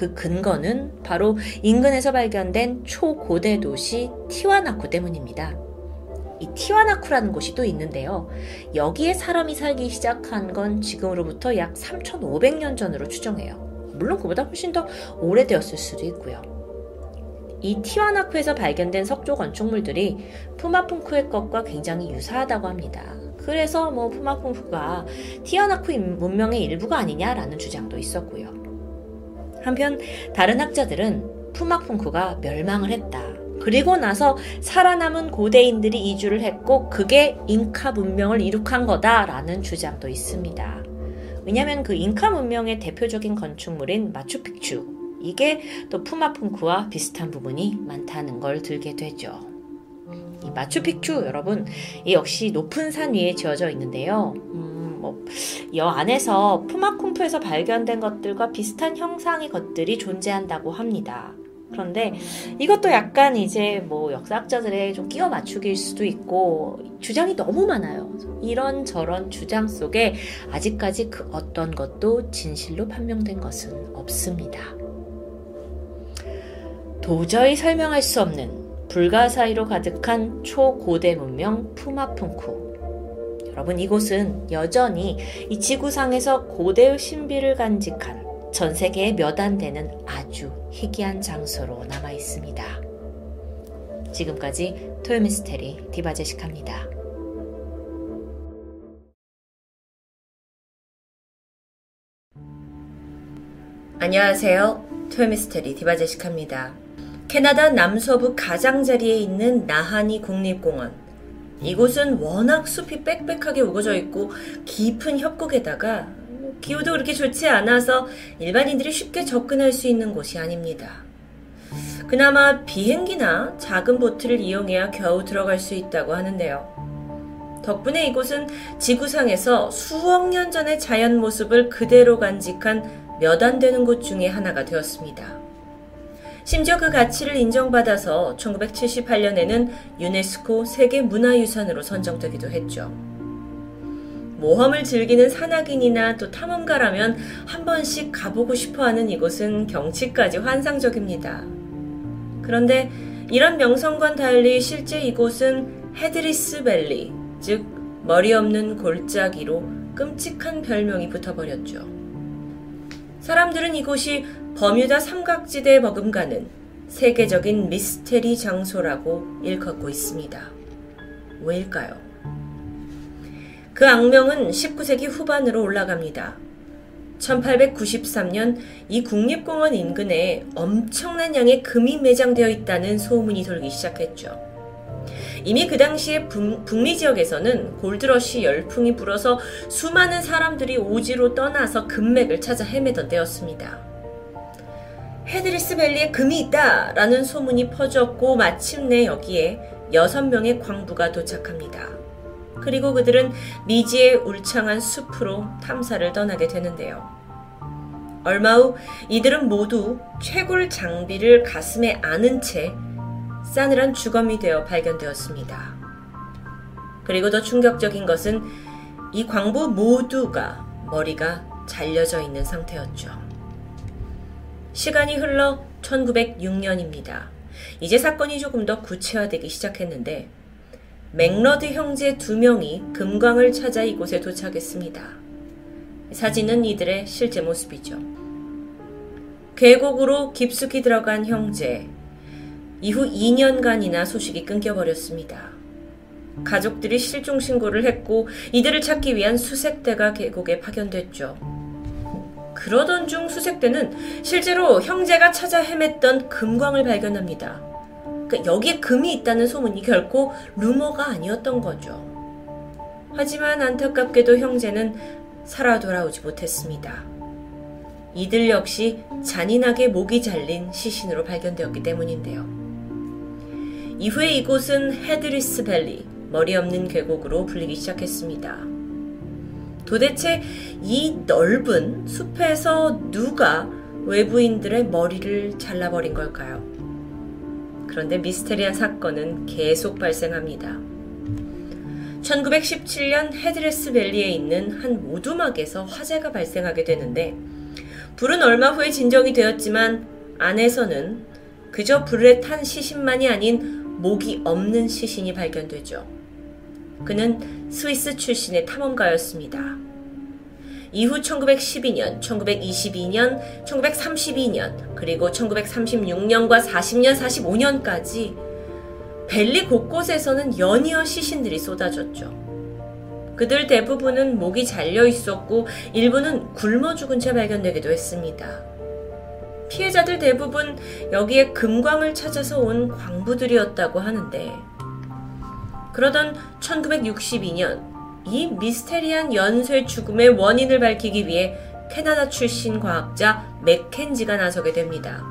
Speaker 2: 그 근거는 바로 인근에서 발견된 초고대 도시 티와나쿠 때문입니다. 이 티와나쿠라는 곳이 또 있는데요. 여기에 사람이 살기 시작한 건 지금으로부터 약 3,500년 전으로 추정해요. 물론 그보다 훨씬 더 오래되었을 수도 있고요. 이 티와나쿠에서 발견된 석조 건축물들이 푸마풍쿠의 것과 굉장히 유사하다고 합니다. 그래서 뭐 푸마풍푸가 티아나쿠 문명의 일부가 아니냐라는 주장도 있었고요. 한편 다른 학자들은 푸마풍쿠가 멸망을 했다. 그리고 나서 살아남은 고대인들이 이주를 했고 그게 잉카 문명을 이룩한 거다라는 주장도 있습니다. 왜냐하면 그 잉카 문명의 대표적인 건축물인 마추픽추 이게 또 푸마풍쿠와 비슷한 부분이 많다는 걸 들게 되죠. 이 마추픽추 여러분 이 역시 높은 산 위에 지어져 있는데요. 음, 뭐, 여 안에서 푸마쿵푸에서 발견된 것들과 비슷한 형상의 것들이 존재한다고 합니다. 그런데 이것도 약간 이제 뭐 역사학자들의 좀 끼워 맞추기일 수도 있고 주장이 너무 많아요. 이런 저런 주장 속에 아직까지 그 어떤 것도 진실로 판명된 것은 없습니다. 도저히 설명할 수 없는 불가사의로 가득한 초고대 문명 푸마풍쿠. 여러분 이곳은 여전히 이 지구상에서 고대의 신비를 간직한 전 세계에 몇 안 되는 아주 희귀한 장소로 남아 있습니다. 지금까지 토요미스테리 디바제식합니다.
Speaker 1: 안녕하세요. 토요미스테리 디바제식합니다. 캐나다 남서부 가장자리에 있는 나하니 국립공원. 이곳은 워낙 숲이 빽빽하게 우거져 있고 깊은 협곡에다가 기후도 그렇게 좋지 않아서 일반인들이 쉽게 접근할 수 있는 곳이 아닙니다. 그나마 비행기나 작은 보트를 이용해야 겨우 들어갈 수 있다고 하는데요. 덕분에 이곳은 지구상에서 수억 년 전의 자연 모습을 그대로 간직한 몇 안 되는 곳 중에 하나가 되었습니다. 심지어 그 가치를 인정받아서 1978년에는 유네스코 세계문화유산으로 선정되기도 했죠. 모험을 즐기는 산악인이나 또 탐험가라면 한 번씩 가보고 싶어 하는 이곳은 경치까지 환상적입니다. 그런데 이런 명성과 달리 실제 이곳은 헤드리스 밸리, 즉 머리 없는 골짜기로 끔찍한 별명이 붙어버렸죠. 사람들은 이곳이 버뮤다 삼각지대에 버금가는 세계적인 미스테리 장소라고 일컫고 있습니다. 왜일까요? 그 악명은 19세기 후반으로 올라갑니다. 1893년 이 국립공원 인근에 엄청난 양의 금이 매장되어 있다는 소문이 돌기 시작했죠. 이미 그 당시에 북미 지역에서는 골드러시 열풍이 불어서 수많은 사람들이 오지로 떠나서 금맥을 찾아 헤매던 때였습니다. 헤드리스 밸리에 금이 있다! 라는 소문이 퍼졌고 마침내 여기에 여섯 명의 광부가 도착합니다. 그리고 그들은 미지의 울창한 숲으로 탐사를 떠나게 되는데요. 얼마 후 이들은 모두 채굴 장비를 가슴에 안은 채 싸늘한 주검이 되어 발견되었습니다. 그리고 더 충격적인 것은 이 광부 모두가 머리가 잘려져 있는 상태였죠. 시간이 흘러 1906년입니다. 이제 사건이 조금 더 구체화되기 시작했는데 맥러드 형제 두 명이 금광을 찾아 이곳에 도착했습니다. 사진은 이들의 실제 모습이죠. 계곡으로 깊숙이 들어간 형제. 이후 2년간이나 소식이 끊겨버렸습니다. 가족들이 실종 신고를 했고 이들을 찾기 위한 수색대가 계곡에 파견됐죠. 그러던 중 수색대는 실제로 형제가 찾아 헤맸던 금광을 발견합니다. 그러니까 여기에 금이 있다는 소문이 결코 루머가 아니었던 거죠. 하지만 안타깝게도 형제는 살아 돌아오지 못했습니다. 이들 역시 잔인하게 목이 잘린 시신으로 발견되었기 때문인데요. 이후에 이곳은 헤드리스 밸리, 머리 없는 계곡으로 불리기 시작했습니다. 도대체 이 넓은 숲에서 누가 외부인들의 머리를 잘라버린 걸까요? 그런데 미스테리한 사건은 계속 발생합니다. 1917년 헤드레스 밸리에 있는 한 오두막에서 화재가 발생하게 되는데 불은 얼마 후에 진정이 되었지만 안에서는 그저 불에 탄 시신만이 아닌 목이 없는 시신이 발견되죠. 그는 스위스 출신의 탐험가였습니다. 이후 1912년, 1922년, 1932년, 그리고 1936년과 40년, 45년까지 벨리 곳곳에서는 연이어 시신들이 쏟아졌죠. 그들 대부분은 목이 잘려 있었고 일부는 굶어 죽은 채 발견되기도 했습니다. 피해자들 대부분 여기에 금광을 찾아서 온 광부들이었다고 하는데 그러던 1962년 이 미스테리한 연쇄 죽음의 원인을 밝히기 위해 캐나다 출신 과학자 맥켄지가 나서게 됩니다.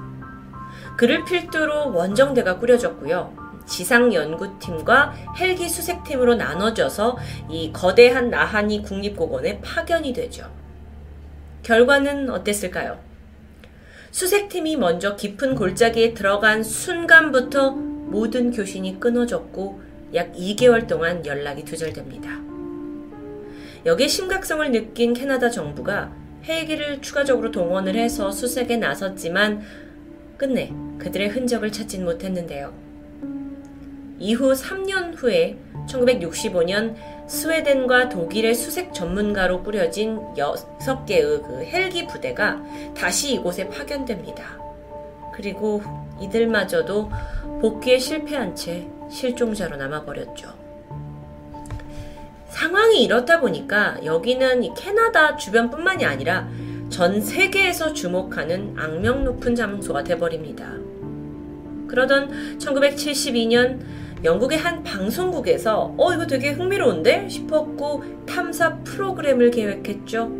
Speaker 1: 그를 필두로 원정대가 꾸려졌고요. 지상연구팀과 헬기 수색팀으로 나눠져서 이 거대한 나한이 국립공원에 파견이 되죠. 결과는 어땠을까요? 수색팀이 먼저 깊은 골짜기에 들어간 순간부터 모든 교신이 끊어졌고 약 2개월 동안 연락이 두절됩니다. 여기에 심각성을 느낀 캐나다 정부가 헬기를 추가적으로 동원을 해서 수색에 나섰지만 끝내 그들의 흔적을 찾진 못했는데요. 이후 3년 후에 1965년 스웨덴과 독일의 수색 전문가로 꾸려진 6개의 그 헬기 부대가 다시 이곳에 파견됩니다. 그리고 이들마저도 복귀에 실패한 채 실종자로 남아버렸죠. 상황이 이렇다 보니까 여기는 캐나다 주변뿐만이 아니라 전 세계에서 주목하는 악명 높은 장소가 돼버립니다. 그러던 1972년 영국의 한 방송국에서 어 이거 되게 흥미로운데 싶었고 탐사 프로그램을 계획했죠.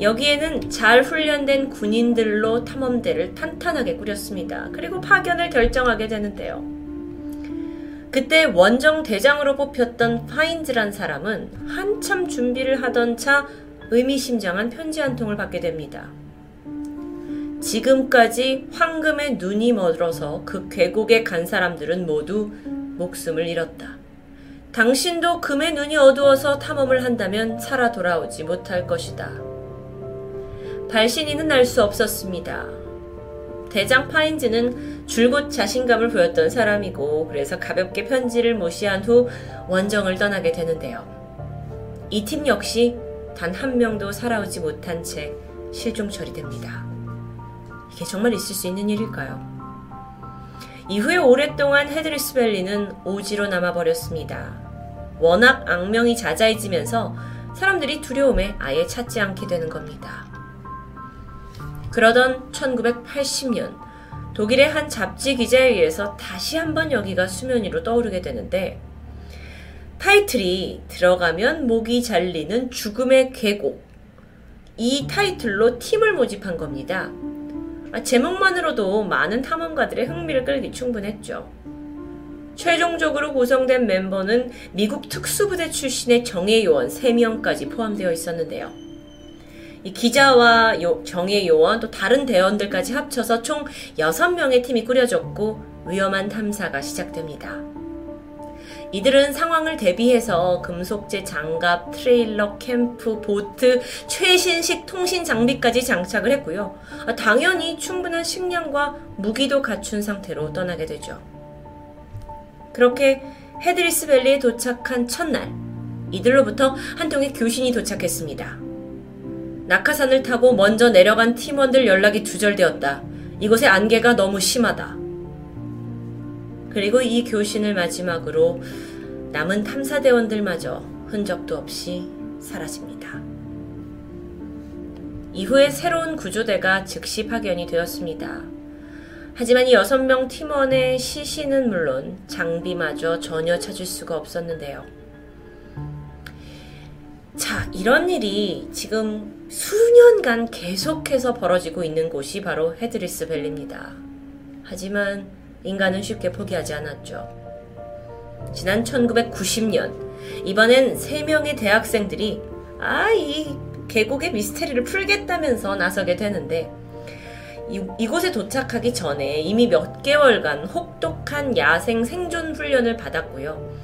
Speaker 1: 여기에는 잘 훈련된 군인들로 탐험대를 탄탄하게 꾸렸습니다. 그리고 파견을 결정하게 되는데요. 그때 원정 대장으로 뽑혔던 파인즈란 사람은 한참 준비를 하던 차 의미심장한 편지 한 통을 받게 됩니다. 지금까지 황금의 눈이 멀어서 그 계곡에 간 사람들은 모두 목숨을 잃었다. 당신도 금의 눈이 어두워서 탐험을 한다면 살아 돌아오지 못할 것이다. 발신인은 알 수 없었습니다. 대장 파인즈는 줄곧 자신감을 보였던 사람이고 그래서 가볍게 편지를 모시한 후 원정을 떠나게 되는데요. 이 팀 역시 단 한 명도 살아오지 못한 채 실종 처리됩니다. 이게 정말 있을 수 있는 일일까요? 이후에 오랫동안 헤드리스밸리는 오지로 남아버렸습니다. 워낙 악명이 자자해지면서 사람들이 두려움에 아예 찾지 않게 되는 겁니다. 그러던 1980년 독일의 한 잡지 기자에 의해서 다시 한번 여기가 수면 위로 떠오르게 되는데 타이틀이 들어가면 목이 잘리는 죽음의 계곡 이 타이틀로 팀을 모집한 겁니다. 아, 제목만으로도 많은 탐험가들의 흥미를 끌기 충분했죠. 최종적으로 구성된 멤버는 미국 특수부대 출신의 정예 요원 3명까지 포함되어 있었는데요. 이 기자와 요, 정예 요원 또 다른 대원들까지 합쳐서 총 6명의 팀이 꾸려졌고 위험한 탐사가 시작됩니다. 이들은 상황을 대비해서 금속제 장갑, 트레일러, 캠프, 보트, 최신식 통신 장비까지 장착을 했고요. 아, 당연히 충분한 식량과 무기도 갖춘 상태로 떠나게 되죠. 그렇게 헤드리스 밸리에 도착한 첫날, 이들로부터 한 통의 교신이 도착했습니다. 낙하산을 타고 먼저 내려간 팀원들 연락이 두절되었다. 이곳의 안개가 너무 심하다. 그리고 이 교신을 마지막으로 남은 탐사대원들마저 흔적도 없이 사라집니다. 이후에 새로운 구조대가 즉시 파견이 되었습니다. 하지만 이 여섯 명 팀원의 시신은 물론 장비마저 전혀 찾을 수가 없었는데요. 자, 이런 일이 지금 수년간 계속해서 벌어지고 있는 곳이 바로 헤드리스 밸리입니다. 하지만 인간은 쉽게 포기하지 않았죠. 지난 1990년, 이번엔 3명의 대학생들이 아, 이 계곡의 미스테리를 풀겠다면서 나서게 되는데, 이, 이곳에 도착하기 전에 이미 몇 개월간 혹독한 야생 생존 훈련을 받았고요.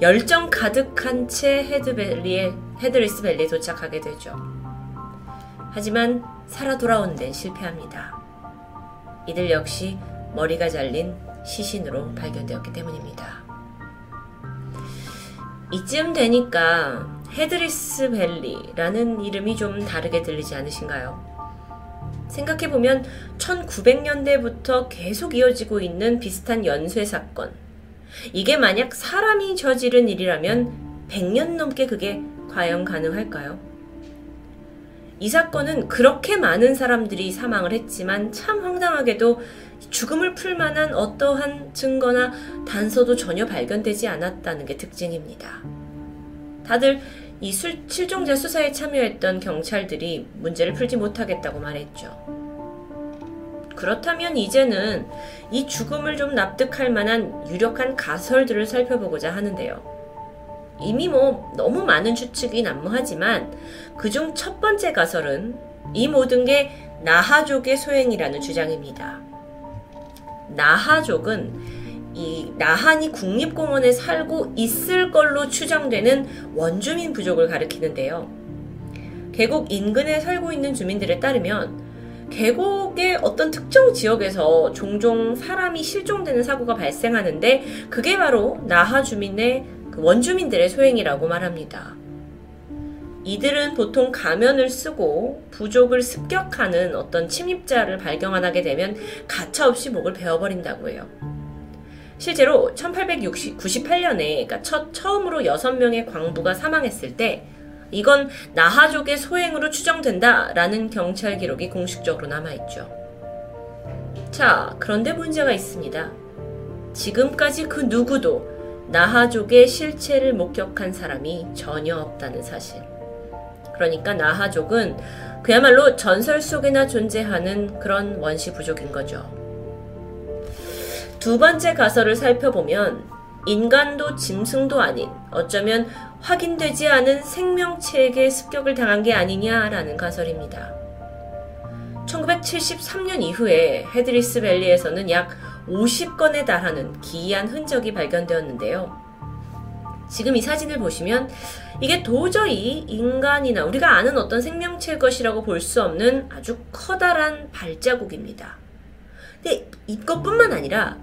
Speaker 1: 열정 가득한 채 헤드리스 밸리에, 헤드리스 밸리에 도착하게 되죠. 하지만 살아 돌아온 데는 실패합니다. 이들 역시 머리가 잘린 시신으로 발견되었기 때문입니다. 이쯤 되니까 헤드리스 밸리라는 이름이 좀 다르게 들리지 않으신가요? 생각해보면 1900년대부터 계속 이어지고 있는 비슷한 연쇄 사건. 이게 만약 사람이 저지른 일이라면 100년 넘게 그게 과연 가능할까요? 이 사건은 그렇게 많은 사람들이 사망을 했지만 참 황당하게도 죽음을 풀 만한 어떠한 증거나 단서도 전혀 발견되지 않았다는 게 특징입니다. 다들 이 술, 실종자 수사에 참여했던 경찰들이 문제를 풀지 못하겠다고 말했죠. 그렇다면 이제는 이 죽음을 좀 납득할 만한 유력한 가설들을 살펴보고자 하는데요. 이미 뭐 너무 많은 추측이 난무하지만 그중 첫 번째 가설은 이 모든 게 나하족의 소행이라는 주장입니다. 나하족은 이 나한이 국립공원에 살고 있을 걸로 추정되는 원주민 부족을 가리키는데요. 계곡 인근에 살고 있는 주민들에 따르면 계곡의 어떤 특정 지역에서 종종 사람이 실종되는 사고가 발생하는데 그게 바로 나하 주민의 그 원주민들의 소행이라고 말합니다. 이들은 보통 가면을 쓰고 부족을 습격하는 어떤 침입자를 발견하게 되면 가차없이 목을 베어버린다고 해요. 실제로 1898년에 그러니까 첫, 처음으로 6명의 광부가 사망했을 때 이건 나하족의 소행으로 추정된다라는 경찰 기록이 공식적으로 남아있죠. 자, 그런데 문제가 있습니다. 지금까지 그 누구도 나하족의 실체를 목격한 사람이 전혀 없다는 사실. 그러니까 나하족은 그야말로 전설 속에나 존재하는 그런 원시 부족인 거죠. 두 번째 가설을 살펴보면 인간도 짐승도 아닌 어쩌면 확인되지 않은 생명체에게 습격을 당한 게 아니냐라는 가설입니다. 1973년 이후에 헤드리스 밸리에서는 약 50건에 달하는 기이한 흔적이 발견되었는데요. 지금 이 사진을 보시면 이게 도저히 인간이나 우리가 아는 어떤 생명체의 것이라고 볼 수 없는 아주 커다란 발자국입니다. 근데 이것뿐만 아니라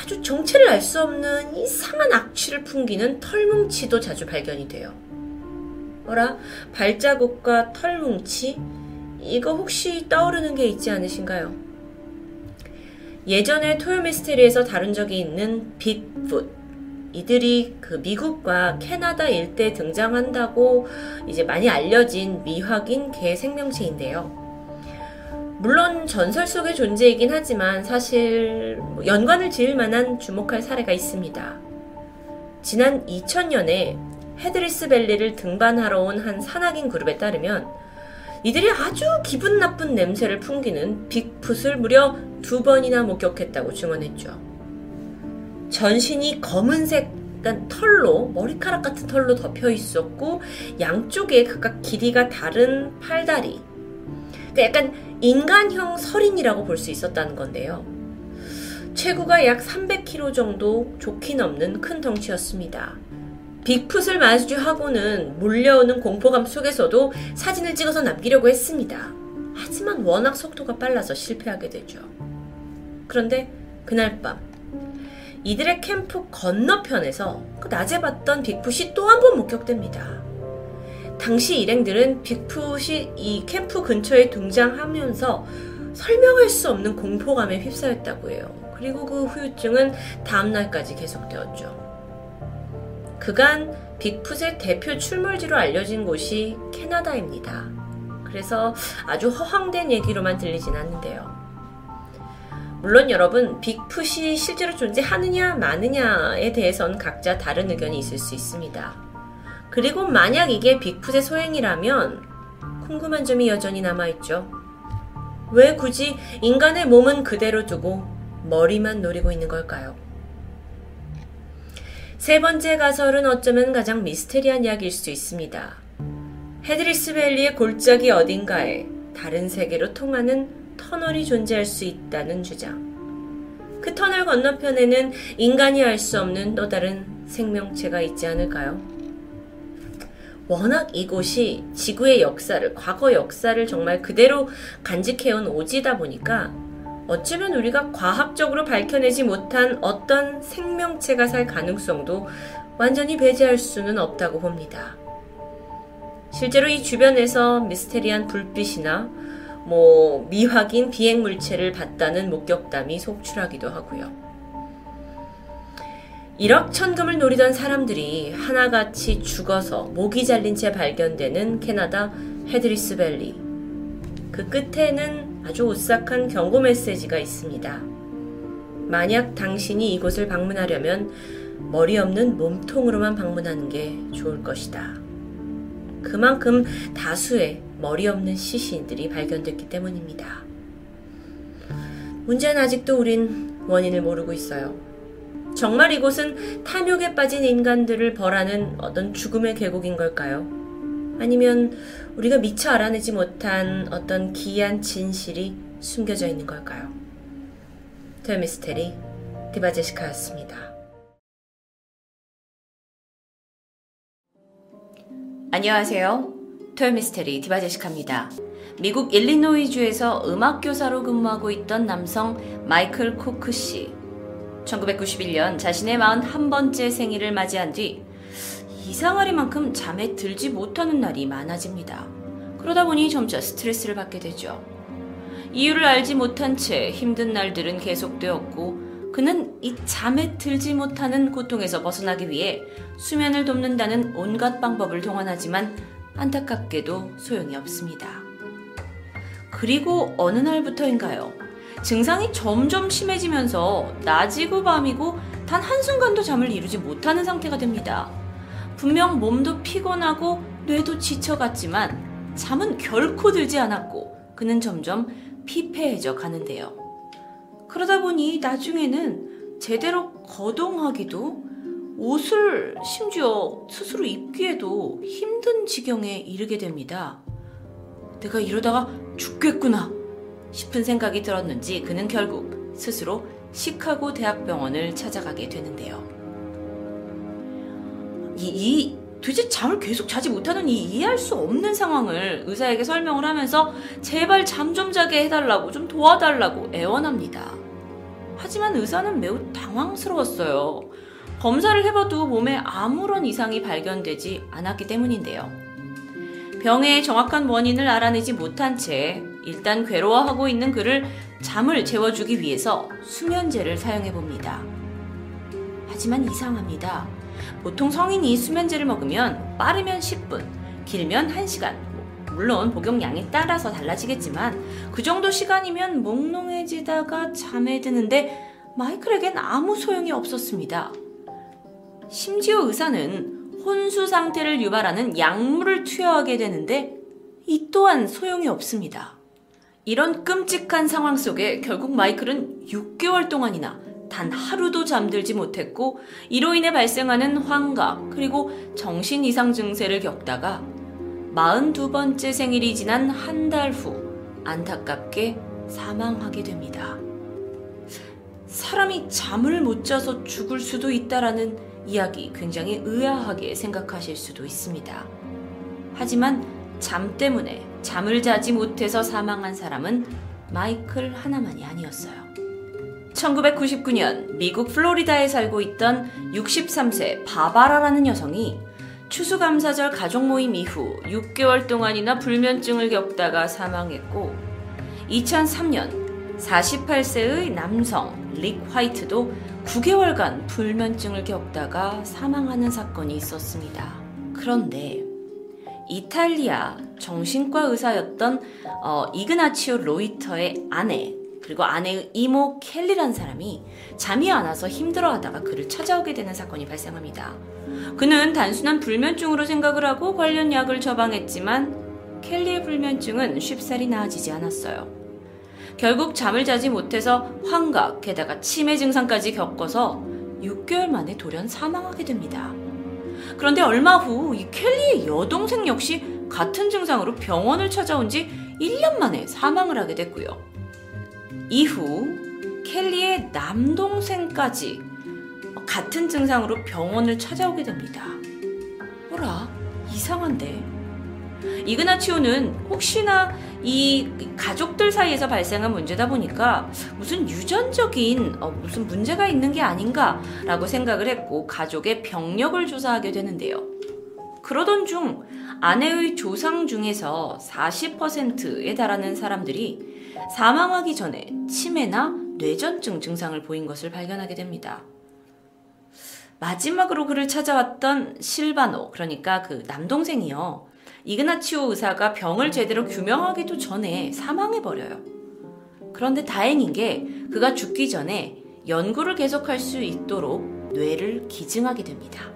Speaker 1: 아주 정체를 알 수 없는 이상한 악취를 풍기는 털뭉치도 자주 발견이 돼요. 뭐라? 발자국과 털뭉치? 이거 혹시 떠오르는 게 있지 않으신가요? 예전에 토요 미스테리에서 다룬 적이 있는 빅풋. 이들이 그 미국과 캐나다 일대 등장한다고 이제 많이 알려진 미확인 개 생명체인데요. 물론 전설 속의 존재이긴 하지만 사실 뭐 연관을 지을 만한 주목할 사례가 있습니다. 지난 2000년에 헤드리스 밸리를 등반하러 온 한 산악인 그룹에 따르면 이들이 아주 기분 나쁜 냄새를 풍기는 빅풋을 무려 두 번이나 목격했다고 증언했죠. 전신이 검은색 털로 머리카락 같은 털로 덮여 있었고 양쪽에 각각 길이가 다른 팔다리. 그러니까 약간 인간형 설인이라고 볼 수 있었다는 건데요. 체구가 약 300kg 정도 좋게 넘는 큰 덩치였습니다. 빅풋을 마주하고는 몰려오는 공포감 속에서도 사진을 찍어서 남기려고 했습니다. 하지만 워낙 속도가 빨라서 실패하게 되죠. 그런데 그날 밤 이들의 캠프 건너편에서 그 낮에 봤던 빅풋이 또 한 번 목격됩니다. 당시 일행들은 빅풋이 이 캠프 근처에 등장하면서 설명할 수 없는 공포감에 휩싸였다고 해요. 그리고 그 후유증은 다음날까지 계속되었죠. 그간 빅풋의 대표 출몰지로 알려진 곳이 캐나다입니다. 그래서 아주 허황된 얘기로만 들리진 않는데요. 물론 여러분, 빅풋이 실제로 존재하느냐 마느냐에 대해선 각자 다른 의견이 있을 수 있습니다. 그리고 만약 이게 빅풋의 소행이라면 궁금한 점이 여전히 남아있죠. 왜 굳이 인간의 몸은 그대로 두고 머리만 노리고 있는 걸까요? 세 번째 가설은 어쩌면 가장 미스테리한 이야기일 수 있습니다. 헤드리스 밸리의 골짜기 어딘가에 다른 세계로 통하는 터널이 존재할 수 있다는 주장. 그 터널 건너편에는 인간이 알 수 없는 또 다른 생명체가 있지 않을까요? 워낙 이곳이 지구의 역사를, 과거 역사를 정말 그대로 간직해온 오지다 보니까 어쩌면 우리가 과학적으로 밝혀내지 못한 어떤 생명체가 살 가능성도 완전히 배제할 수는 없다고 봅니다. 실제로 이 주변에서 미스테리한 불빛이나 뭐 미확인 비행 물체를 봤다는 목격담이 속출하기도 하고요. 일확천금을 노리던 사람들이 하나같이 죽어서 목이 잘린 채 발견되는 캐나다 헤드리스 밸리. 그 끝에는 아주 오싹한 경고 메시지가 있습니다. 만약 당신이 이곳을 방문하려면 머리 없는 몸통으로만 방문하는 게 좋을 것이다. 그만큼 다수의 머리 없는 시신들이 발견됐기 때문입니다. 문제는 아직도 우린 원인을 모르고 있어요. 정말 이곳은 탐욕에 빠진 인간들을 벌하는 어떤 죽음의 계곡인 걸까요? 아니면 우리가 미처 알아내지 못한 어떤 기이한 진실이 숨겨져 있는 걸까요? 토미스테리 디바제시카였습니다.
Speaker 2: 안녕하세요. 토요미스테리 디바제시카입니다. 미국 일리노이주에서 음악교사로 근무하고 있던 남성 마이클 코크 씨. 1991년 자신의 41번째 생일을 맞이한 뒤 이상하리만큼 잠에 들지 못하는 날이 많아집니다. 그러다 보니 점차 스트레스를 받게 되죠. 이유를 알지 못한 채 힘든 날들은 계속되었고 그는 이 잠에 들지 못하는 고통에서 벗어나기 위해 수면을 돕는다는 온갖 방법을 동원하지만 안타깝게도 소용이 없습니다. 그리고 어느 날부터인가요? 증상이 점점 심해지면서 낮이고 밤이고 단 한순간도 잠을 이루지 못하는 상태가 됩니다. 분명 몸도 피곤하고 뇌도 지쳐갔지만 잠은 결코 들지 않았고 그는 점점 피폐해져 가는데요. 그러다 보니 나중에는 제대로 거동하기도 옷을 심지어 스스로 입기에도 힘든 지경에 이르게 됩니다. 내가 이러다가 죽겠구나 싶은 생각이 들었는지 그는 결국 스스로 시카고 대학병원을 찾아가게 되는데요. 이, 이 도대체 잠을 계속 자지 못하는 이 이해할 수 없는 상황을 의사에게 설명을 하면서 제발 잠 좀 자게 해달라고 좀 도와달라고 애원합니다. 하지만 의사는 매우 당황스러웠어요. 검사를 해봐도 몸에 아무런 이상이 발견되지 않았기 때문인데요. 병의 정확한 원인을 알아내지 못한 채 일단 괴로워하고 있는 그를 잠을 재워주기 위해서 수면제를 사용해 봅니다. 하지만 이상합니다. 보통 성인이 수면제를 먹으면 빠르면 10분, 길면 1시간, 물론 복용량에 따라서 달라지겠지만 그 정도 시간이면 몽롱해지다가 잠에 드는데 마이클에겐 아무 소용이 없었습니다. 심지어 의사는 혼수 상태를 유발하는 약물을 투여하게 되는데 이 또한 소용이 없습니다. 이런 끔찍한 상황 속에 결국 마이클은 6개월 동안이나 단 하루도 잠들지 못했고 이로 인해 발생하는 환각 그리고 정신 이상 증세를 겪다가 42번째 생일이 지난 한 달 후 안타깝게 사망하게 됩니다. 사람이 잠을 못 자서 죽을 수도 있다라는 이야기 굉장히 의아하게 생각하실 수도 있습니다. 하지만 잠 때문에 잠을 자지 못해서 사망한 사람은 마이클 하나만이 아니었어요. 1999년 미국 플로리다에 살고 있던 63세 바바라라는 여성이 추수감사절 가족 모임 이후 6개월 동안이나 불면증을 겪다가 사망했고 2003년 48세의 남성 릭 화이트도 9개월간 불면증을 겪다가 사망하는 사건이 있었습니다. 그런데 이탈리아 정신과 의사였던 어, 이그나치오 로이터의 아내 그리고 아내의 이모 켈리란 사람이 잠이 안 와서 힘들어하다가 그를 찾아오게 되는 사건이 발생합니다. 그는 단순한 불면증으로 생각을 하고 관련 약을 처방했지만 켈리의 불면증은 쉽사리 나아지지 않았어요. 결국 잠을 자지 못해서 환각, 게다가 치매 증상까지 겪어서 6개월 만에 돌연 사망하게 됩니다. 그런데 얼마 후 이 켈리의 여동생 역시 같은 증상으로 병원을 찾아온 지 1년 만에 사망을 하게 됐고요. 이후 켈리의 남동생까지 같은 증상으로 병원을 찾아오게 됩니다. 뭐라 이상한데 이그나치오는 혹시나 이 가족들 사이에서 발생한 문제다 보니까 무슨 유전적인 어, 무슨 문제가 있는 게 아닌가라고 생각을 했고 가족의 병력을 조사하게 되는데요. 그러던 중 아내의 조상 중에서 40%에 달하는 사람들이 사망하기 전에 치매나 뇌전증 증상을 보인 것을 발견하게 됩니다. 마지막으로 그를 찾아왔던 실바노, 그러니까 그 남동생이요. 이그나치오 의사가 병을 제대로 규명하기도 전에 사망해 버려요. 그런데 다행인 게 그가 죽기 전에 연구를 계속할 수 있도록 뇌를 기증하게 됩니다.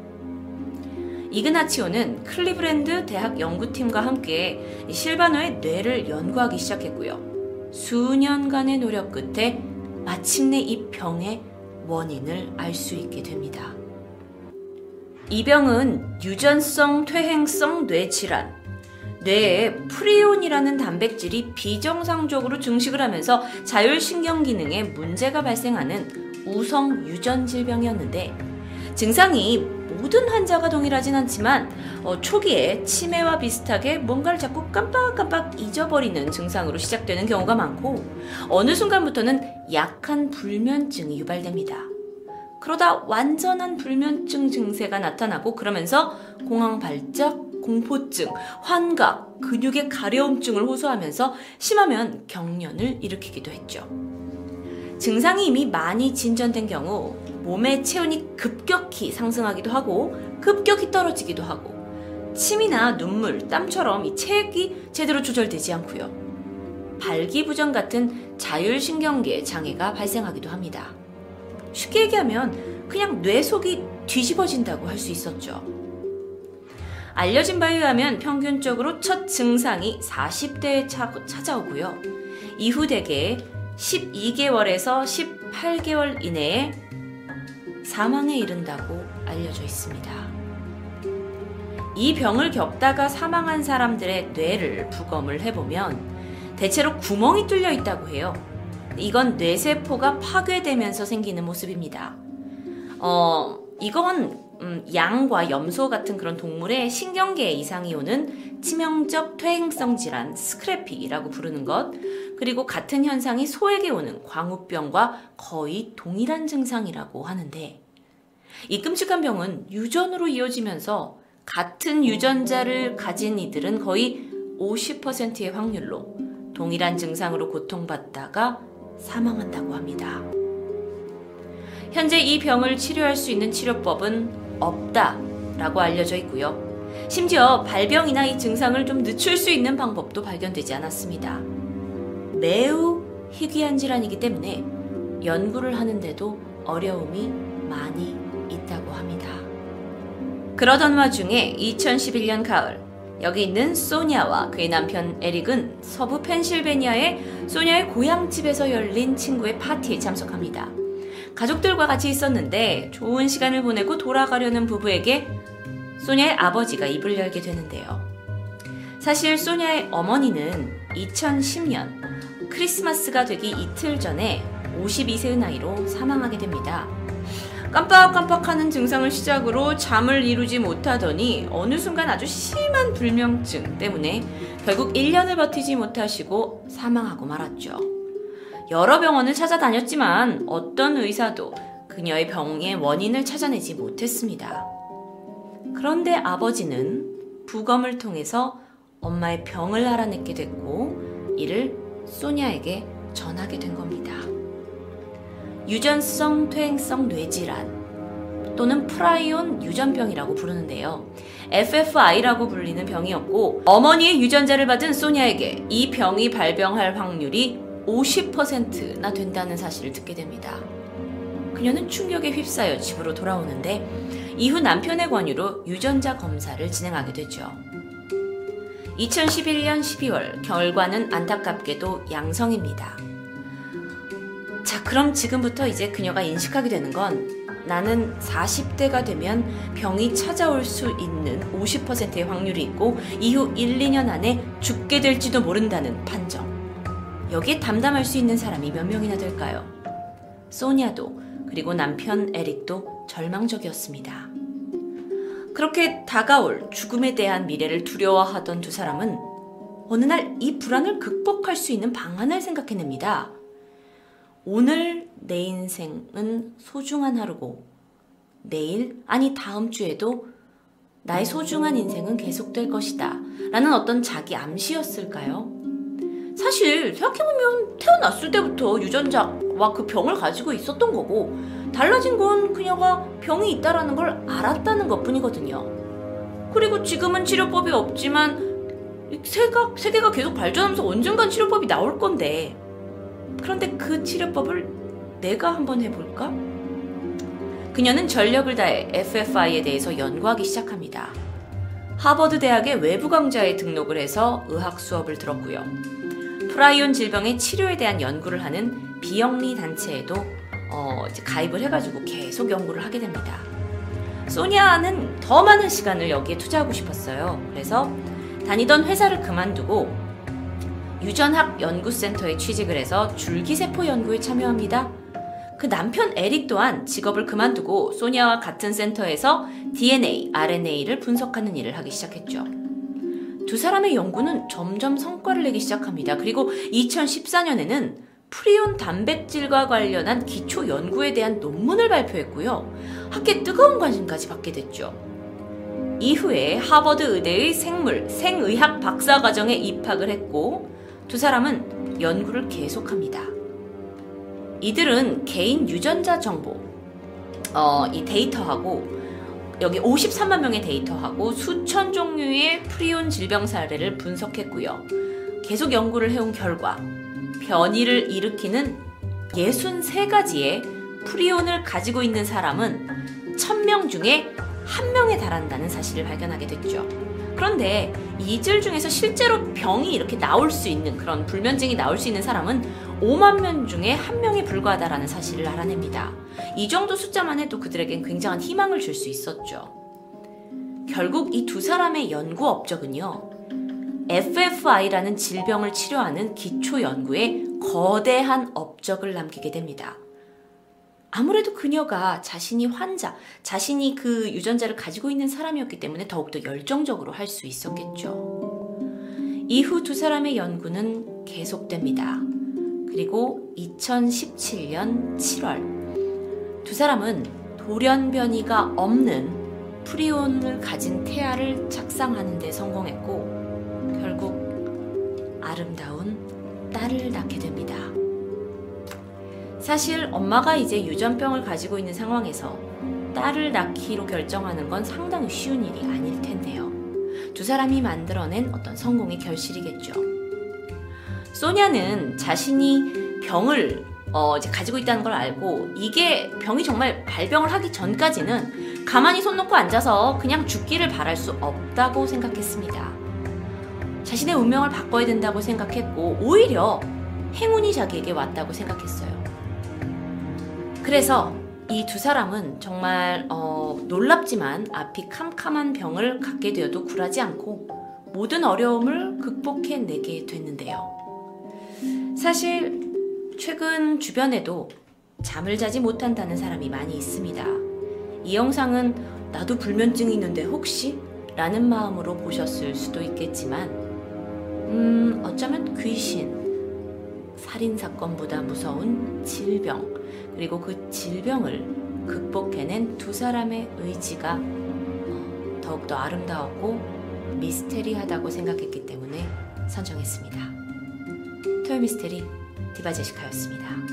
Speaker 2: 이그나치오는 클리브랜드 대학 연구팀과 함께 실바노의 뇌를 연구하기 시작했고요. 수년간의 노력 끝에 마침내 이 병의 원인을 알 수 있게 됩니다. 이 병은 유전성 퇴행성 뇌질환, 뇌에 프리온이라는 단백질이 비정상적으로 증식을 하면서 자율신경 기능에 문제가 발생하는 우성 유전 질병이었는데 증상이 모든 환자가 동일하진 않지만 어, 초기에 치매와 비슷하게 뭔가를 자꾸 깜빡깜빡 잊어버리는 증상으로 시작되는 경우가 많고 어느 순간부터는 약한 불면증이 유발됩니다. 그러다 완전한 불면증 증세가 나타나고 그러면서 공황 발작, 공포증, 환각, 근육의 가려움증을 호소하면서 심하면 경련을 일으키기도 했죠. 증상이 이미 많이 진전된 경우 몸의 체온이 급격히 상승하기도 하고 급격히 떨어지기도 하고 침이나 눈물, 땀처럼 이 체액이 제대로 조절되지 않고요. 발기부전 같은 자율신경계 장애가 발생하기도 합니다. 쉽게 얘기하면 그냥 뇌 속이 뒤집어진다고 할 수 있었죠. 알려진 바에 의하면 평균적으로 첫 증상이 40대에 찾아오고요. 이후 대개 12개월에서 18개월 이내에 사망에 이른다고 알려져 있습니다. 이 병을 겪다가 사망한 사람들의 뇌를 부검을 해보면 대체로 구멍이 뚫려 있다고 해요. 이건 뇌세포가 파괴되면서 생기는 모습입니다. 어, 이건 음, 양과 염소 같은 그런 동물의 신경계에 이상이 오는 치명적 퇴행성 질환 스크래피라고 부르는 것 그리고 같은 현상이 소에게 오는 광우병과 거의 동일한 증상이라고 하는데 이 끔찍한 병은 유전으로 이어지면서 같은 유전자를 가진 이들은 거의 50%의 확률로 동일한 증상으로 고통받다가 사망한다고 합니다. 현재 이 병을 치료할 수 있는 치료법은 없다라고 알려져 있고요. 심지어 발병이나 이 증상을 좀 늦출 수 있는 방법도 발견되지 않았습니다. 매우 희귀한 질환이기 때문에 연구를 하는데도 어려움이 많이 있다고 합니다. 그러던 와중에 2011년 가을 여기 있는 소니아와 그의 남편 에릭은 서부 펜실베니아의 소니아의 고향집에서 열린 친구의 파티에 참석합니다. 가족들과 같이 있었는데 좋은 시간을 보내고 돌아가려는 부부에게 소니아의 아버지가 입을 열게 되는데요. 사실 소니아의 어머니는 2010년 크리스마스가 되기 이틀 전에 52세의 나이로 사망하게 됩니다. 깜빡깜빡하는 증상을 시작으로 잠을 이루지 못하더니 어느 순간 아주 심한 불면증 때문에 결국 1년을 버티지 못하시고 사망하고 말았죠. 여러 병원을 찾아다녔지만 어떤 의사도 그녀의 병의 원인을 찾아내지 못했습니다. 그런데 아버지는 부검을 통해서 엄마의 병을 알아냈게 됐고 이를 소니아에게 전하게 된 겁니다. 유전성 퇴행성 뇌질환 또는 프라이온 유전병이라고 부르는데요. FFI라고 불리는 병이었고 어머니의 유전자를 받은 소니아에게 이 병이 발병할 확률이 50%나 된다는 사실을 듣게 됩니다. 그녀는 충격에 휩싸여 집으로 돌아오는데 이후 남편의 권유로 유전자 검사를 진행하게 되죠. 2011년 12월 결과는 안타깝게도 양성입니다. 자, 그럼 지금부터 이제 그녀가 인식하게 되는 건 나는 40대가 되면 병이 찾아올 수 있는 50%의 확률이 있고 이후 1, 2년 안에 죽게 될지도 모른다는 판정. 여기에 담담할 수 있는 사람이 몇 명이나 될까요? 소니아도 그리고 남편 에릭도 절망적이었습니다. 그렇게 다가올 죽음에 대한 미래를 두려워하던 두 사람은 어느 날 이 불안을 극복할 수 있는 방안을 생각해냅니다. 오늘 내 인생은 소중한 하루고 내일, 아니 다음 주에도 나의 소중한 인생은 계속될 것이다. 라는 어떤 자기 암시였을까요? 사실 생각해보면 태어났을 때부터 유전자 와 그 병을 가지고 있었던 거고 달라진 건 그녀가 병이 있다라는 걸 알았다는 것 뿐이거든요. 그리고 지금은 치료법이 없지만 세가, 세계가 계속 발전하면서 언젠간 치료법이 나올 건데 그런데 그 치료법을 내가 한번 해볼까? 그녀는 전력을 다해 FFI에 대해서 연구하기 시작합니다. 하버드 대학의 외부 강좌에 등록을 해서 의학 수업을 들었고요. 프라이온 질병의 치료에 대한 연구를 하는 비영리 단체에도 어, 가입을 해가지고 계속 연구를 하게 됩니다. 소니아는 더 많은 시간을 여기에 투자하고 싶었어요. 그래서 다니던 회사를 그만두고 유전학 연구센터에 취직을 해서 줄기세포 연구에 참여합니다. 그 남편 에릭 또한 직업을 그만두고 소니아와 같은 센터에서 DNA, RNA를 분석하는 일을 하기 시작했죠. 두 사람의 연구는 점점 성과를 내기 시작합니다. 그리고 2014년에는 프리온 단백질과 관련한 기초 연구에 대한 논문을 발표했고요. 학계 뜨거운 관심까지 받게 됐죠. 이후에 하버드 의대의 생물, 생의학 박사 과정에 입학을 했고 두 사람은 연구를 계속합니다. 이들은 개인 유전자 정보, 어, 이 데이터하고 여기 53만 명의 데이터하고 수천 종류의 프리온 질병 사례를 분석했고요. 계속 연구를 해온 결과 변이를 일으키는 63가지의 프리온을 가지고 있는 사람은 1000명 중에 한 명에 달한다는 사실을 발견하게 됐죠. 그런데 이들 중에서 실제로 병이 이렇게 나올 수 있는 그런 불면증이 나올 수 있는 사람은 5만 명 중에 한 명에 불과하다라는 사실을 알아냅니다. 이 정도 숫자만 해도 그들에겐 굉장한 희망을 줄 수 있었죠. 결국 이 두 사람의 연구 업적은요. FFI라는 질병을 치료하는 기초 연구에 거대한 업적을 남기게 됩니다. 아무래도 그녀가 자신이 환자, 자신이 그 유전자를 가지고 있는 사람이었기 때문에 더욱더 열정적으로 할 수 있었겠죠. 이후 두 사람의 연구는 계속됩니다. 그리고 2017년 7월 두 사람은 돌연변이가 없는 프리온을 가진 태아를 착상하는 데 성공했고 결국 아름다운 딸을 낳게 됩니다. 사실 엄마가 이제 유전병을 가지고 있는 상황에서 딸을 낳기로 결정하는 건 상당히 쉬운 일이 아닐 텐데요. 두 사람이 만들어낸 어떤 성공의 결실이겠죠. 소냐는 자신이 병을 어, 이제 가지고 있다는 걸 알고 이게 병이 정말 발병을 하기 전까지는 가만히 손 놓고 앉아서 그냥 죽기를 바랄 수 없다고 생각했습니다. 자신의 운명을 바꿔야 된다고 생각했고 오히려 행운이 자기에게 왔다고 생각했어요. 그래서 이 두 사람은 정말 어, 놀랍지만 앞이 캄캄한 병을 갖게 되어도 굴하지 않고 모든 어려움을 극복해내게 됐는데요. 사실 최근 주변에도 잠을 자지 못한다는 사람이 많이 있습니다. 이 영상은 나도 불면증이 있는데 혹시? 라는 마음으로 보셨을 수도 있겠지만, 음, 어쩌면 귀신, 살인사건보다 무서운 질병, 그리고 그 질병을 극복해낸 두 사람의 의지가 어, 더욱더 아름다웠고 미스테리하다고 생각했기 때문에 선정했습니다. 토요미스테리 디바제시카였습니다.